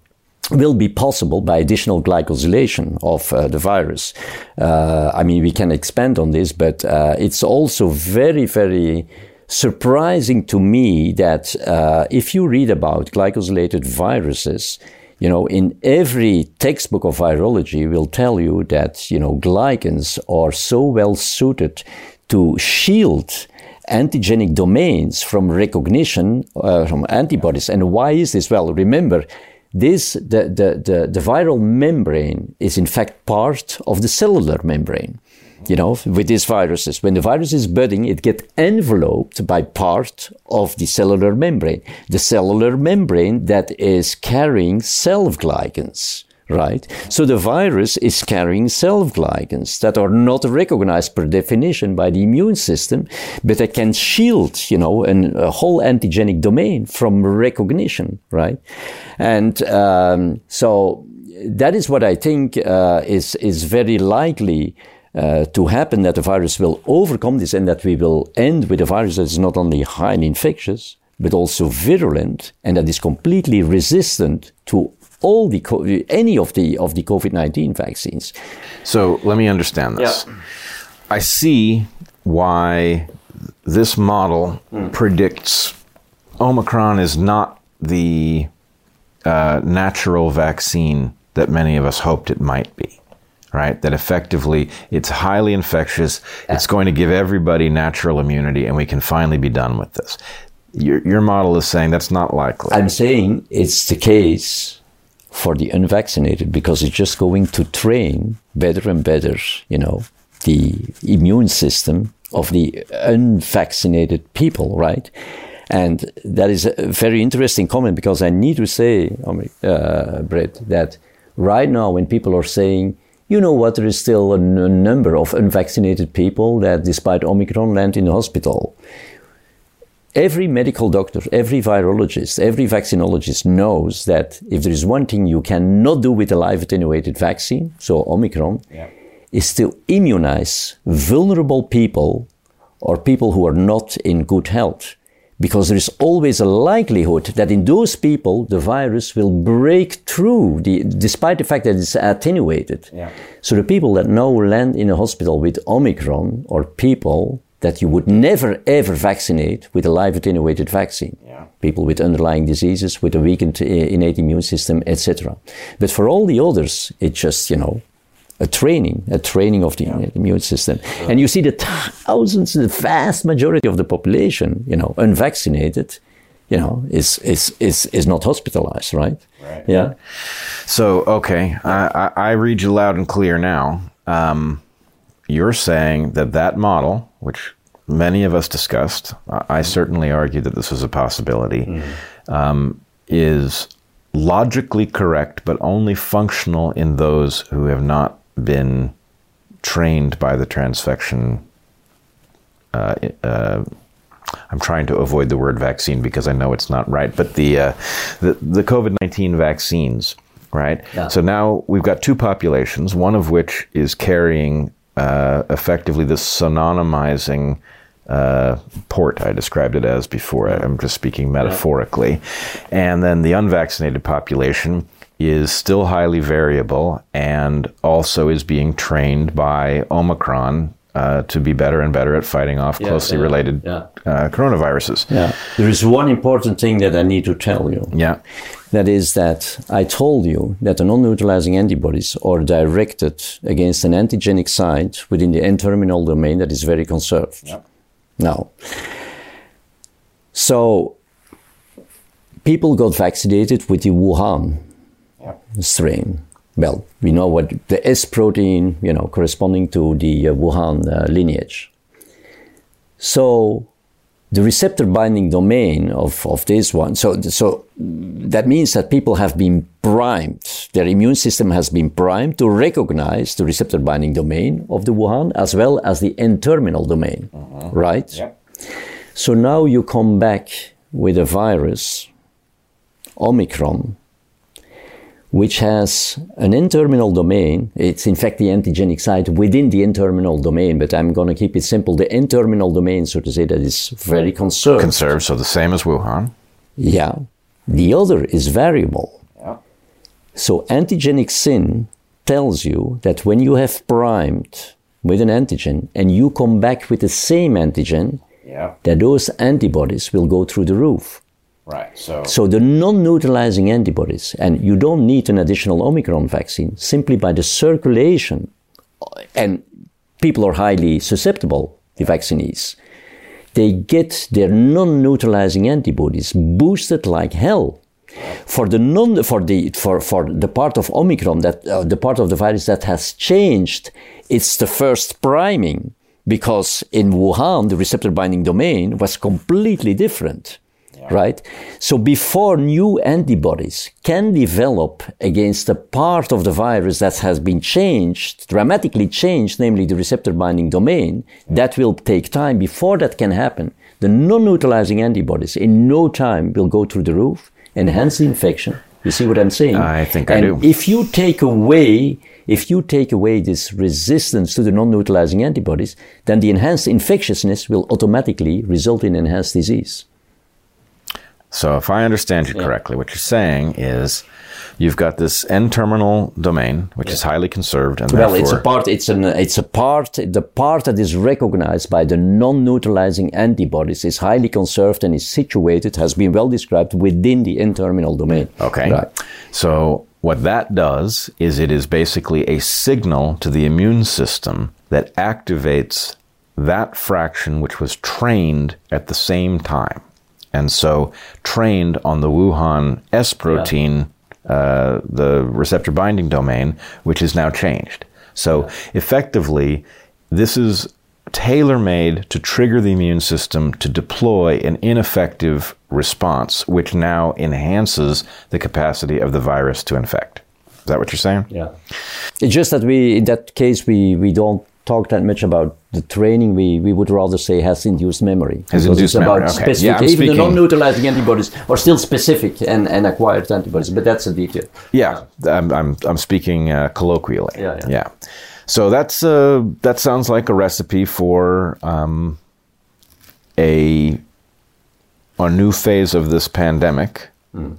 S1: will be possible by additional glycosylation of uh, the virus. Uh, I mean, we can expand on this, but uh, it's also very, very surprising to me that uh, if you read about glycosylated viruses, you know, in every textbook of virology will tell you that, you know, glycans are so well suited to shield antigenic domains from recognition uh, from antibodies. And why is this? Well, remember, this, the, the, the, the viral membrane is in fact part of the cellular membrane you know, with these viruses. When the virus is budding, it gets enveloped by part of the cellular membrane. The cellular membrane that is carrying self-glycans right? So the virus is carrying self-glycans that are not recognized per definition by the immune system, but that can shield, you know, an, a whole antigenic domain from recognition, right? And um, so that is what I think uh, is is very likely. Uh, to happen that the virus will overcome this and that we will end with a virus that is not only highly infectious, but also virulent and that is completely resistant to all the any of the of the COVID nineteen vaccines.
S2: So let me understand this. Yeah. I see why this model mm. predicts Omicron is not the uh, natural vaccine that many of us hoped it might be. Right? That effectively it's highly infectious. Yeah. It's going to give everybody natural immunity, and we can finally be done with this. Your, your model is saying that's not likely.
S1: I'm saying it's the case for the unvaccinated because it's just going to train better and better, you know, the immune system of the unvaccinated people, right? And that is a very interesting comment because I need to say, uh, Brett, that right now when people are saying, you know what, there is still a, number of unvaccinated people that despite Omicron land in the hospital every medical doctor, every virologist, every vaccinologist knows that if there is one thing you cannot do with a live attenuated vaccine, so Omicron, yeah. is to immunize vulnerable people or people who are not in good health. Because there is always a likelihood that in those people the virus will break through, the, despite the fact that it's attenuated. Yeah. So the people that now land in a hospital with Omicron or people that you would never ever vaccinate with a live attenuated vaccine. Yeah. People with underlying diseases, with a weakened innate immune system, etc. But for all the others, it just, you know, a training, a training of the yeah. immune system. Yeah. And you see the thousands, the vast majority of the population, you know, unvaccinated, you know, is is is is not hospitalized, right?
S2: Right.
S1: Yeah.
S2: So okay, I, I, read you loud and clear now. Um, you're saying that that model, which many of us discussed, I certainly argued that this was a possibility, mm-hmm. um, is logically correct, but only functional in those who have not been trained by the transfection. Uh, uh, I'm trying to avoid the word vaccine because I know it's not right, but the uh, the, the COVID nineteen vaccines, right? Yeah. So now we've got two populations, one of which is carrying uh, effectively this synonymizing uh, port I described it as before. I'm just speaking metaphorically. And then the unvaccinated population is still highly variable and also is being trained by Omicron uh, to be better and better at fighting off yeah, closely yeah, related yeah. Uh, coronaviruses.
S1: Yeah. There is one important thing that I need to tell you.
S2: Yeah.
S1: That is that I told you that the non-neutralizing antibodies are directed against an antigenic site within the N-terminal domain that is very conserved. Yeah. Now, so people got vaccinated with the Wuhan strain. Well, we know what the S protein, you know, corresponding to the uh, Wuhan uh, lineage. So the receptor binding domain of, of this one, so, so that means that people have been primed, their immune system has been primed to recognize the receptor binding domain of the Wuhan as well as the N terminal domain, uh-huh. right?
S2: Yep.
S1: So now you come back with a virus, Omicron, which has an N-terminal domain. It's in fact the antigenic site within the N-terminal domain, but I'm going to keep it simple. The N-terminal domain, so to say, that is very conserved.
S2: Conserved, so the same as Wuhan.
S1: Yeah. The other is variable.
S2: Yeah.
S1: So antigenic sin tells you that when you have primed with an antigen and you come back with the same antigen,
S2: yeah.
S1: that those antibodies will go through the roof.
S2: Right. So,
S1: so the non-neutralizing antibodies, and you don't need an additional Omicron vaccine simply by the circulation, and people are highly susceptible, the vaccinees. They get their non-neutralizing antibodies boosted like hell. For the non, for the for for the part of Omicron that uh, the part of the virus that has changed, it's the first priming because in Wuhan the receptor binding domain was completely different right? So before new antibodies can develop against a part of the virus that has been changed, dramatically changed, namely the receptor binding domain, that will take time. Before that can happen, the non-neutralizing antibodies in no time will go through the roof, enhance the infection. You see what I'm saying?
S2: I think
S1: and
S2: I do.
S1: If you take away if you take away this resistance to the non-neutralizing antibodies, then the enhanced infectiousness will automatically result in enhanced disease.
S2: So, if I understand you correctly, what you're saying is you've got this N-terminal domain, which yeah. is highly conserved, and
S1: well, it's a part. It's an. It's a part. The part that is recognized by the non-neutralizing antibodies is highly conserved and is situated, has been well described within the N-terminal domain.
S2: Okay. Right. So, what that does is it is basically a signal to the immune system that activates that fraction which was trained at the same time and so trained on the Wuhan S protein, yeah. uh, the receptor binding domain, which is now changed. So yeah. effectively, this is tailor made to trigger the immune system to deploy an ineffective response, which now enhances the capacity of the virus to infect. Is that what you're saying?
S1: Yeah. It's just that we, in that case, we, we don't talk that much about the training. We, we would rather say has induced memory.
S2: Has induced it's memory.
S1: About
S2: okay.
S1: specific,
S2: yeah,
S1: even
S2: speaking.
S1: the non-neutralizing antibodies are still specific and, and acquired antibodies, but that's a detail.
S2: Yeah, I'm, I'm, I'm speaking uh, colloquially.
S1: Yeah, yeah.
S2: yeah. So that's uh, that sounds like a recipe for um, a a new phase of this pandemic. Mm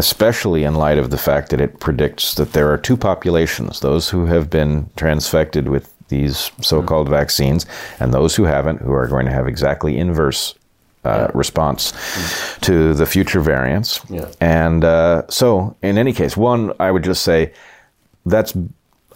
S2: especially in light of the fact that it predicts that there are two populations those who have been transfected with these so-called mm-hmm. vaccines, and those who haven't, who are going to have exactly inverse uh, yeah. response mm-hmm. to the future variants.
S1: Yeah.
S2: And uh, so, in any case, one, I would just say that's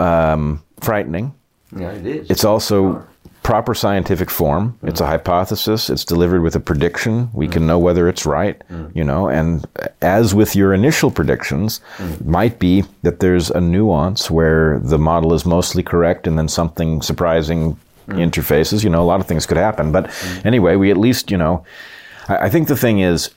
S2: um, frightening.
S1: Yeah, it is.
S2: It's also proper scientific form. It's a mm. hypothesis. It's delivered with a prediction. We can mm. know whether it's right, mm. you know. And as with your initial predictions, might be that there's a nuance where the model is mostly correct, and then something surprising interfaces. You know, a lot of things could happen. But anyway, we at least, you know, I, I think the thing is.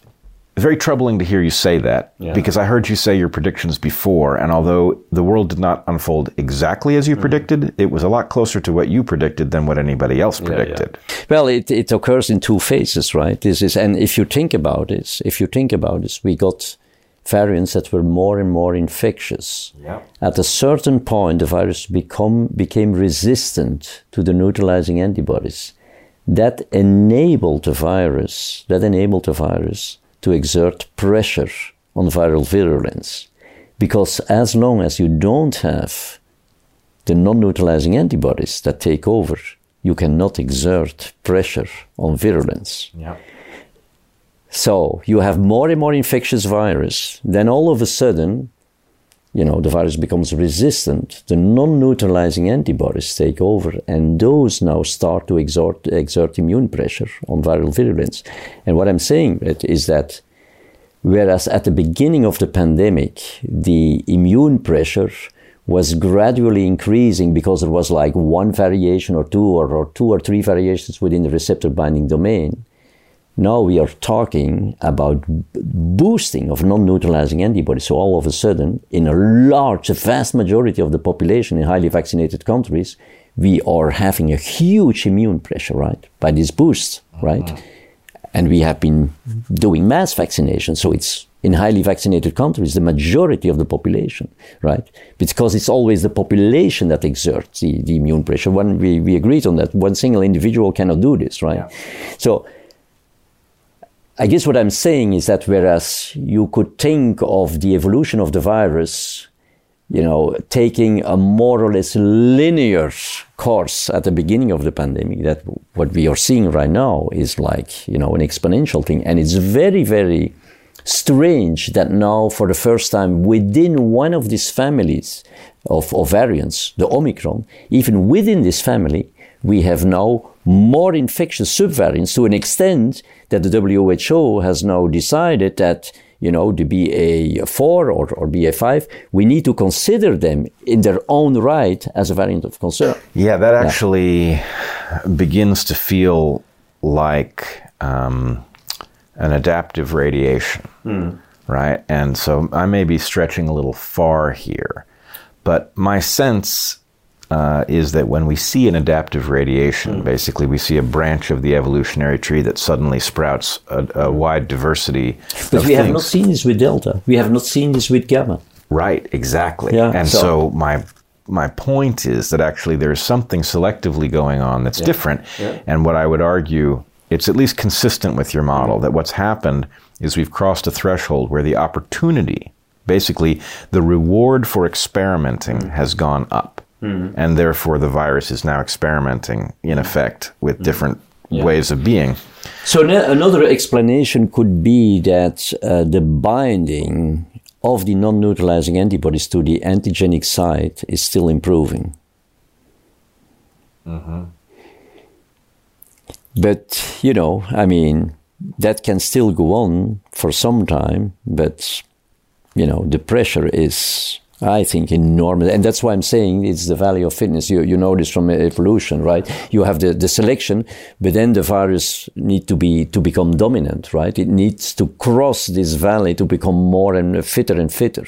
S2: It's very troubling to hear you say that
S1: Yeah.
S2: because I heard you say your predictions before, and although the world did not unfold exactly as you mm-hmm. predicted, it was a lot closer to what you predicted than what anybody else predicted.
S1: Well, it, it occurs in two phases, right? This is, and if you think about it, if you think about this, we got variants that were more and more infectious.
S2: Yeah.
S1: At a certain point, the virus become became resistant to the neutralizing antibodies. That enabled the virus. That enabled the virus to exert pressure on viral virulence, because as long as you don't have the non-neutralizing antibodies that take over, you cannot exert pressure on virulence.
S2: Yeah.
S1: So you have more and more infectious virus, then all of a sudden, you know, the virus becomes resistant. The non-neutralizing antibodies take over, and those now start to exert, exert immune pressure on viral virulence. And what I'm saying is that whereas at the beginning of the pandemic, the immune pressure was gradually increasing because there was like one variation or two or, or two or three variations within the receptor binding domain. Now we are talking about boosting of non-neutralizing antibodies. So all of a sudden, in a large, vast majority of the population in highly vaccinated countries, we are having a huge immune pressure, right, by this boost, right? Uh-huh. And we have been doing mass vaccination, so it's in highly vaccinated countries, the majority of the population, right? Because it's always the population that exerts the, the immune pressure. When we, we agreed on that, one single individual cannot do this, right? So I guess what I'm saying is that whereas you could think of the evolution of the virus, you know, taking a more or less linear course at the beginning of the pandemic, that what we are seeing right now is like, you know, an exponential thing. And it's very, very strange that now, for the first time, within one of these families of, of variants, the Omicron, even within this family, we have now more infectious subvariants to an extent that the WHO has now decided that, you know, the BA4 or, or BA5, we need to consider them in their own right as a variant of concern.
S2: Yeah, that actually begins to feel like um, an adaptive radiation, right? And so I may be stretching a little far here, but my sense uh, is that when we see an adaptive radiation, basically we see a branch of the evolutionary tree that suddenly sprouts a, a wide diversity.
S1: But we have not seen this with Delta. We have not seen this with Gamma.
S2: Right, exactly.
S1: Yeah,
S2: and
S1: so-
S2: so, my my point is that actually there's something selectively going on that's different. Yeah. And what I would argue, it's at least consistent with your model that what's happened is we've crossed a threshold where the opportunity, basically the reward for experimenting
S1: Mm.
S2: has gone up. And therefore the virus is now experimenting in effect
S1: Mm.
S2: with different ways of being.
S1: So ne- another explanation could be that uh, the binding of the non-neutralizing antibodies to the antigenic site is still improving. But you know, I mean, that can still go on for some time. But you know, the pressure is, I think, enormous, and that's why I'm saying it's the value of fitness. You you know this from evolution, right? You have the, the selection, but then the virus need to be to become dominant, right? It needs to cross this valley to become more and fitter and fitter,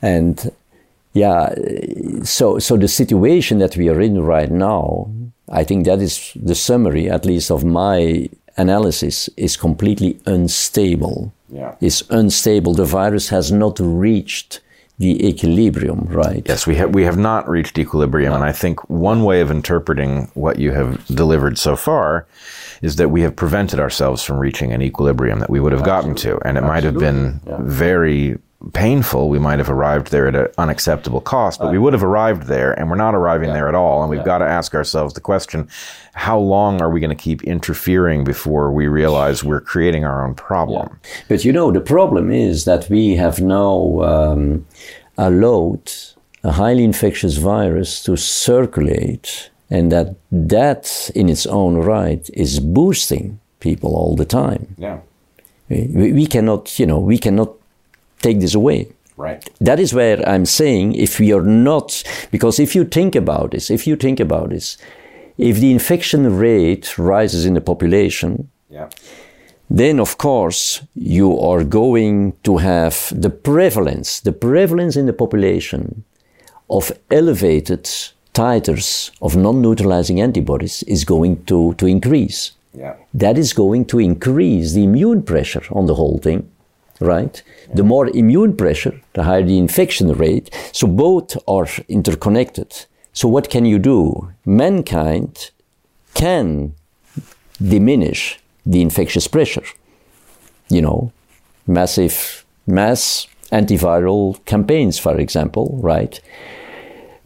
S1: and yeah, so so the situation that we are in right now, I think that is the summary, at least of my analysis, is completely unstable.
S2: Yeah.
S1: Is unstable. The virus has not reached the equilibrium, right?
S2: Yes, we have we have not reached equilibrium, and I think one way of interpreting what you have delivered so far is that we have prevented ourselves from reaching an equilibrium that we would have gotten to, and it might have been very painful. We might have arrived there at an unacceptable cost, but we would have arrived there, and we're not arriving there at all. And we've got to ask ourselves the question: How long are we going to keep interfering before we realize we're creating our own problem?
S1: But you know, the problem is that we have now um, allowed a highly infectious virus to circulate and that that in its own right is boosting people all the time.
S2: Yeah.
S1: We, we cannot, you know, we cannot take this away.
S2: Right.
S1: That is where I'm saying if we are not, because if you think about this, if you think about this, if the infection rate rises in the population,
S2: Yeah.
S1: then of course you are going to have the prevalence, the prevalence in the population of elevated titers of non-neutralizing antibodies is going to, to increase.
S2: Yeah.
S1: That is going to increase the immune pressure on the whole thing, right? The more immune pressure, the higher the infection rate. So both are interconnected. So what can you do? Mankind can diminish the infectious pressure. You know, massive mass antiviral campaigns, for example, right?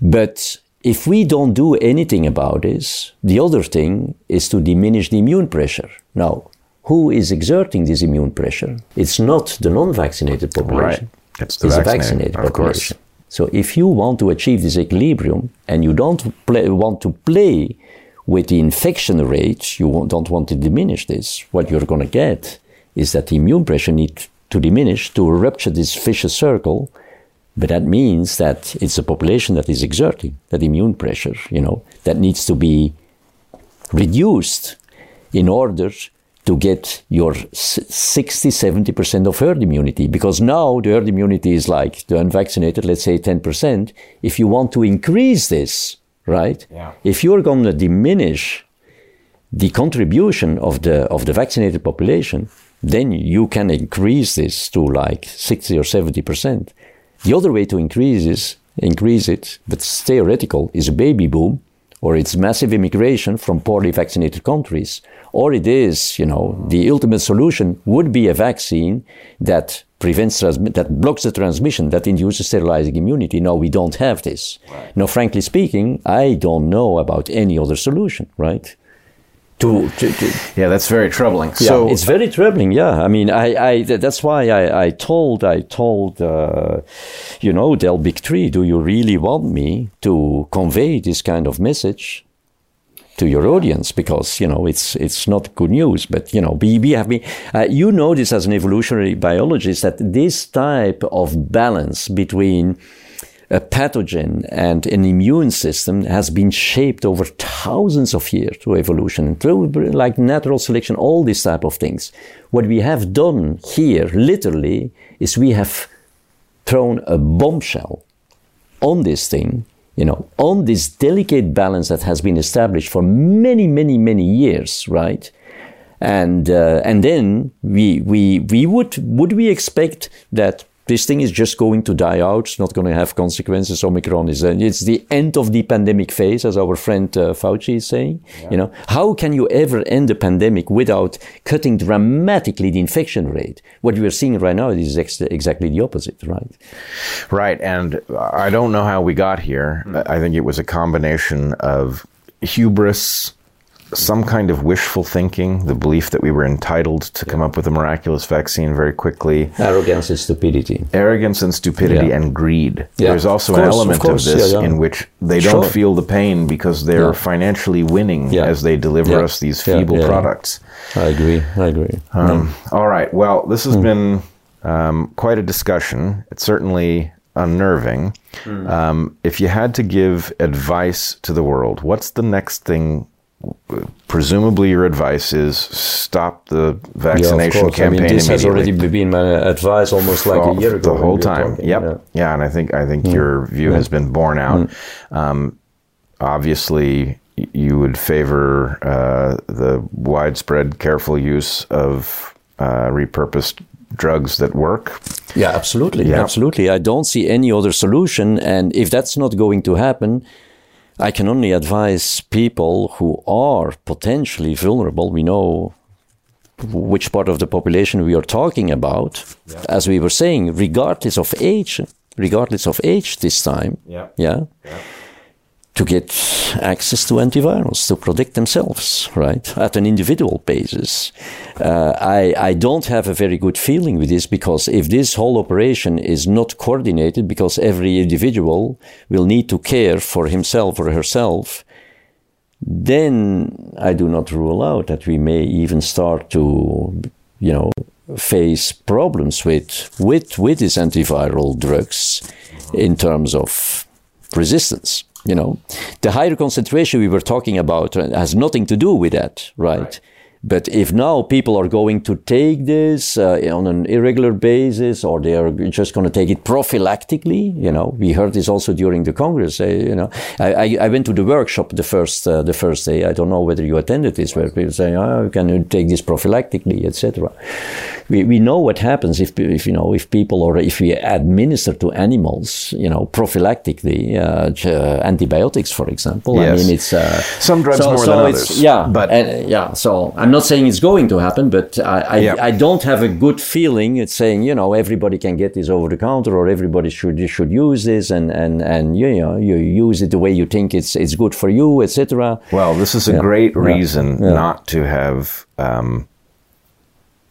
S1: But if we don't do anything about this, the other thing is to diminish the immune pressure. Now, who is exerting this immune pressure? It's not the non-vaccinated population.
S2: Right. It's the
S1: It's
S2: vaccinated,
S1: vaccinated
S2: of course.
S1: population. So if you want to achieve this equilibrium and you don't play, want to play with the infection rates, you don't want to diminish this, what you're going to get is that the immune pressure needs to diminish to rupture this vicious circle. But that means that it's a population that is exerting that immune pressure, you know, that needs to be reduced in order to get your s- 60 70% of herd immunity because now the herd immunity is like the unvaccinated let's say 10% if you want to increase this right
S2: Yeah.
S1: if you're going to diminish the contribution of the of the vaccinated population then you can increase this to like 60 or 70% the other way to increase is increase it but it's theoretical is a baby boom or it's massive immigration from poorly vaccinated countries or it is you know the ultimate solution would be a vaccine that prevents transmi- that blocks the transmission that induces sterilizing immunity. No we don't have this. Now frankly speaking i don't know about any other solution right to, to, to
S2: Yeah, that's very troubling.
S1: yeah,
S2: so
S1: it's very troubling. Yeah, I mean, I, I that's why I, I told, I told, uh, you know, Del Big Tree, do you really want me to convey this kind of message to your audience? Because you know, it's it's not good news. But you know, we, we have been, uh, you know, this as an evolutionary biologist that this type of balance between a pathogen and an immune system has been shaped over thousands of years through evolution, through like natural selection, all these type of things. What we have done here, literally, is we have thrown a bombshell on this thing, you know, on this delicate balance that has been established for many, many, many years, right? And uh, and then we we we would would we expect that this thing is just going to die out, it's not going to have consequences. Omicron is uh, it's the end of the pandemic phase, as our friend uh, Fauci is saying. You know, how can you ever end a pandemic without cutting dramatically the infection rate? What we are seeing right now is ex- exactly the opposite, right?
S2: Right, and I don't know how we got here. I think it was a combination of hubris, some kind of wishful thinking, the belief that we were entitled to come up with a miraculous vaccine very quickly,
S1: Arrogance and stupidity.
S2: arrogance and stupidity
S1: Yeah.
S2: and greed.
S1: Yeah,
S2: There's also
S1: of
S2: an
S1: course, of
S2: element of, this
S1: yeah, yeah.
S2: in which they don't feel the pain because they're
S1: Yeah.
S2: financially winning
S1: Yeah.
S2: as they deliver
S1: Yeah.
S2: us these feeble
S1: yeah, yeah.
S2: products.
S1: I agree. I agree.
S2: Um, all right. Well, this has been um, quite a discussion. It's certainly unnerving.
S1: Hmm.
S2: Um, if you had to give advice to the world, what's the next thing? Presumably, your advice is stop the
S1: yeah,
S2: vaccination.
S1: I
S2: campaign
S1: mean, this has already been my advice almost like
S2: All-
S1: a year ago.
S2: the whole time.
S1: talking,
S2: Yep.
S1: yeah.
S2: Yeah. and I think I think your view has been borne out. Um, obviously, you would favor uh, the widespread, careful use of uh, repurposed drugs that work.
S1: Yeah, absolutely.
S2: Yeah.
S1: Absolutely. I don't see any other solution. And if that's not going to happen, I can only advise people who are potentially vulnerable. We know which part of the population we are talking about. As we were saying, regardless of age, regardless of age this time.
S2: Yeah.
S1: Yeah. To get access to antivirals to protect themselves, right, at an individual basis. Uh, I, I don't have a very good feeling with this because if this whole operation is not coordinated, because every individual will need to care for himself or herself, then I do not rule out that we may even start to, you know, face problems with with with these antiviral drugs in terms of resistance. You know, the higher concentration we were talking about has nothing to do with that, right? right. But if now people are going to take this uh, on an irregular basis, or they are just going to take it prophylactically, you know, we heard this also during the Congress. Uh, you know, I, I, went to the workshop the first uh, the first day. I don't know whether you attended this, where people say, "Oh, can you take this prophylactically, etc." We, we know what happens if, if you know if people or if we administer to animals, you know, prophylactically uh, antibiotics, for example.
S2: Yes.
S1: I mean, it's uh,
S2: some drugs so, more so than others.
S1: Yeah, but yeah. So I'm not saying it's going to happen, but I, I, yep. I, don't have a good feeling. It's saying you know everybody can get this over the counter, or everybody should should use this, and and and you know you use it the way you think it's it's good for you, etc.
S2: Well, this is a yeah. great reason yeah. not to have. Um,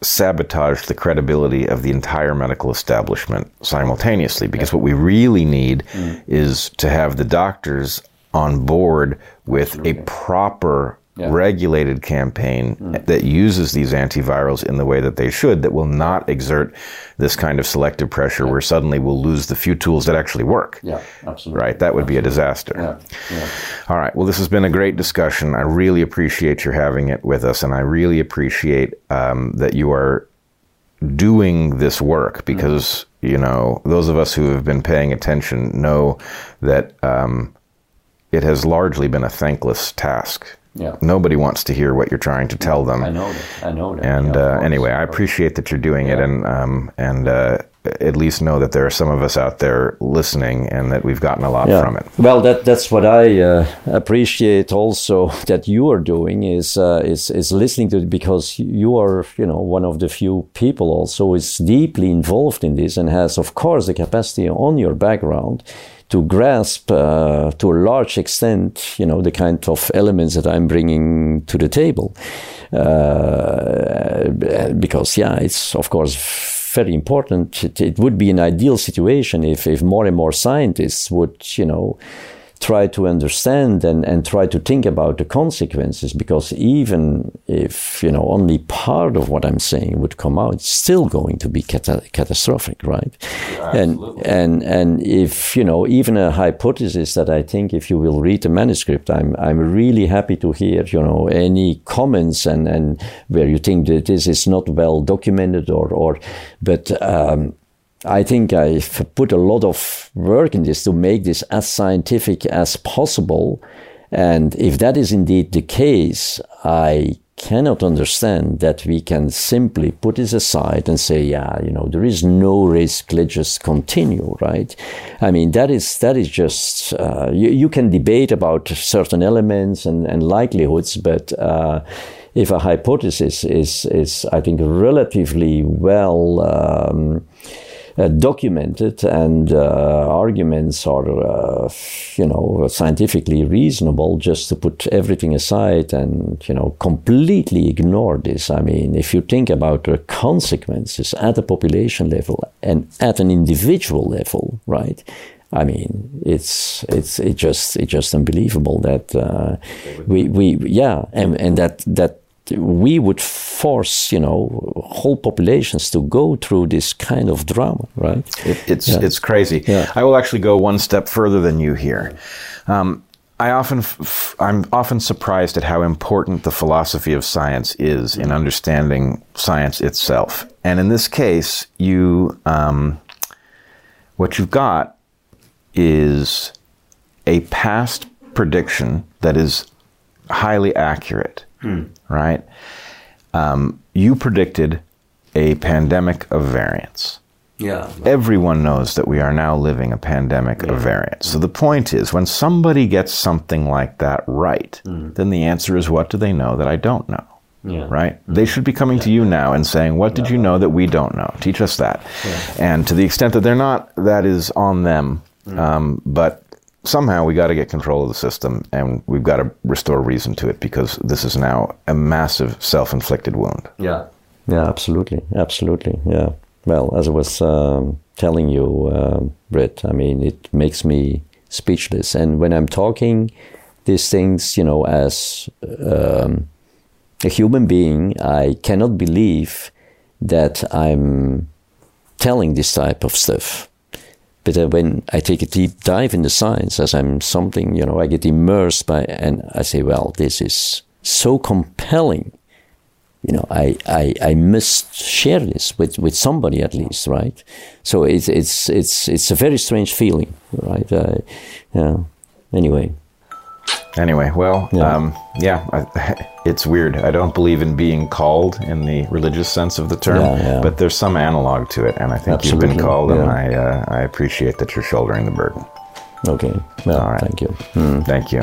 S2: sabotage the credibility of the entire medical establishment simultaneously because what we really need mm. is to have the doctors on board with a proper yeah. regulated campaign mm. that uses these antivirals in the way that they should, that will not exert this kind of selective pressure yeah. where suddenly we'll lose the few tools that actually work.
S1: Yeah, absolutely.
S2: Right? That would
S1: absolutely.
S2: be a disaster.
S1: Yeah.
S2: All right. Well, this has been a great discussion. I really appreciate your having it with us, and I really appreciate um, that you are doing this work because, mm. you know, those of us who have been paying attention know that um, it has largely been a thankless task
S1: yeah.
S2: Nobody wants to hear what you're trying to tell them.
S1: I know that. I know that.
S2: And yeah, uh, anyway, I appreciate that you're doing yeah. it, and um, and uh, at least know that there are some of us out there listening, and that we've gotten a lot yeah. from it.
S1: Well, that that's what I uh, appreciate also that you are doing is uh, is is listening to it because you are you know one of the few people also is deeply involved in this and has of course the capacity on your background to grasp uh, to a large extent, you know, the kind of elements that I'm bringing to the table. Uh, because, yeah, it's of course very important. It, it, would be an ideal situation if, if more and more scientists would, you know, try to understand and, and try to think about the consequences because even if you know only part of what I'm saying would come out, it's still going to be cata- catastrophic, right?
S2: Yeah,
S1: and and and if you know even a hypothesis that I think if you will read the manuscript, I'm I'm really happy to hear you know any comments and and where you think that this is not well documented or or but. Um, I think I've put a lot of work in this to make this as scientific as possible. And if that is indeed the case, I cannot understand that we can simply put this aside and say, yeah, you know, there is no risk. Let's just continue, right? I mean, that is that is just uh, you, you, can debate about certain elements and, and likelihoods, but uh, if a hypothesis is is I think relatively well. Um, uh, documented and uh, arguments are, uh, you know, scientifically reasonable just to put everything aside and, you know, completely ignore this. I mean, if you think about the consequences at a population level and at an individual level, right? I mean, it's it's it just it's just unbelievable that uh, we we yeah, and and that that we would force, you know, whole populations to go through this kind of drama, right?
S2: It, it's yeah. it's crazy. Yeah. I will actually go one step further than you here. Um, I often, I'm often surprised at how important the philosophy of science is in understanding science itself. And in this case, you, um, what you've got is a past prediction that is highly accurate Hmm. Right? Um, you predicted a pandemic of variants.
S1: Yeah.
S2: Everyone knows that we are now living a pandemic yeah. of variants. So the point is, when somebody gets something like that right, mm. then the answer is, what do they know that I don't know? Yeah. Right? Mm. They should be coming yeah. to you now and saying, What did you know that we don't know? Teach us that. And to the extent that they're not, that is on them. Mm. Um, but somehow we got to get control of the system and we've got to restore reason to it because this is now a massive self-inflicted wound.
S1: Yeah. Yeah, absolutely, absolutely. Yeah. Well, as I was um, telling you, uh, Bret, I mean, it makes me speechless. And when I'm talking these things, you know, as um, a human being, I cannot believe that I'm telling this type of stuff. But uh, when I take a deep dive in the science, as I'm something, you know, I get immersed by, and I say, well, this is so compelling. You know, I, I, I must share this with, with somebody at least, right? So it's, it's, it's, it's a very strange feeling, right? Uh, yeah. Anyway.
S2: Anyway, well, yeah, um, yeah I, it's weird. I don't believe in being called in the religious sense of the term,
S1: Yeah, yeah.
S2: but there's some analog to it, and I think you've been
S1: Absolutely,
S2: called, and. I, uh, I appreciate that you're shouldering the burden.
S1: Okay. Well,
S2: All right.
S1: thank you.
S2: Thank you.